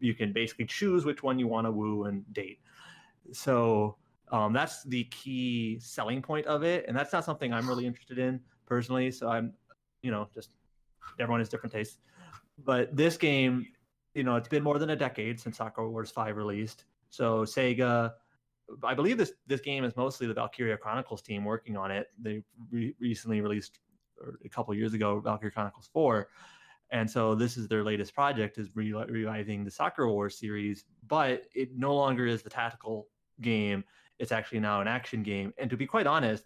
you can basically choose which one you want to woo and date. So um, that's the key selling point of it. And that's not something I'm really interested in personally. So I'm, you know, just everyone has different tastes. But this game, you know, it's been more than a decade since Sakura Wars 5 released. So Sega, I believe this this game is mostly the Valkyria Chronicles team working on it. They re- recently released a couple years ago Valkyria Chronicles 4. And so this is their latest project is re- reviving the Sakura Wars series, but it no longer is the tactical game. It's actually now an action game. And to be quite honest,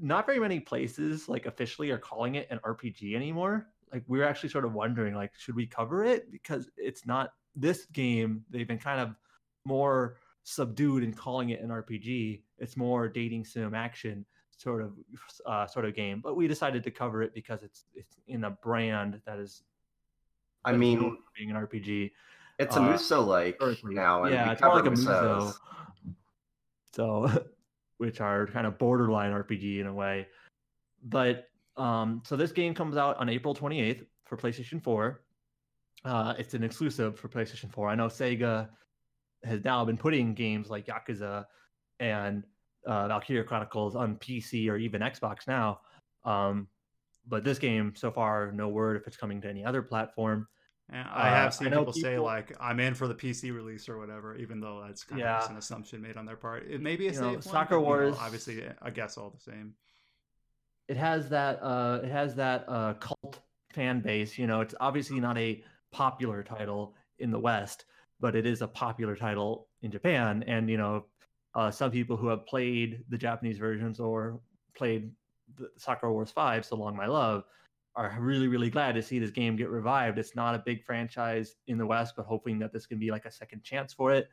not very many places like officially are calling it an RPG anymore. Like we're actually sort of wondering like should we cover it because it's not this game they've been kind of more subdued in calling it an RPG. It's more dating sim action sort of uh, sort of game. But we decided to cover it because it's it's in a brand that is I mean, being an RPG. it's a uh, Musou like now, yeah, it's more like a Musou. So, which are kind of borderline RPG in a way. But um, so this game comes out on April 28th for PlayStation 4. Uh, it's an exclusive for PlayStation 4. I know Sega has now been putting games like Yakuza and uh, Valkyria Chronicles on PC or even Xbox now. Um, but this game, so far, no word if it's coming to any other platform. And I Uh, have I seen know people, say like I'm in for the PC release or whatever, even though that's kind Yeah. of just an assumption made on their part. It may be a You know, one, Soccer but, you know, Wars- obviously, I guess all the same. it has that uh it has that uh cult fan base you know it's obviously not a popular title in the west but it is a popular title in japan and you know uh some people who have played the japanese versions or played Sakura Wars 5 so long my love are really really glad to see this game get revived it's not a big franchise in the west but hoping that this can be like a second chance for it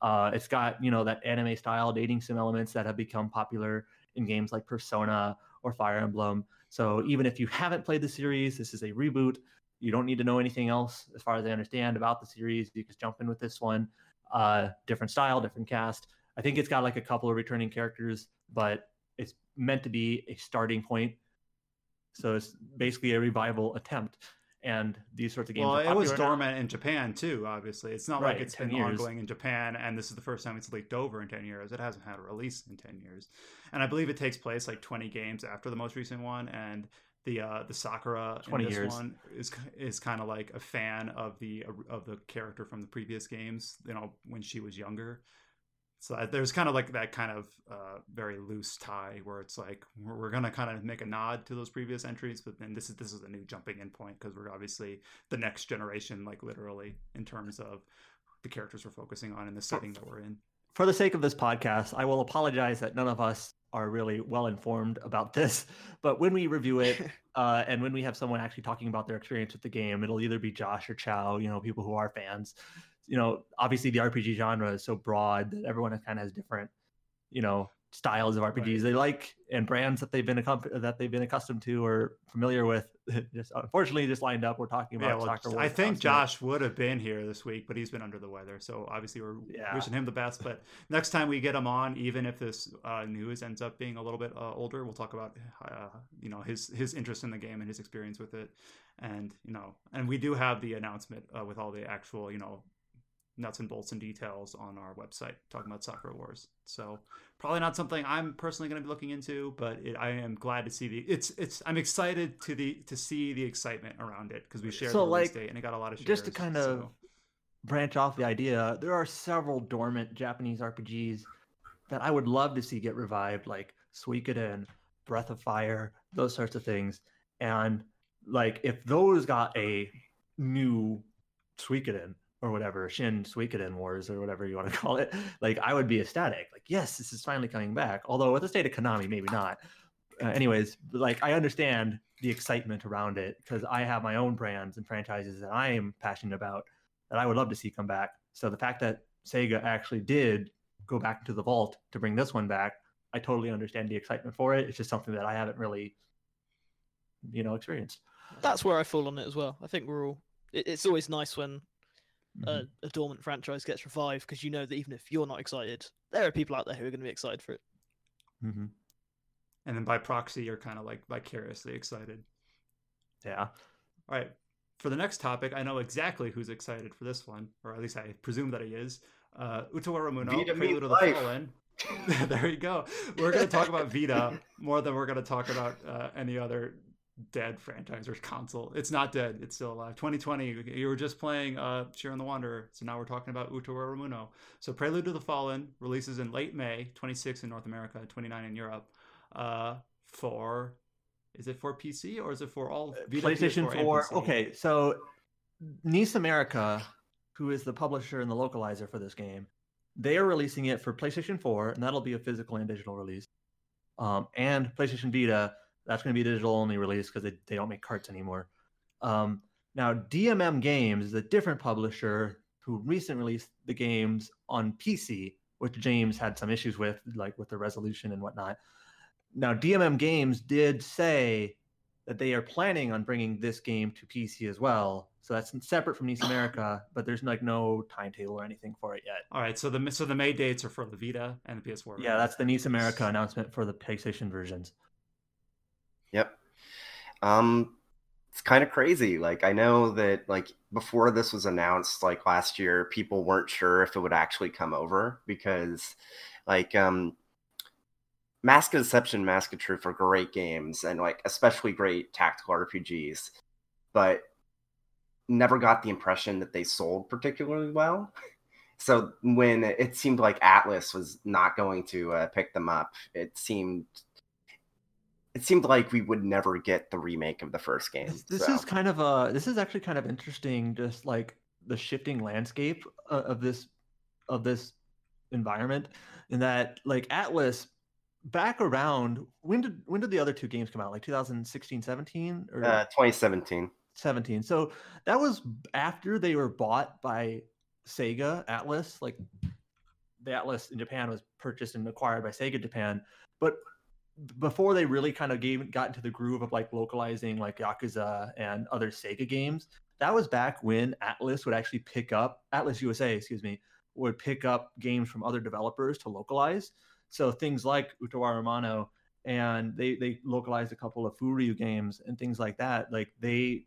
uh it's got you know that anime style dating sim elements that have become popular in games like persona or Fire Emblem. So even if you haven't played the series, this is a reboot. You don't need to know anything else, as far as I understand, about the series. You just jump in with this one. Uh, different style, different cast. I think it's got like a couple of returning characters, but it's meant to be a starting point. So it's basically a revival attempt. And these sorts of games. Well, it was popular now. dormant in Japan too. Obviously, it's not Right, like it's 10 been years. ongoing in Japan, and this is the first time it's leaked over in ten years. It hasn't had a release in ten years, and I believe it takes place like twenty games after the most recent one. And the uh, the Sakura 20 in this years. one is is kind of like a fan of the of the character from the previous games. You know, when she was younger. So there's kind of like that kind of uh, very loose tie where it's like we're, we're gonna kind of make a nod to those previous entries, but then this is this is a new jumping in point because we're obviously the next generation, like literally in terms of the characters we're focusing on and the setting that we're in. for the sake of this podcast, I will apologize that none of us are really well informed about this. But when we review it, uh, and when we have someone actually talking about their experience with the game, it'll either be Josh or Chow, you know, people who are fans. You know, obviously the RPG genre is so broad that everyone kind of has different, you know, styles of RPGs Right. they like and brands that they've been accom- that they've been accustomed to or familiar with. just unfortunately, just lined up. We're talking about Yeah, well, soccer. I think constantly. Josh would have been here this week, but he's been under the weather. So obviously, we're Yeah. wishing him the best. But next time we get him on, even if this uh, news ends up being a little bit uh, older, we'll talk about uh, you know his his interest in the game and his experience with it, and you know, and we do have the announcement uh, with all the actual you know nuts and bolts and details on our website talking about Sakura Wars. So probably not something I'm personally going to be looking into, but it, I am glad to see the it's it's I'm excited to the to see the excitement around it because we shared So, the like, date and it got a lot of shares. just to kind of so- branch off the idea, there are several dormant Japanese RPGs that I would love to see get revived, like Suikoden, Breath of Fire, those sorts of things. And like if those got a new Suikoden or whatever, Shin Suikoden Wars or whatever you want to call it, like I would be ecstatic. Like, yes, this is finally coming back. Although with the state of Konami, maybe not. Uh, anyways, like I understand the excitement around it because I have my own brands and franchises that I am passionate about that I would love to see come back. So the fact that Sega actually did go back into the vault to bring this one back, I totally understand the excitement for it. It's just something that I haven't really, you know, experienced. That's where I fall on it as well. I think we're all. It's always nice when a, Mhm. a dormant franchise gets revived because you know that even if you're not excited, there are people out there who are going to be excited for it. Mhm. and then by proxy, you're kind of like vicariously excited. Yeah. All right. For the next topic, I know exactly who's excited for this one, or at least I presume that he is. Uh, Utawarerumono, Prelude means of the life. Fallen. there you go. We're going to talk about Vita more than we're going to talk about uh, any other dead franchise or console. It's not dead. It's still alive. 2020, you were just playing uh, Shiren the Wanderer, so now we're talking about Utawarerumono. So Prelude to the Fallen releases in late May, 26 in North America, 29 in Europe. Uh, for is it for PC or is it for all Vita, PlayStation PS4, 4. Okay, so NIS America, who is the publisher and the localizer for this game, they are releasing it for PlayStation 4, and that'll be a physical and digital release. Um, and PlayStation Vita, that's going to be a digital only release because they, they don't make carts anymore. Um, now, DMM Games is a different publisher who recently released the games on PC, which James had some issues with, like with the resolution and whatnot. Now, DMM Games did say that they are planning on bringing this game to PC as well. So that's separate from NIS America, but there's like no timetable or anything for it yet. All right, so the so the May dates are for the Vita and the PS4. Yeah, that's the NIS America announcement for the PlayStation versions. Yep. Um, it's kind of crazy. Like I know that like before this was announced, like last year, people weren't sure if it would actually come over because, like, um, Mask of Deception, Mask of Truth are great games and like especially great tactical RPGs, but never got the impression that they sold particularly well. So when it seemed like Atlus was not going to uh, pick them up, it seemed it seemed like we would never get the remake of the first game. This, this so. is kind of a this is actually kind of interesting just like the shifting landscape of this of this environment in that like Atlus back around when did when did the other two games come out like 2016 17 or uh, 2017. 17 so that was after they were bought by Sega Atlus like the Atlus in Japan was purchased and acquired by Sega Japan but before they really kind of gave got into the groove of like localizing like Yakuza and other Sega games. That was back when Atlus would actually pick up Atlus USA, excuse me, would pick up games from other developers to localize. So things like Utawarerumono and they they localized a couple of Furyu games and things like that. Like they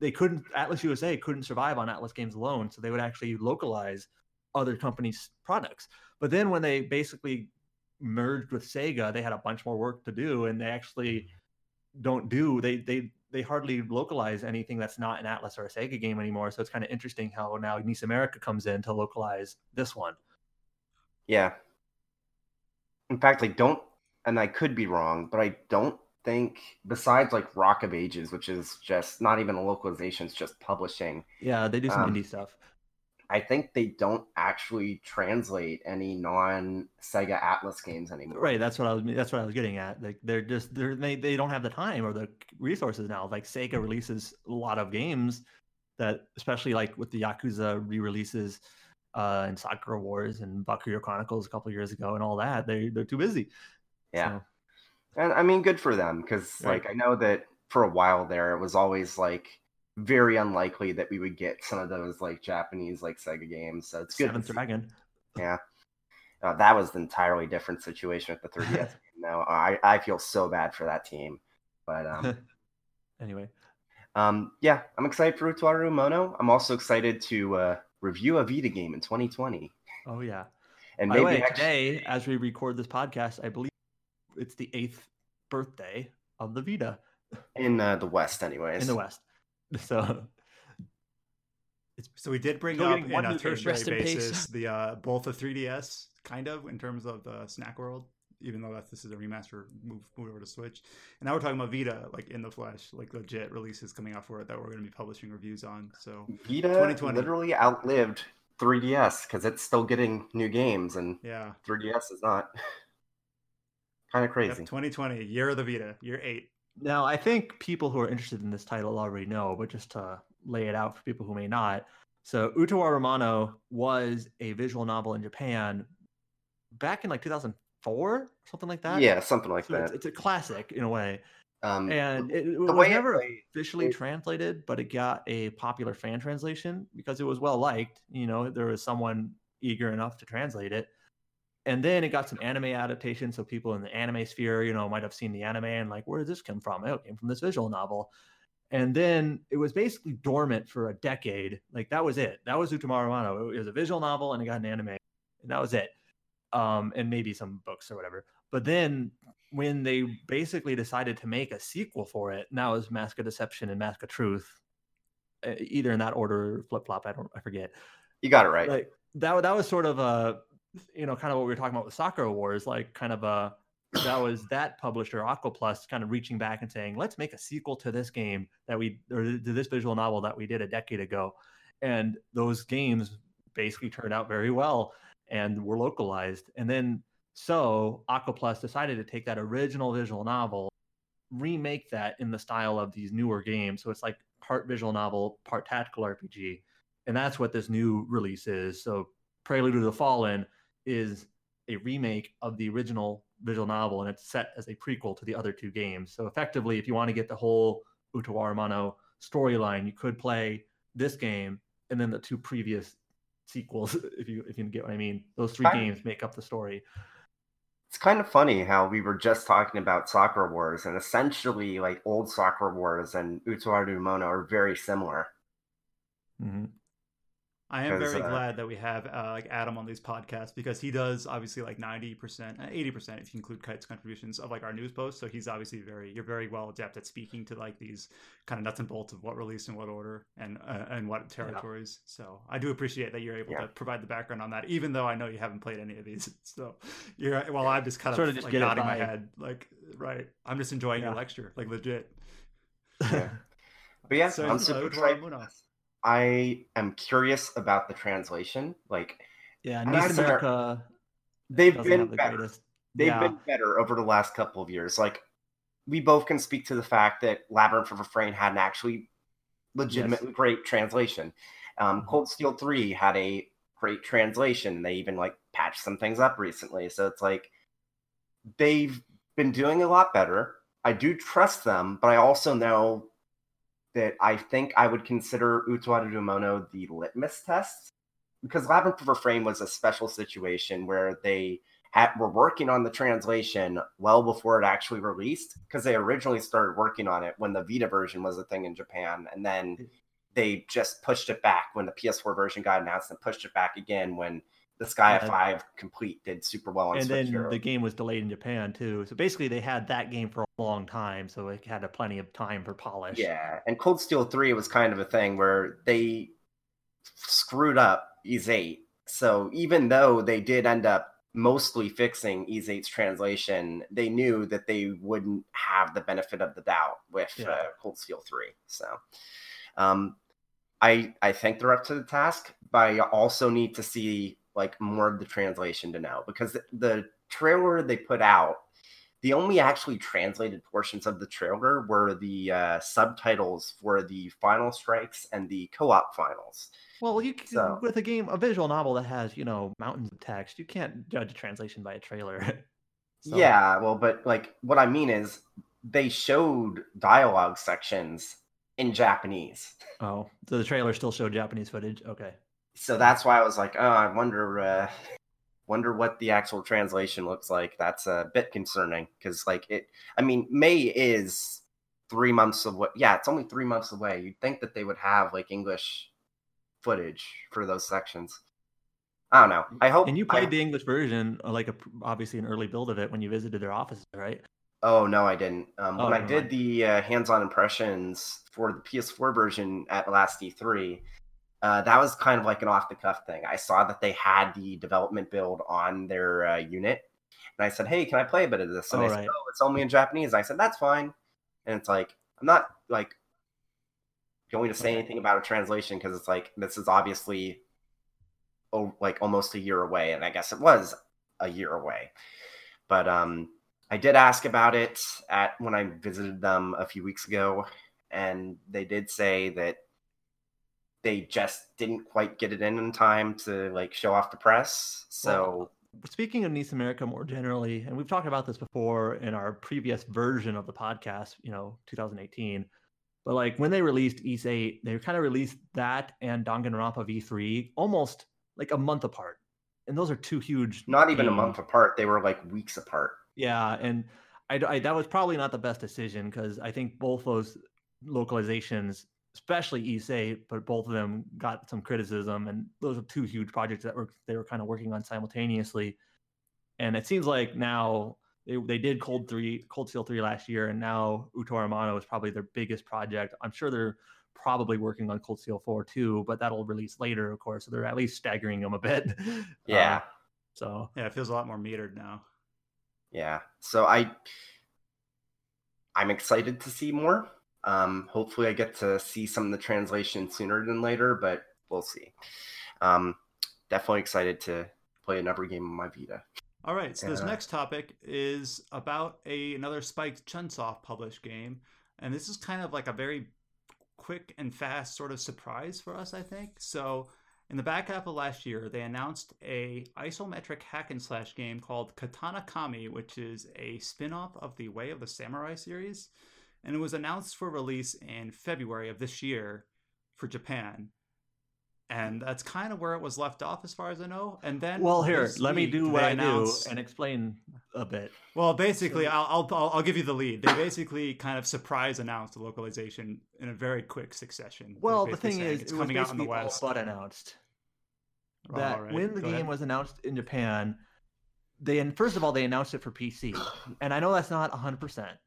they couldn't Atlus USA couldn't survive on Atlus games alone, so they would actually localize other companies' products. But then when they basically merged with Sega, they had a bunch more work to do, and they actually don't do they they they hardly localize anything that's not an Atlus or a Sega game anymore. So it's kind of interesting how now NIS America comes in to localize this one. Yeah. In fact, I don't, and I could be wrong, but I don't think besides like Rock of Ages, which is just not even a localization, it's just publishing. Yeah, they do some Um, indie stuff. I think they don't actually translate any non Sega Atlus games anymore. Right, that's what I was. That's what I was getting at. Like they're just they're they, they don't have the time or the resources now. Like Sega releases a lot of games that, especially like with the Yakuza re-releases uh, and Sakura Wars and Valkyria Chronicles a couple of years ago and all that. They they're too busy. Yeah. So, And I mean, good for them because, Right. like, I know that for a while there, it was always like very unlikely that we would get some of those like Japanese like Sega games. So it's good. Seventh. Dragon. Yeah. Uh, that was an entirely different situation with the 3DS game. Now I, I feel so bad for that team. But um, anyway, um, yeah, I'm excited for Utawarerumono. I'm also excited to uh, review a Vita game in 2020. oh yeah. And By maybe way, next today, as we record this podcast, I believe it's the eighth birthday of the Vita in uh, the West, anyways. in the West. So So we did bring Still up in one a new tertiary in basis the uh, both the 3DS kind of in terms of the Snack World, even though that's this is a remaster move move over to Switch. And now we're talking about Vita, like in the flesh, like legit releases coming out for it that we're going to be publishing reviews on. So Vita 2020. literally outlived 3DS because it's still getting new games and yeah, 3DS is not. kind of Yep, crazy. 2020 year of the Vita, year eight. Now, I think people who are interested in this title already know, but just to lay it out for people who may not. So, Utawarerumono was a visual novel in Japan back in like 2004, something like that. yeah, something like So that. it's a classic in a way. Um, And it, it was it never officially it- translated, but it got a popular fan translation because it was well liked. You know, there was someone eager enough to translate it. And then it got some anime adaptation. So people in the anime sphere, you know, might have seen the anime and like, where did this come from? Oh, it came from this visual novel. And then it was basically dormant for a decade. Like that was it. That was Utawarerumono. It was a visual novel and it got an anime. And that was it. Um, and maybe some books or whatever. But then when they basically decided to make a sequel for it, now is Mask of Deception and Mask of Truth, either in that order, flip flop. I don't, I forget. you got it right. Like that, that was sort of a, you know, kind of what we were talking about with Sakura Wars, like kind of a, that was that publisher Aquaplus kind of reaching back and saying, let's make a sequel to this game that we, or to this visual novel that we did a decade ago, and those games basically turned out very well and were localized, and then so Aquaplus decided to take that original visual novel, remake that in the style of these newer games. So it's like part visual novel, part tactical RPG. And that's what this new release is. So Prelude to the Fallen is a remake of the original visual novel and it's set as a prequel to the other two games. So effectively, if you want to get the whole Utawarerumono storyline, you could play this game and then the two previous sequels, if you if you get what I mean. Those three games make up the story. It's kind of funny how we were just talking about Sakura Wars, and essentially, like old Sakura Wars and Mono are very similar. hmm I am very uh, glad that we have uh, like Adam on these podcasts because he does obviously like ninety percent, uh, eighty percent if you include Kite's contributions of like our news posts. So he's obviously very you're very well adept at speaking to like these kind of nuts and bolts of what released in what order and uh, and what territories. So I do appreciate that you're able Yeah. to provide the background on that, even though I know you haven't played any of these. So you're well, I'm just kind of Sort of just like nodding my head, like right. I'm just enjoying your lecture, like legit. Yeah. But yeah, So, I'm super Utaru excited. I am curious about the translation. Like Yeah, And Nice that's our- America they've been the better. greatest. They've yeah. been better over the last couple of years. Like we both can speak to the fact that Labyrinth of Refrain had an actually legitimately great translation. Um, Mhm. Cold Steel Three had a great translation. They even like patched some things up recently. So it's like they've been doing a lot better. I do trust them, but I also know that I think I would consider Utawarerumono the litmus test because Labyrinth of Refrain was a special situation where they had, were working on the translation well before it actually released because they originally started working on it when the Vita version was a thing in Japan, and then mm. they just pushed it back when the PS4 version got announced and pushed it back again when the Sky. 5 complete did super well on and then the game was delayed in Japan too. So basically, they had that game for a long time, so it had a plenty of time for polish. Yeah, and Cold Steel 3 was kind of a thing where they screwed up Ys 8. So even though they did end up mostly fixing Ys 8's translation, they knew that they wouldn't have the benefit of the doubt with Yeah. uh, Cold Steel 3. So um, I I think they're up to the task, but I also need to see like more of the translation to know because the, the trailer they put out the only actually translated portions of the trailer were the uh, subtitles for the final strikes and the co-op finals. Well, you can, So- with a game, a visual novel that has you know mountains of text, you can't judge a translation by a trailer. So- Yeah, well, but like what I mean is they showed dialogue sections in Japanese. Oh, so the trailer still showed Japanese footage. Okay. So that's why I was like, oh, I wonder uh wonder what the actual translation looks like. That's a bit concerning because like it I mean, May is 3 months away. Yeah, it's only 3 months away. You'd think that they would have like English footage for those sections. I don't know. I hope And you I- played the English version, uh, like a obviously an early build of it when you visited their offices, right? Oh no, I didn't. Um, Oh, when I did mind. the uh, hands-on impressions for the PS4 version at last E3, uh, that was kind of like an off-the-cuff thing. I saw that they had the development build on their uh, unit, and I said, "Hey, can I play a bit of this?" And Oh, they said, "Oh, it's only in Japanese." And I said, "That's fine," and it's like I'm not like going to say anything about a translation because it's like this is obviously oh, like almost a year away, and I guess it was a year away. But um, I did ask about it at when I visited them a few weeks ago, and they did say that they just didn't quite get it in in time to like show off the press. So Speaking of NIS America more generally, and we've talked about this before in our previous version of the podcast, you know, 2018. But like when they released Ys 8, they kind of released that and Danganronpa V3 almost like a month apart. And those are two huge not even a month apart; they were like weeks apart. Yeah, and I, I- that was probably not the best decision because I think both those localizations, especially Ys 8, but both of them got some criticism, and those are two huge projects that were they were kind of working on simultaneously. And it seems like now they, they did Cold Three, Cold Steel Three last year, and now Utawarerumono is probably their biggest project. I'm sure they're probably working on Cold Steel Four too, but that'll release later, of course. So they're at least staggering them a bit. Yeah. Uh, so Yeah, it feels a lot more metered now. Yeah. So I I'm excited to see more. Um hopefully I get to see some of the translation sooner than later, but we'll see. Um definitely excited to play another game on my Vita. All right, so this Yeah. next topic is about a another Spike Chunsoft published game, and this is kind of like a very quick and fast sort of surprise for us, I think. So, in the back half of last year, they announced a isometric hack and slash game called Katana Kami, which is a spin-off of the Way of the Samurai series, and it was announced for release in February of this year for Japan. And that's kind of where it was left off, as far as I know. And then, Well, here, let me do what I announced- do and explain a bit. well, basically, So- I'll, I'll I'll give you the lead. They basically kind of surprise announced the localization in a very quick succession. Well, the thing is, it's it was coming out in the West. but announced that right, when the game ahead. was announced in Japan, they and first of all they announced it for PC, and I know that's not hundred percent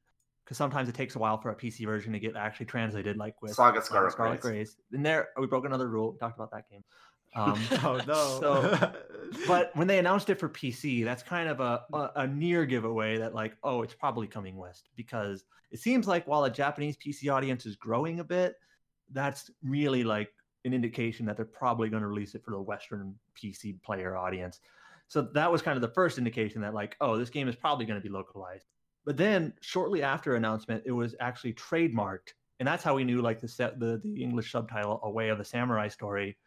because sometimes it takes a while for a PC version to get actually translated, like with Saga Scarlet, Scarlet Grace. And there, we broke another rule. We talked about that game. Um, oh no! So, but when they announced it for PC, that's kind of a, a a near giveaway that like, oh, it's probably coming west because it seems like while a Japanese PC audience is growing a bit, that's really like an indication that they're probably going to release it for the Western PC player audience. So that was kind of the first indication that like, oh, this game is probably going to be localized. But then shortly after announcement, it was actually trademarked, and that's how we knew like the set the the English subtitle "A Way of the Samurai" story,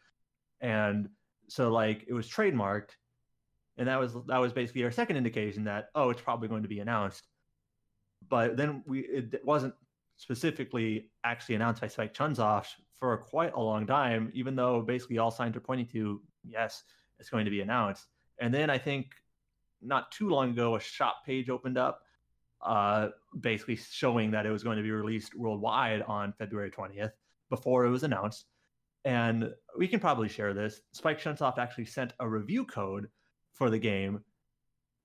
and so like it was trademarked, and that was that was basically our second indication that oh, it's probably going to be announced. but then we it wasn't specifically actually announced by Spike Chunsoft for quite a long time, even though basically all signs are pointing to yes, it's going to be announced. And then I think not too long ago, a shop page opened up, uh, basically showing that it was going to be released worldwide on February 20th before it was announced. And we can probably share this. Spike Chunsoft actually sent a review code for the game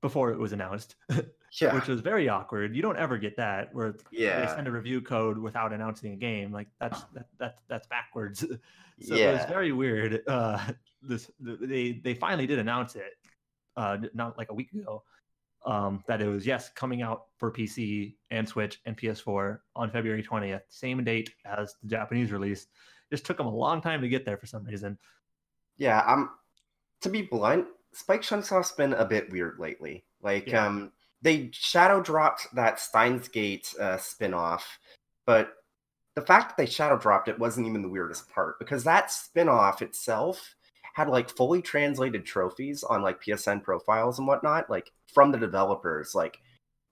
before it was announced, Yeah. which was very awkward. You don't ever get that where they send a review code without announcing a game. Like that's that, that that's backwards. so it was very weird. Uh, this they they finally did announce it, uh, not like a week ago. Um, that it was yes coming out for PC and Switch and PS4 on February 20th, same date as the Japanese release. Just took them a long time to get there for some reason. Yeah, um to be blunt, Spike Chunsoft's been a bit weird lately. Like Yeah. um they shadow dropped that Steins Gate uh spin-off, but the fact that they shadow dropped it wasn't even the weirdest part because that spin-off itself had like fully translated trophies on like PSN profiles and whatnot, like from the developers, like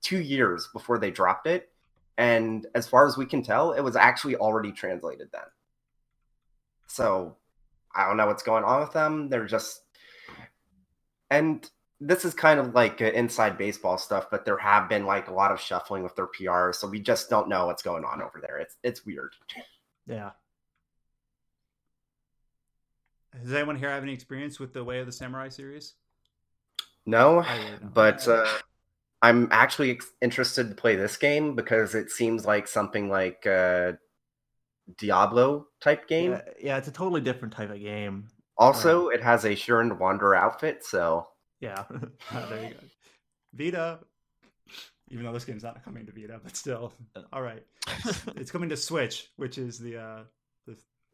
two years before they dropped it. And as far as we can tell, it was actually already translated then. So I don't know what's going on with them. They're just, and this is kind of like inside baseball stuff, but there have been like a lot of shuffling with their PR, so we just don't know what's going on over there. It's it's weird. Yeah. Does anyone here have any experience with the Way of the Samurai series? No, I really don't. but uh, I'm actually interested to play this game because it seems like something like uh, Diablo type game. yeah. Yeah, it's a totally different type of game. Also, it has a Shiren Wanderer outfit, so Yeah. Ah, there you go. Vita. Even though this game's not coming to Vita, but still. All right. It's coming to Switch, which is the uh the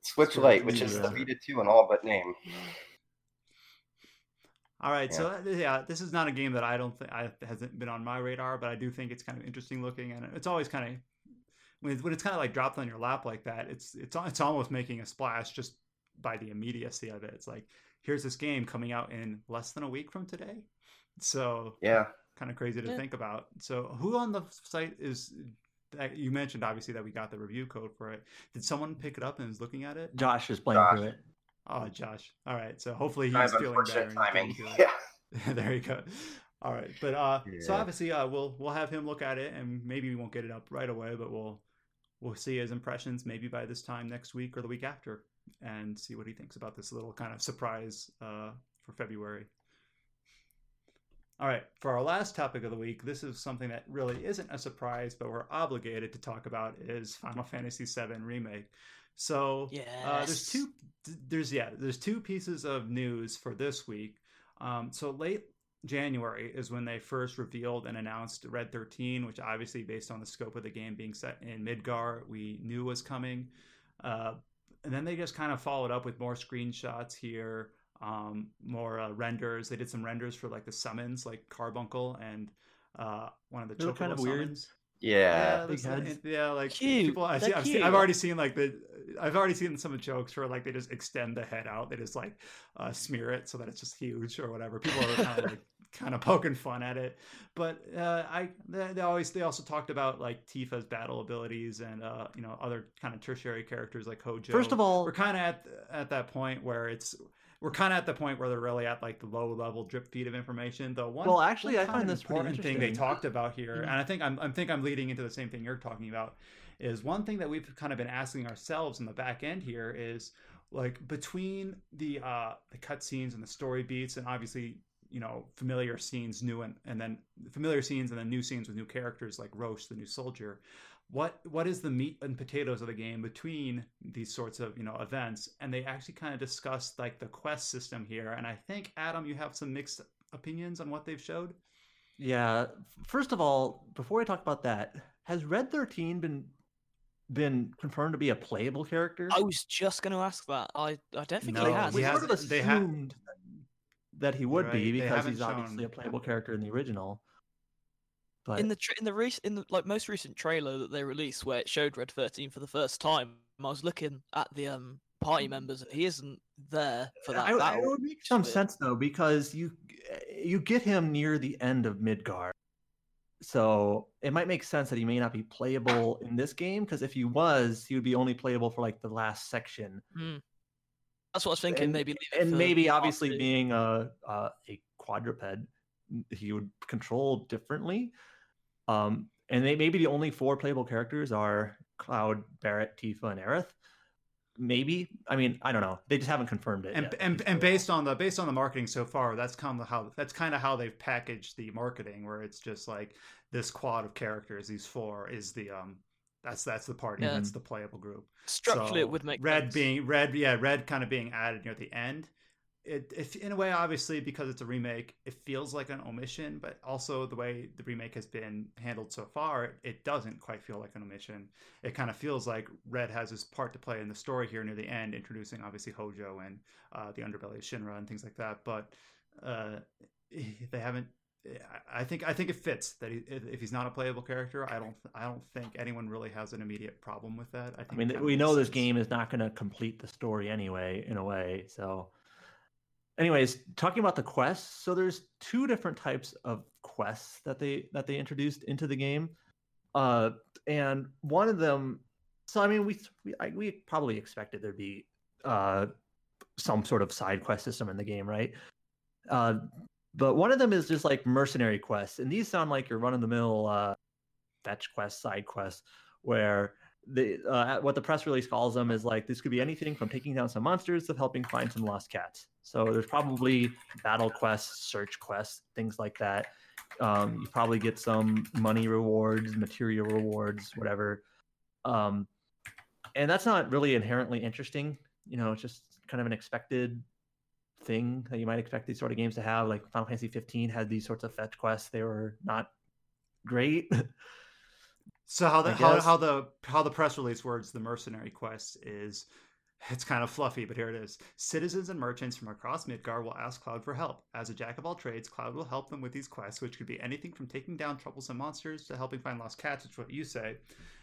Switch Sure, Lite, which is the yeah. Vita 2 in all but name. All right, so uh, yeah, this is not a game that I don't think I hasn't been on my radar, but I do think it's kind of interesting looking, and it's always kind of when it's, when it's kind of like dropped on your lap like that. It's it's it's almost making a splash just by the immediacy of it. It's like here's this game coming out in less than a week from today, so Yeah. kind of crazy to Yeah. think about. So who on the site is? That- You mentioned obviously that we got the review code for it. Did someone pick it up and is looking at it? Josh is playing Josh. through it. Oh, Josh. All right. So hopefully he's feeling better. unfortunate and timing. getting to it. Yeah. there you go. All right, but uh, so obviously, uh, we'll we'll have him look at it, and maybe we won't get it up right away, but we'll we'll see his impressions maybe by this time next week or the week after, and see what he thinks about this little kind of surprise uh, for February. All right, for our last topic of the week, this is something that really isn't a surprise, but we're obligated to talk about is Final Fantasy VII remake. So uh, there's two. There's yeah. There's two pieces of news for this week. Um, so late January is when they first revealed and announced Red 13, which obviously, based on the scope of the game being set in Midgar, we knew was coming. Uh, and then they just kind of followed up with more screenshots here, um, more uh, renders. They did some renders for like the summons, like Carbuncle and uh, one of the They Chocobo kind of weird. Yeah. Yeah, big that's the- heads. yeah, like Cute. people. I see, I've, seen, I've already seen like the. I've already seen some jokes where like they just extend the head out. They just like uh, smear it so that it's just huge or whatever. People are kind of like kind of poking fun at it. But uh, I they, they always they also talked about like Tifa's battle abilities and uh, you know other kind of tertiary characters like Hojo. First of all, we're kind of at at that point where it's we're kind of at the point where they're really at like the low level drip feed of information. The one Well, actually, one I find this important thing they talked about here, Yeah. and I think I'm I think I'm leading into the same thing you're talking about. Is one thing that we've kind of been asking ourselves in the back end here is like between the uh the cutscenes and the story beats, and obviously you know familiar scenes, new and and then familiar scenes and then new scenes with new characters like Roche, the new soldier what what is the meat and potatoes of the game between these sorts of you know events and they actually kind of discussed like the quest system here and i think adam you have some mixed opinions on what they've showed yeah. First of all, before I talk about that, has Red Thirteen been been confirmed to be a playable character? I was just going to ask that. I, I don't think No, he has. he we has- sort of they ha- assumed that he would right, be because haven't he's obviously a playable character in the original. But in the tra- in the rec- in the like most recent trailer that they released where it showed Red 13 for the first time, I was looking at the um party members and he isn't there for that I, battle. it would make some sense though because you you get him near the end of Midgar, So it might make sense that he may not be playable in this game because if he was, he would be only playable for like the last section. Mm. That's what I was thinking. And- maybe, and maybe obviously being a, a a quadruped he would control differently um and they maybe the only four playable characters are cloud barrett tifa and aerith maybe i mean i don't know they just haven't confirmed it and yet. and, and based on the based on the marketing so far that's kind of how that's kind of how they've packaged the marketing where it's just like this quad of characters these four is the um that's that's the party Yeah. that's the playable group structurally So, it would make red sense. being red yeah red kind of being added near the end it if in a way obviously because it's a remake it feels like an omission but also the way the remake has been handled so far it doesn't quite feel like an omission it kind of feels like red has his part to play in the story here near the end introducing obviously hojo and uh, the underbelly of shinra and things like that but uh, they haven't I- think I think it fits that he, if he's not a playable character. I don't I don't think anyone really has an immediate problem with that. I, think i mean we know makes this game is not going to complete the story anyway in a way so anyways talking about the quests so there's two different types of quests that they that they introduced into the game. Uh and one of them so i mean we we, I, we probably expected there'd be uh some sort of side quest system in the game right? Uh but one of them is just like mercenary quests and these sound like your run-of-the-mill uh fetch quest side quests where the uh, what the press release calls them is like this could be anything from taking down some monsters to helping find some lost cats. So there's probably battle quests, search quests, things like that. Um, you probably get some money rewards, material rewards, whatever. Um, and that's not really inherently interesting. You know, it's just kind of an expected thing that you might expect these sort of games to have. Like Final Fantasy 15 had these sorts of fetch quests. They were not great. So how the how, how the how the press release words the mercenary quest is it's kind of fluffy, but here it is. Citizens and merchants from across Midgar will ask Cloud for help. As a jack of all trades, Cloud will help them with these quests, which could be anything from taking down troublesome monsters to helping find lost cats, which is what you say.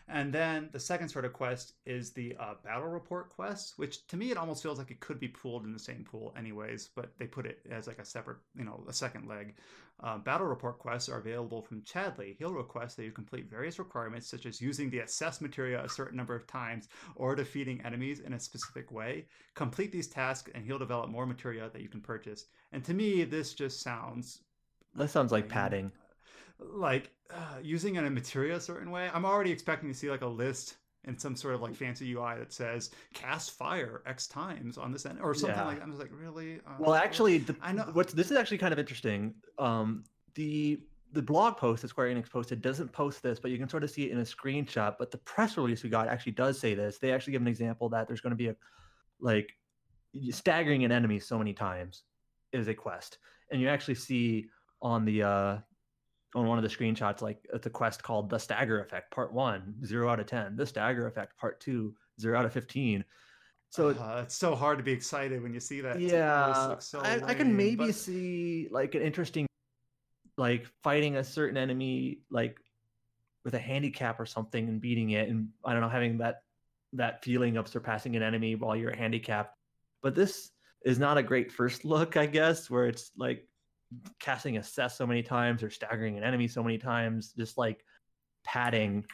And then the second sort of quest is the uh, battle report quest, which to me it almost feels like it could be pooled in the same pool, anyways. But they put it as like a separate, you know, a second leg. Uh, battle report quests are available from Chadley. He'll request that you complete various requirements, such as using the assess materia a certain number of times or defeating enemies in a specific way. Complete these tasks, and he'll develop more materia that you can purchase. And to me, this just sounds that sounds like padding. Like uh, using a materia a certain way. I'm already expecting to see like a list and some sort of like fancy UI that says cast fire X times on this end or something Yeah. like. I'm just like, really? Uh, Well, actually, the, I know- What's this is actually kind of interesting. Um, the the blog post that Square Enix posted doesn't post this, but you can sort of see it in a screenshot. But the press release we got actually does say this. They actually give an example that there's going to be a like staggering an enemy so many times is a quest, and you actually see on the uh, on one of the screenshots like it's a quest called the Stagger Effect Part One, zero out of ten. The Stagger Effect Part Two, zero out of fifteen. So uh, it's so hard to be excited when you see that. yeah, so I, I can maybe but- see like an interesting, like fighting a certain enemy like with a handicap or something and beating it, and I don't know having that that feeling of surpassing an enemy while you're handicapped. But this is not a great first look, I guess, where it's like casting assess so many times or staggering an enemy so many times, just like padding.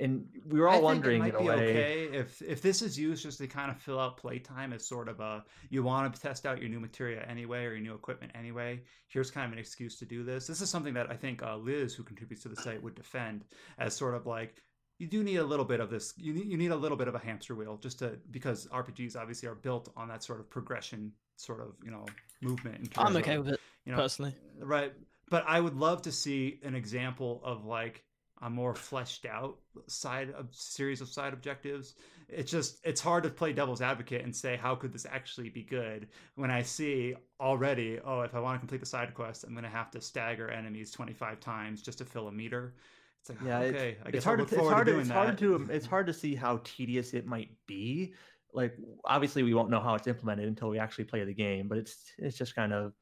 And we were all I think wondering it might in a be way. okay if if this is used just to kind of fill out playtime as sort of a you want to test out your new materia anyway or your new equipment anyway. Here's kind of an excuse to do this. This is something that I think uh, Liz, who contributes to the site, would defend as sort of like you do need a little bit of this. You need you need a little bit of a hamster wheel just to because RPGs obviously are built on that sort of progression, sort of you know movement. in I'm okay of, with it you know, personally. right but i would love to see an example of like a more fleshed out side of series of side objectives it's just it's hard to play devil's advocate and say how could this actually be good when i see already oh if i want to complete the side quest i'm going to have to stagger enemies 25 times just to fill a meter it's like yeah, okay it's, i guess it's hard to it's hard to to, it's that hard to um, it's hard to see how tedious it might be. Like obviously we won't know how it's implemented until we actually play the game, but it's it's just kind of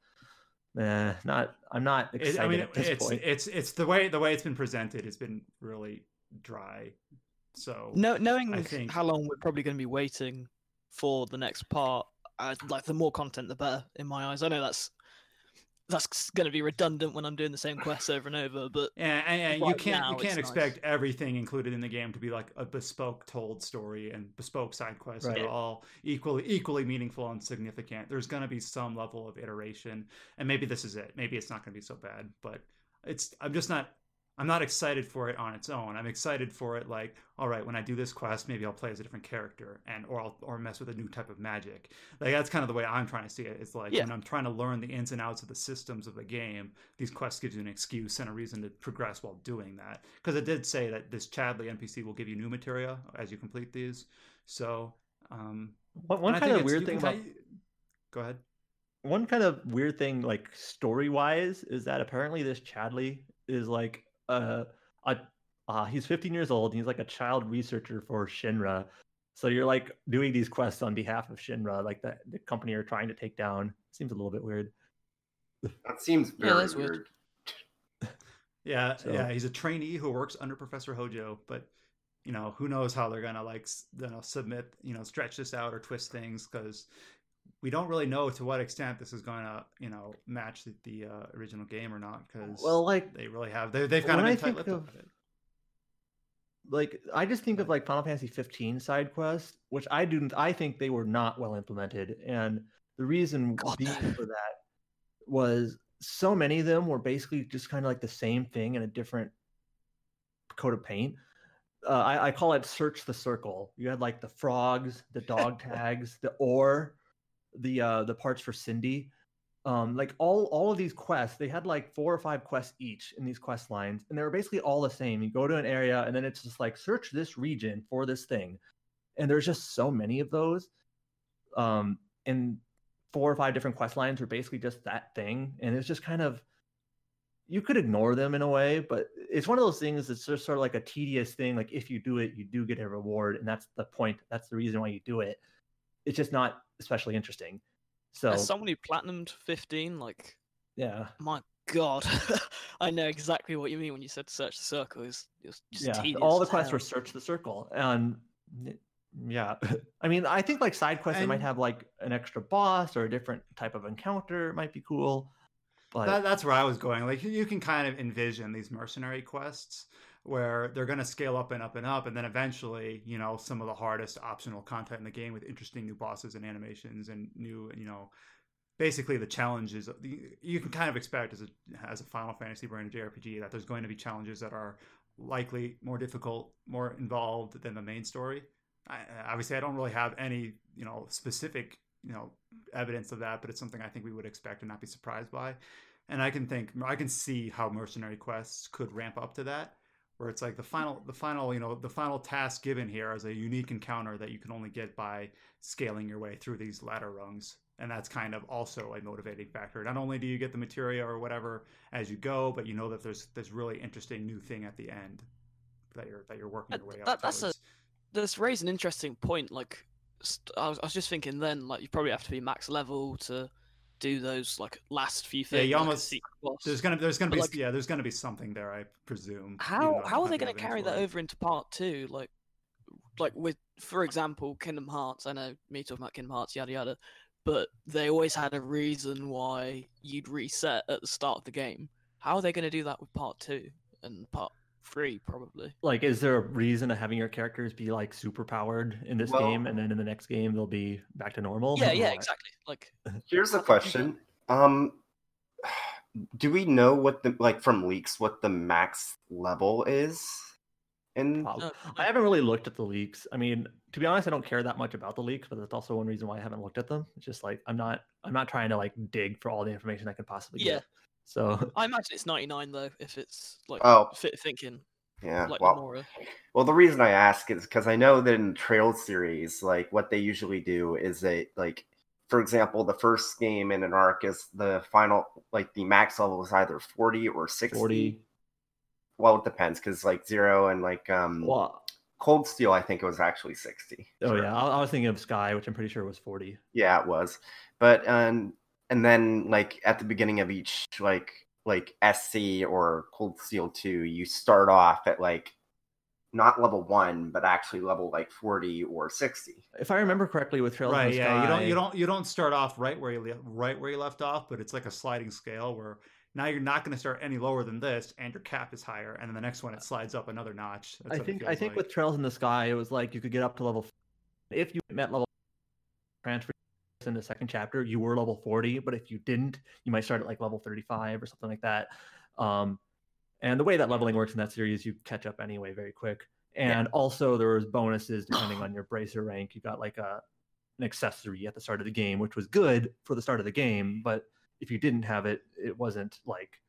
eh, not I'm not It- excited i mean at this it's point. it's it's the way the way it's been presented has been really dry so No, knowing I think- how long we're probably going to be waiting for the next part, uh, like the more content, the better in my eyes. I know that's that's going to be redundant when I'm doing the same quests over and over. But and, and, and you can't now, you can't expect everything included in the game to be like a bespoke told story and bespoke side quests that Right. are all equally equally meaningful and significant. There's going to be some level of iteration, and maybe this is it. Maybe it's not going to be so bad, but it's I'm just not I'm not excited for it on its own. I'm excited for it like, all right, when I do this quest, maybe I'll play as a different character and or I'll or mess with a new type of magic. Like that's kind of the way I'm trying to see it. It's like Yeah. when I'm trying to learn the ins and outs of the systems of the game, these quests gives you an excuse and a reason to progress while doing that. Because it did say that this Chadley NPC will give you new materia as you complete these. So um One, one kind of weird thing about Go ahead. one kind of weird thing like story wise is that apparently this Chadley is like a a uh, he's 15 years old and he's like a child researcher for Shinra. So you're like doing these quests on behalf of Shinra, like the, the company you're trying to take down. Seems a little bit weird. That seems Yeah, very that's weird. weird. Yeah, So- yeah, he's a trainee who works under Professor Hojo, but you know, who knows how they're gonna like, s- you know, submit, you know, stretch this out or twist things because we don't really know to what extent this is gonna, you know, match the, the uh, original game or not because Well, like they really have they, they've kind of I been think tight-lipped of- about it. like I just think of like Final Fantasy 15 side quests, which I do I think they were not well implemented, and the reason God, being for that was so many of them were basically just kind of like the same thing in a different coat of paint. Uh, I, I call it search the circle. You had like the frogs, the dog tags, the ore, the uh, the parts for Cindy. Um, like all all of these quests, they had like four or five quests each in these quest lines, and they were basically all the same. You go to an area, and then it's just like search this region for this thing, and there's just so many of those. Um, and four or five different quest lines were basically just that thing, and it's just kind of you could ignore them in a way, but it's one of those things that's just sort of like a tedious thing. Like if you do it, you do get a reward, and that's the point. That's the reason why you do it. It's just not especially interesting. So as someone who platinumed 15, like yeah, my god, I know exactly what you mean when you said search the circle. Is just yeah. tedious All the as quests were search the circle, and yeah. I mean, I think like side quests that might have like an extra boss or a different type of encounter might be cool. But That, that's where I was going. Like you can kind of envision these mercenary quests where they're going to scale up and up and up, and then eventually, you know, some of the hardest optional content in the game with interesting new bosses and animations and new, you know, basically the challenges. You can kind of expect as a as a Final Fantasy branded JRPG that there's going to be challenges that are likely more difficult, more involved than the main story. I, obviously, I don't really have any, you know, specific, you know, evidence of that, but it's something I think we would expect and not be surprised by. And I can think, I can see how mercenary quests could ramp up to that, where it's like the final, the final, you know, the final task given here is a unique encounter that you can only get by scaling your way through these ladder rungs. And that's kind of also a motivating factor. Not only do you get the material or whatever as you go, but you know that there's this really interesting new thing at the end that you're that you're working your way up. that- that's a- towards. This raised an interesting point. Like, st- I was, I was just thinking then, like, you probably have to be max level to do those like last few things. Yeah, you almost- boss. There's gonna there's gonna But, be like- yeah there's gonna be something there I presume. How how are they going to carry that over into part two? Like, like with, for example, Kingdom Hearts. I know me talking about Kingdom Hearts, yada yada, but they always had a reason why you'd reset at the start of the game. How are they going to do that with part two and part three? Probably. like, is there a reason to having your characters be like super powered in this Well- game, and then in the next game they'll be back to normal? Yeah, yeah, exactly. Like, Here's a How do you do question. Um, do we know what the like from leaks what the max level is? In Prob- no, I haven't really looked at the leaks. I mean, to be honest, I don't care that much about the leaks, but that's also one reason why I haven't looked at them. It's just like I'm not I'm not trying to like dig for all the information I could possibly Yeah. get. So I imagine it's ninety nine though. If it's like Oh. fit thinking yeah, like well, Nomura. well, the reason I ask is because I know that in Trail series, like what they usually do is they like, for example, the first game in an arc is the final, like the max level is either forty or sixty. 40 Well, it depends because like zero and like um well Cold Steel, I think it was actually sixty. oh Sure. yeah, I, I was thinking of Sky, which I'm pretty sure was 40. Yeah, it was. But um and then like at the beginning of each like like SC or Cold Steel 2, you start off at like not level one, but actually level like forty or sixty. If I remember correctly, with Trails in right the yeah you don't you don't you don't start off right where you right where you left off but it's like a sliding scale where now you're not going to start any lower than this and your cap is higher and then the next one it slides up another notch That's I think I think like. with Trails in the Sky, it was like you could get up to level. If you met level transfer in the second chapter, you were level forty. But if you didn't, you might start at like level thirty-five or something like that. Um, and the way that leveling works in that series, you catch up anyway very quick. And also there was bonuses depending on your bracer rank. You got like a an accessory at the start of the game, which was good for the start of the game. But if you didn't have it, it wasn't like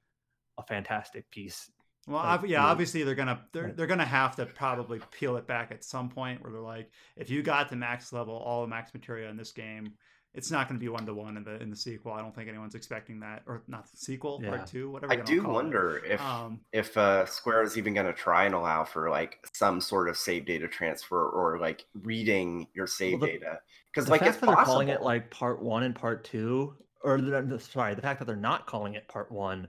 a fantastic piece Well, like, yeah, you- obviously they're gonna they're they're gonna have to probably peel it back at some point where they're like, if you got to max level, all the max material in this game, it's not going to be one to one in the in the sequel. I don't think anyone's expecting that, or not the sequel, Yeah. part two, whatever. I you're gonna do call it. wonder if Um, if uh, Square is even going to try and allow for like some sort of save data transfer or like reading your save the- data because the like fact it's that they're possible. calling it like part one and part two, or the, the- sorry, the fact that they're not calling it part one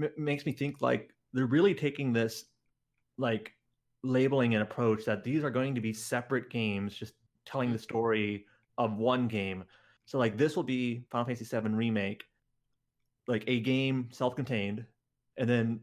m- makes me think like they're really taking this like labeling an approach that these are going to be separate games, just telling the story of one game. So like this will be Final Fantasy VII remake, like a game self-contained, and then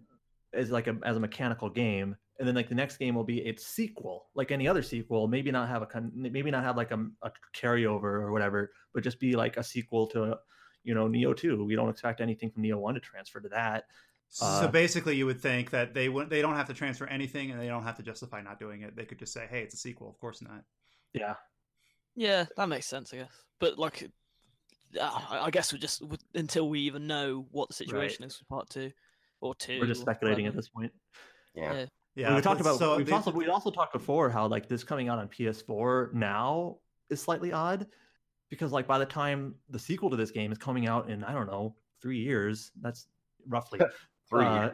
as like a as a mechanical game, and then like the next game will be its sequel, like any other sequel. Maybe not have a maybe not have like a, a carryover or whatever, but just be like a sequel to, you know, Nioh Two. We don't expect anything from Nioh One to transfer to that. so uh, basically, you would think that they would they don't have to transfer anything, and they don't have to justify not doing it. They could just say, "Hey, it's a sequel." Of course not. Yeah, Yeah, that makes sense, I guess. But like, uh, I I guess we just w- until we even know what the situation is for part two or 2 we're just speculating at this point. yeah. Yeah. Yeah, we talked about so we've they- also we also talked before how like this coming out on PS4 now is slightly odd because like by the time the sequel to this game is coming out in I don't know three years, that's roughly Three. uh,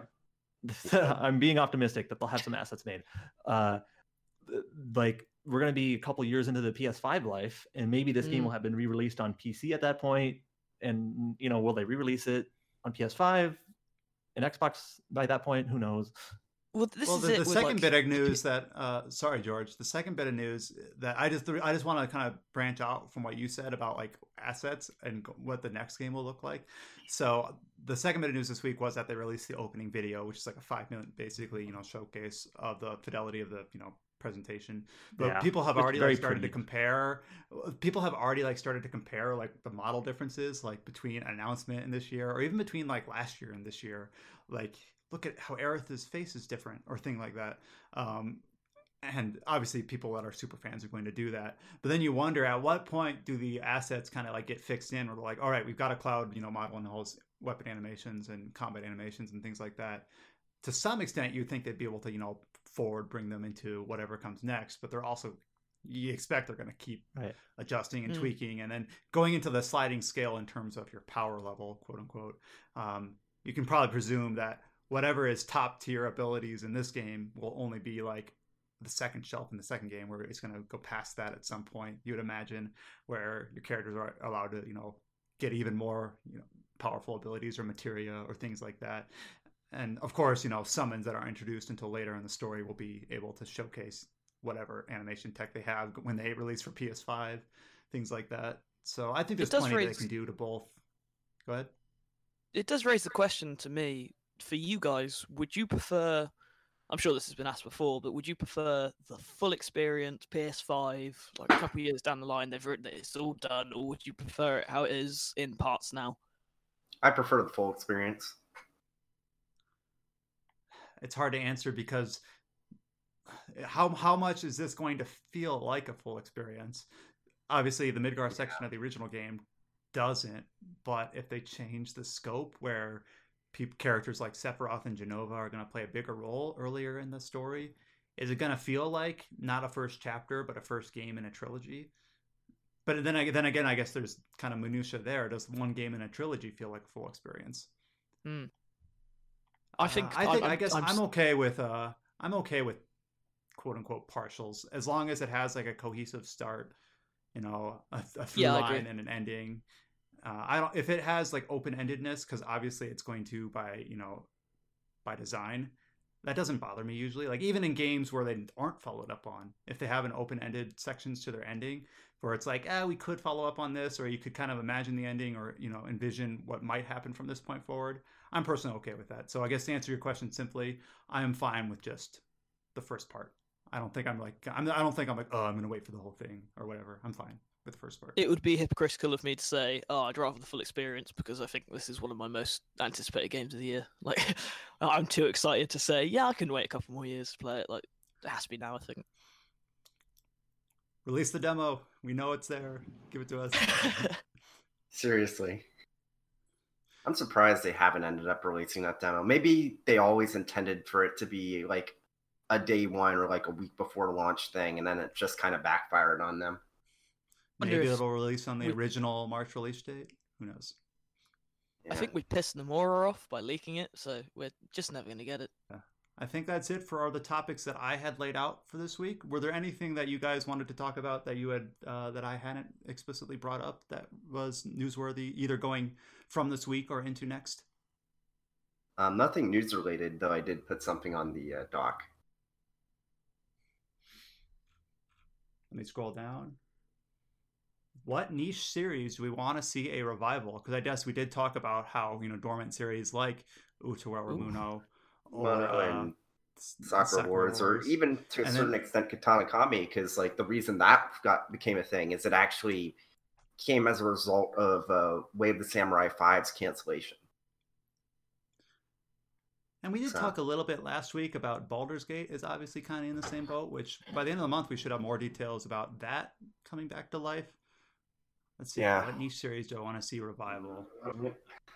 I'm being optimistic that they'll have some assets made. Uh, like we're going to be a couple years into the PS5 life, and maybe this game Mm. will have been re-released on PC at that point. And you know, will they re-release it on PS5 and Xbox by that point? Who knows? Well, this well, is the, it. the second like, bit of news that uh, sorry, George. The second bit of news that I just I just want to kind of branch out from what you said about like assets and what the next game will look like. So the second bit of news this week was that they released the opening video, which is like a five minute basically you know showcase of the fidelity of the you know presentation. But Yeah, people have it's already like started to compare. People have already like started to compare like the model differences like between announcement and this year, or even between like last year and this year. Like look at how Aerith's face is different, or thing like that. Um, and obviously, people that are super fans are going to do that. But then you wonder at what point do the assets kind of like get fixed in, where they're like, all right, we've got a cloud, you know, model and holds weapon animations and combat animations and things like that. To some extent, you'd think they'd be able to, you know, forward bring them into whatever comes next. But they're also you expect they're going to keep Right. adjusting and Mm. tweaking and then going into the sliding scale in terms of your power level quote unquote um, you can probably presume that whatever is top tier abilities in this game will only be like the second shelf in the second game where it's going to go past that at some point you would imagine where your characters are allowed to you know get even more you know powerful abilities or materia or things like that and of course you know summons that are introduced until later in the story will be able to showcase whatever animation tech they have when they release for ps5 things like that. So i think there's plenty raise- they can do to both. Go ahead. It does raise the question to me for you guys would you prefer i'm sure this has been asked before but would you prefer the full experience ps5 like a couple of years down the line they've written it it's all done or would you prefer it how it is in parts now? I prefer the full experience. It's hard to answer because eh, how how much is this going to feel like a full experience? Obviously, the Midgar section of the original game doesn't, but if they change the scope where characters like Sephiroth and Jenova are going to play a bigger role earlier in the story, is it going to feel like not a first chapter but a first game in a trilogy? But then, I- then again, I guess there's kind of minutia there. Does one game in a trilogy feel like a full experience? Hmm. I think- Uh, I think. I'm- I guess I'm I'm, okay with. Uh, I'm okay with quote unquote partials as long as it has like a cohesive start. You know, a, a through Yeah, line and an ending. Uh, I don't. If it has like open endedness, because obviously it's going to by you know by design. That doesn't bother me usually. Like even in games where they aren't followed up on, if they have an open-ended sections to their ending, where it's like, ah, we could follow up on this, or you could kind of imagine the ending, or you know, envision what might happen from this point forward. I'm personally okay with that. So I guess to answer your question simply, I am fine with just the first part. I don't think I'm like I'm, I don't think I'm like oh I'm gonna wait for the whole thing or whatever. I'm fine with the first part. It would be hypocritical of me to say, "Oh, I'd rather the full experience," because I think this is one of my most anticipated games of the year. Like, I'm too excited to say, "Yeah, I can wait a couple more years to play it." Like, it has to be now. I think. Release the demo. We know it's there. Give it to us. Seriously. I'm surprised they haven't ended up releasing that demo. Maybe they always intended for it to be like a day one or like a week before launch thing, and then it just kind of backfired on them. Maybe Wonder if it'll release on the we- original March release date. Who knows? I think we pissed Nomura off by leaking it, so we're just never gonna get it. I think that's it for all the topics that I had laid out for this week. Were there anything that you guys wanted to talk about that you had uh, that I hadn't explicitly brought up that was newsworthy, either going from this week or into next? Um, nothing news related, though. I did put something on the uh, doc. Let me scroll down. What niche series do we want to see a revival? Because I guess we did talk about how you know dormant series like Utawa Ooh. Muno or Mono uh, and Sakura Wars, or even to a And certain then- extent Katana Kami, because like the reason that got became a thing is it actually came as a result of uh, Way of the Samurai 5's cancellation. And we did So- talk a little bit last week about Baldur's Gate is obviously kind of in the same boat, which by the end of the month we should have more details about that coming back to life. Let's see. Yeah. What niche series do I want to see revival?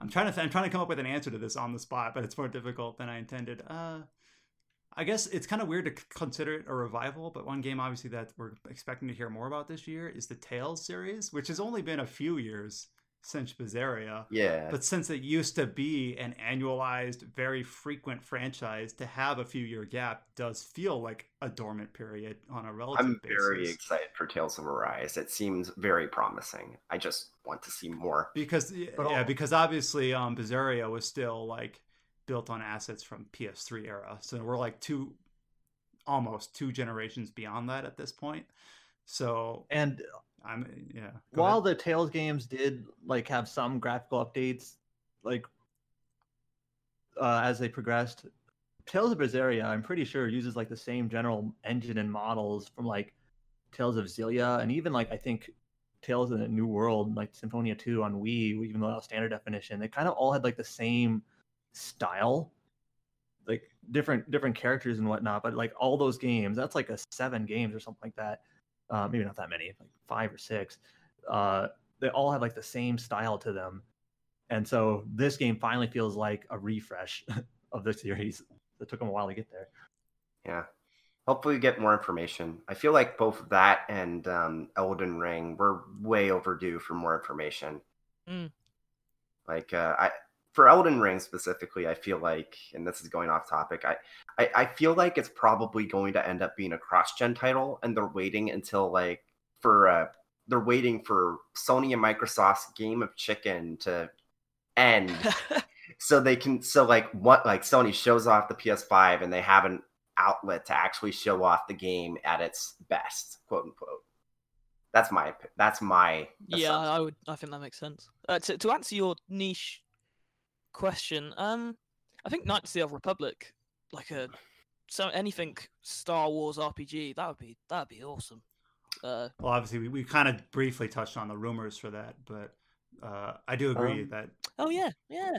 I'm trying to th- I'm trying to come up with an answer to this on the spot, but it's more difficult than I intended. Uh, I guess it's kind of weird to consider it a revival, but one game obviously that we're expecting to hear more about this year is the Tales series, which has only been a few years since Berseria. Yeah, But since it used to be an annualized, very frequent franchise, to have a few year gap does feel like a dormant period on a relative I'm basis. very excited for Tales of Arise. It seems very promising. I just want to see more. because yeah, But all- because obviously um Berseria was still like built on assets from PS3 era. So we're like two almost two generations beyond that at this point. So And I'm yeah. go while ahead. the Tales games did like have some graphical updates, like uh, as they progressed, Tales of Berseria, I'm pretty sure uses like the same general engine and models from like Tales of Xillia, and even like I think Tales of the New World, like Symphonia 2 on Wii, even though that was standard definition, they kind of all had like the same style, like different different characters and whatnot. But like all those games, that's like a seven games or something like that. Uh, maybe not that many, like five or six. Uh, they all have like the same style to them, and so this game finally feels like a refresh of the series. It took them a while to get there. Yeah. Hopefully, we get more information. I feel like both that and um, Elden Ring were way overdue for more information. Mm. Like, uh, I for Elden Ring specifically, I feel like, and this is going off topic, I, I, I feel like it's probably going to end up being a cross-gen title, and they're waiting until like for uh, they're waiting for Sony and Microsoft's Game of Chicken to end so they can so like what like Sony shows off the PS5 and they have an outlet to actually show off the game at its best, quote unquote. That's my that's my yeah. I would. I think that makes sense. Uh, to to answer your niche question, um, I think Knights of the Old Republic, like a so anything Star Wars RPG, that would be that would be awesome. Uh, well obviously we, we kind of briefly touched on the rumors for that, but uh, I do agree Um, that oh yeah, yeah.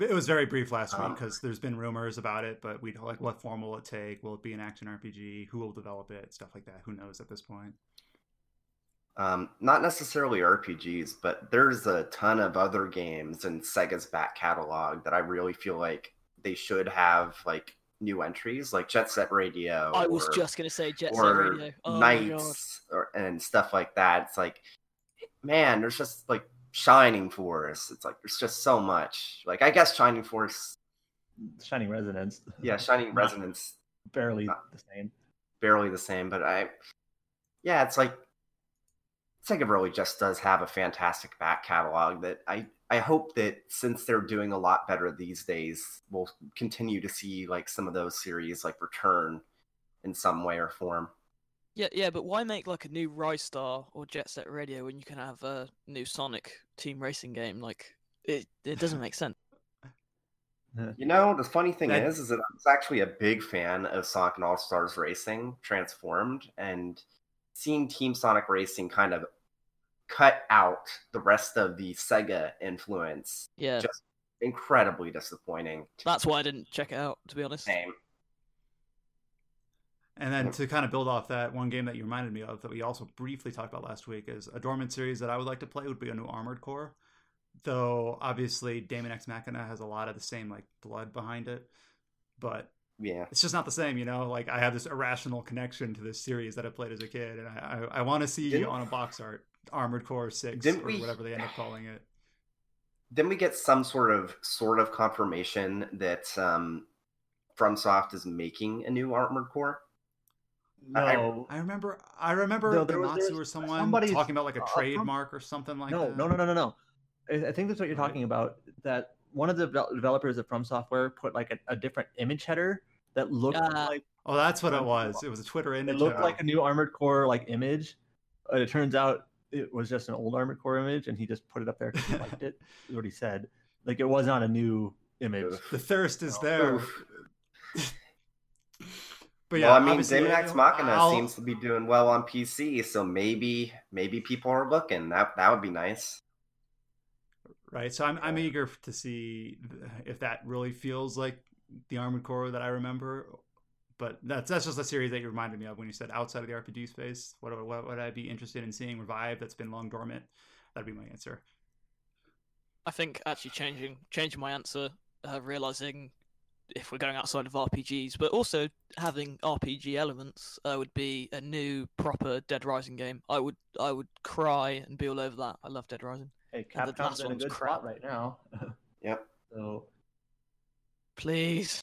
It was very brief last week because there's been rumors about it, but we don't like what form will it take? Will it be an action RPG? Who will develop it? Stuff like that. Who knows at this point? Um, not necessarily RPGs, but there's a ton of other games in Sega's back catalog that I really feel like they should have like new entries, like Jet Set Radio. I was or- just gonna say Jet Set Radio. Oh my god. Knights or, and stuff like that. It's like, man, there's just like Shining Force. It's like there's just so much. Like I guess Shining Force, Shining Resonance. yeah, Shining Resonance, barely not- the same. barely the same, but I, yeah, it's like Sega really just does have a fantastic back catalog that I I hope that since they're doing a lot better these days, we'll continue to see like some of those series like return in some way or form. Yeah, yeah, but why make like a new Ristar or Jet Set Radio when you can have a new Sonic Team Racing game? Like, it it doesn't make sense. You know, the funny thing That- is, is that I was actually a big fan of Sonic and All Stars Racing Transformed, and seeing Team Sonic Racing kind of cut out the rest of the Sega influence, Yeah, just incredibly disappointing. that's why I didn't check it out. To be honest. Same. And then to kind of build off that, one game that you reminded me of that we also briefly talked about last week is a dormant series that I would like to play would be a new Armored Core. Though obviously Daemon X Machina has a lot of the same like blood behind it, but Yeah. it's just not the same, you know. Like I have this irrational connection to this series that I played as a kid, and I I, I want to see Didn't- on a box art Armored Core Six or we- whatever they end up calling it. Then we get some sort of sort of confirmation that um, FromSoft is making a new Armored Core. I- No, I remember I remember No, the there was- Natsu or someone somebody- talking about like a uh, from- trademark or something like no, that. no, no, no, no, no. I I think that's what you're Right. talking about. That one of the developers of From Software put like a, a different image header that looked Ah. like Oh, that's what it was. It was a Twitter image. it looked like a new Armored Core like image. But it turns out it was just an old Armored Core image, and he just put it up there because he liked it. Is what he said. Like it was not a new image. The thirst is Oh, there. but yeah, well, I mean, obviously, Daemon X Machina I'll- seems to be doing well on PC, so maybe maybe people are looking. That that would be nice. right. So I'm I'm eager to see if that really feels like the Armored Core that I remember. But that's that's just a series that you reminded me of when you said outside of the RPG space. What what would I be interested in seeing revive that's been long dormant? That'd be my answer. I think actually changing changing my answer, uh, realizing if we're going outside of RPGs, but also having RPG elements, uh, would be a new proper Dead Rising game. I would I would cry and be all over that. I love Dead Rising. Hey, the Capcom's last in a good crap. spot right now. Yep. So Please.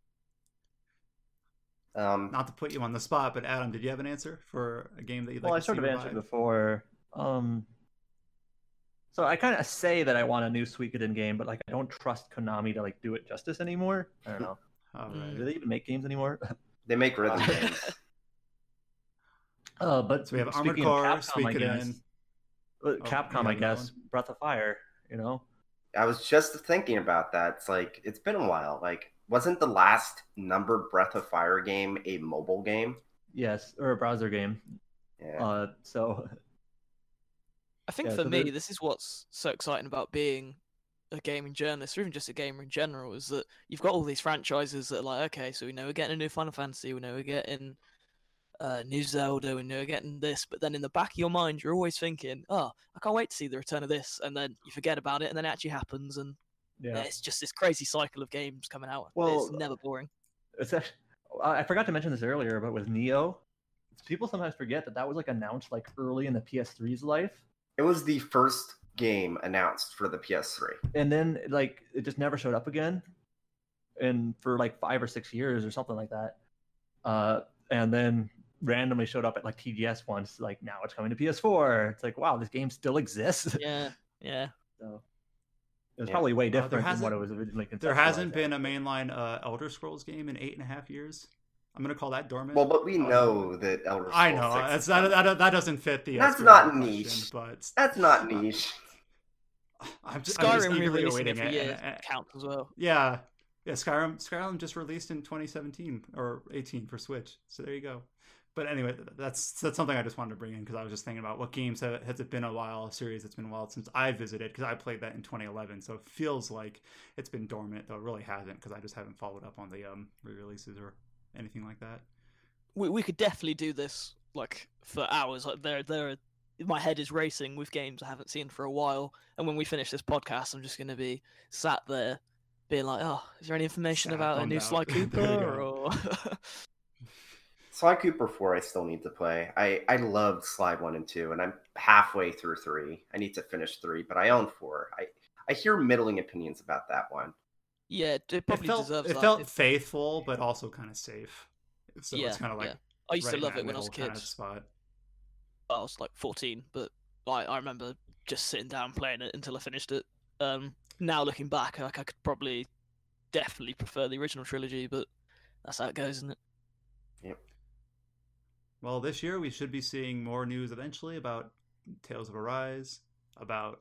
Um, Not to put you on the spot, but Adam, did you have an answer for a game that you'd like well, I sort see of answered revive? before. Um, so I kind of say that I want a new Suikoden game, but like I don't trust Konami to like do it justice anymore. I don't know. Right. do they even make games anymore? they make rhythm games. Uh, but So we have Armored speaking of Core, Capcom, I guess, uh, Oh, Capcom, you I guess. Breath of Fire. You know, I was just thinking about that. It's like it's been a while. Like, wasn't the last number Breath of Fire game a mobile game? yes, or a browser game. Yeah. Uh, so I think Yeah, for so me, there- this is what's so exciting about being a gaming journalist, or even just a gamer in general, is that you've got all these franchises that are like, okay, so we know we're getting a new Final Fantasy, we know we're getting uh, new Zelda, we know we're getting this, but then in the back of your mind, you're always thinking, oh, I can't wait to see the return of this, and then you forget about it, and then it actually happens, and yeah, it's just this crazy cycle of games coming out. Well, it's never boring. it's actually, I I forgot to mention this earlier, but with Nioh, people sometimes forget that that was like announced like early in the PS3's life, It was the first game announced for the PS3. and then like it just never showed up again, and for like five or six years or something like that. Uh, and then randomly showed up at like TGS once. Like now it's coming to PS4. It's like wow, this game still exists. Yeah, yeah. so it was Yeah. probably way uh, there different than what hasn't- it was originally. There hasn't conceptualized been a mainline uh, Elder Scrolls game in eight and a half years. I'm gonna call that dormant. Well, but we Oh, know that Elder Scrolls I know 6 that's that, that, that doesn't fit the. That's not question, niche. but That's not niche. I'm just, I'm just Skyrim eagerly re-releasing awaiting every it. year and- uh, and- uh, counts as well. yeah, yeah. Skyrim Skyrim just released in 2017 or 18 for Switch. So there you go. But anyway, that's that's something I just wanted to bring in because I was just thinking about what games have, has it been a while, a series that's been a while since I visited because I played that in 2011. So it feels like it's been dormant, though it really hasn't because I just haven't followed up on the um, re-releases or anything like that. we we could definitely do this like for hours. Like there there are, my head is racing with games I haven't seen for a while, and when we finish this podcast, I'm just gonna be sat there being like, oh, is there any information Sad, about a new out. Sly Cooper or? Sly Cooper 4, I still need to play. I, I loved Sly 1 and 2, and I'm halfway through 3. I need to finish 3, but I own 4. I, I hear middling opinions about that one. yeah, it It probably felt deserves it that. felt If- faithful, but also kind of safe. So yeah, it's kind of like yeah. I used right to love it when I was a kid. kinda spot. I was like 14, but I I remember just sitting down playing it until I finished it. Um, now looking back, like I could probably definitely prefer the original trilogy, but that's how it goes, isn't it? Well, this year we should be seeing more news eventually about Tales of Arise, about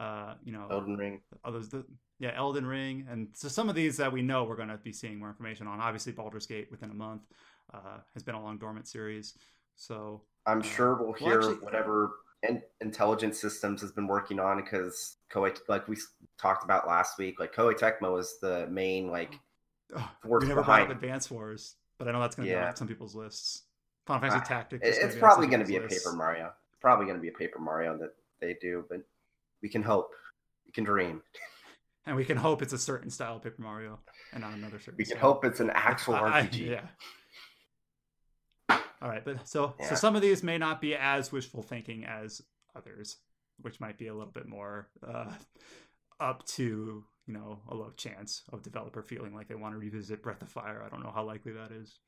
uh, you know, Elden Ring. others the yeah, Elden Ring, and so some of these that we know we're going to be seeing more information on. Obviously, Baldur's Gate within a month uh, has been a long dormant series, so I'm Uh, sure we'll well, hear actually- whatever in- Intelligent Systems has been working on because Koei, like we talked about last week, like Koei Tecmo is the main like force we never brought up behind. Advance Wars, but I know that's going to be on some people's lists. Final Fantasy Ah, Tactics. It- is gonna it's probably going to be a Paper. Mario. Probably going to be a Paper Mario that they do, but we can hope. We can dream. and we can hope it's a certain style of Paper Mario and not another certain. We can style. hope it's an actual I- I- RPG. yeah. All right, but so Yeah. so some of these may not be as wishful thinking as others, which might be a little bit more uh, up to you know a low chance of developer feeling like they want to revisit Breath of Fire. I don't know how likely that is.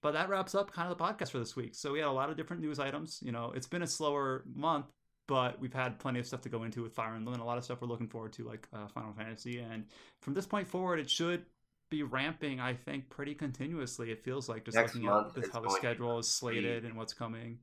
But that wraps up kind of the podcast for this week. So we had a lot of different news items. You know, it's been a slower month, but we've had plenty of stuff to go into with Fire Emblem and a lot of stuff we're looking forward to, like uh, Final Fantasy. And from this point forward, it should be ramping, I think, pretty continuously. It feels like just Next looking month at this, how the schedule is slated and what's coming.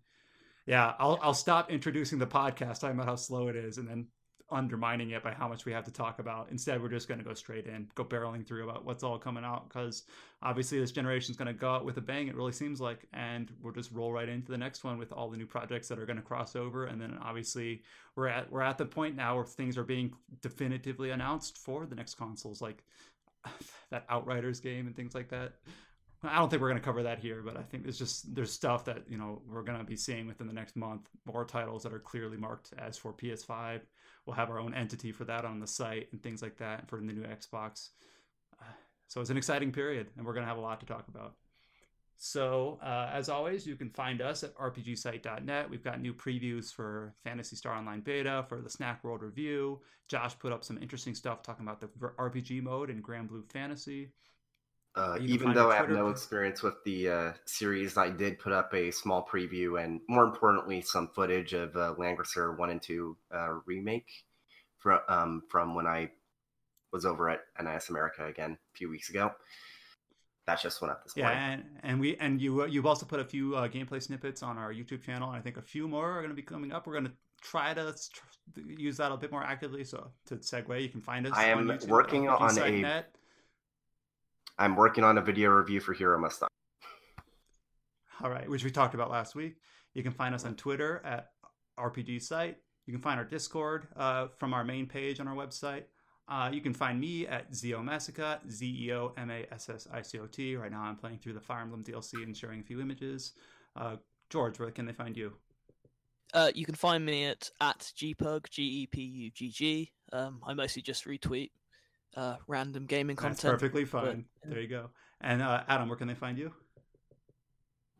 Yeah, I'll I'll stop introducing the podcast, talking about how slow it is, and then undermining it by how much we have to talk about. Instead, we're just going to go straight in, go barreling through about what's all coming out, because obviously this generation is going to go out with a bang. It really seems like, and we'll just roll right into the next one with all the new projects that are going to cross over, and then obviously we're at we're at the point now where things are being definitively announced for the next consoles, like that Outriders game and things like that. I don't think we're going to cover that here, but I think there's just there's stuff that you know we're going to be seeing within the next month. More titles that are clearly marked as for PS5. We'll have our own entity for that on the site and things like that for the new Xbox. So it's an exciting period, and we're going to have a lot to talk about. So, uh, as always, you can find us at rpgsite.net. We've got new previews for Phantasy Star Online Beta, for the Snack World Review. Josh put up some interesting stuff talking about the RPG mode in Granblue Fantasy. Uh, even though I have no experience with the uh, series, I did put up a small preview and, more importantly, some footage of uh, Langrisser One and Two uh, remake from um, from when I was over at NIS America again a few weeks ago. That's just went up this Yeah, morning. and, and we and you uh, you've also put a few uh, gameplay snippets on our YouTube channel, and I think a few more are going to be coming up. We're going to try to tr- use that a bit more actively. So to segue, you can find us. I on am YouTube working on a- Net. I'm working on a video review for Hero Must Die. All right, which we talked about last week. You can find us on Twitter at RPG Site. You can find our Discord uh, from our main page on our website. Uh, you can find me at Zeo Massicot, Z E O M A S S I C O T. Right now, I'm playing through the Fire Emblem DLC and sharing a few images. Uh, George, where can they find you? Uh, you can find me at at gpug g e p u g g. Um, I mostly just retweet uh, random gaming content. That's content. perfectly fine. yeah. There you go. And uh, Adam, where can they find you?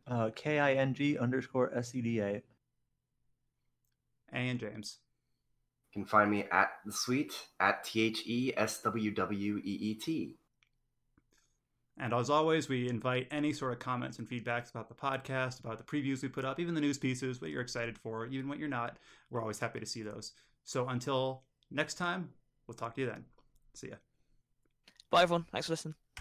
Uh, K I N G underscore S E D A. And James. You can find me at the suite at T H E S W W E E T. And as always, we invite any sort of comments and feedbacks about the podcast, about the previews we put up, even the news pieces, what you're excited for, even what you're not. We're always happy to see those. So until next time, we'll talk to you then. See ya. Bye everyone. Thanks for listening.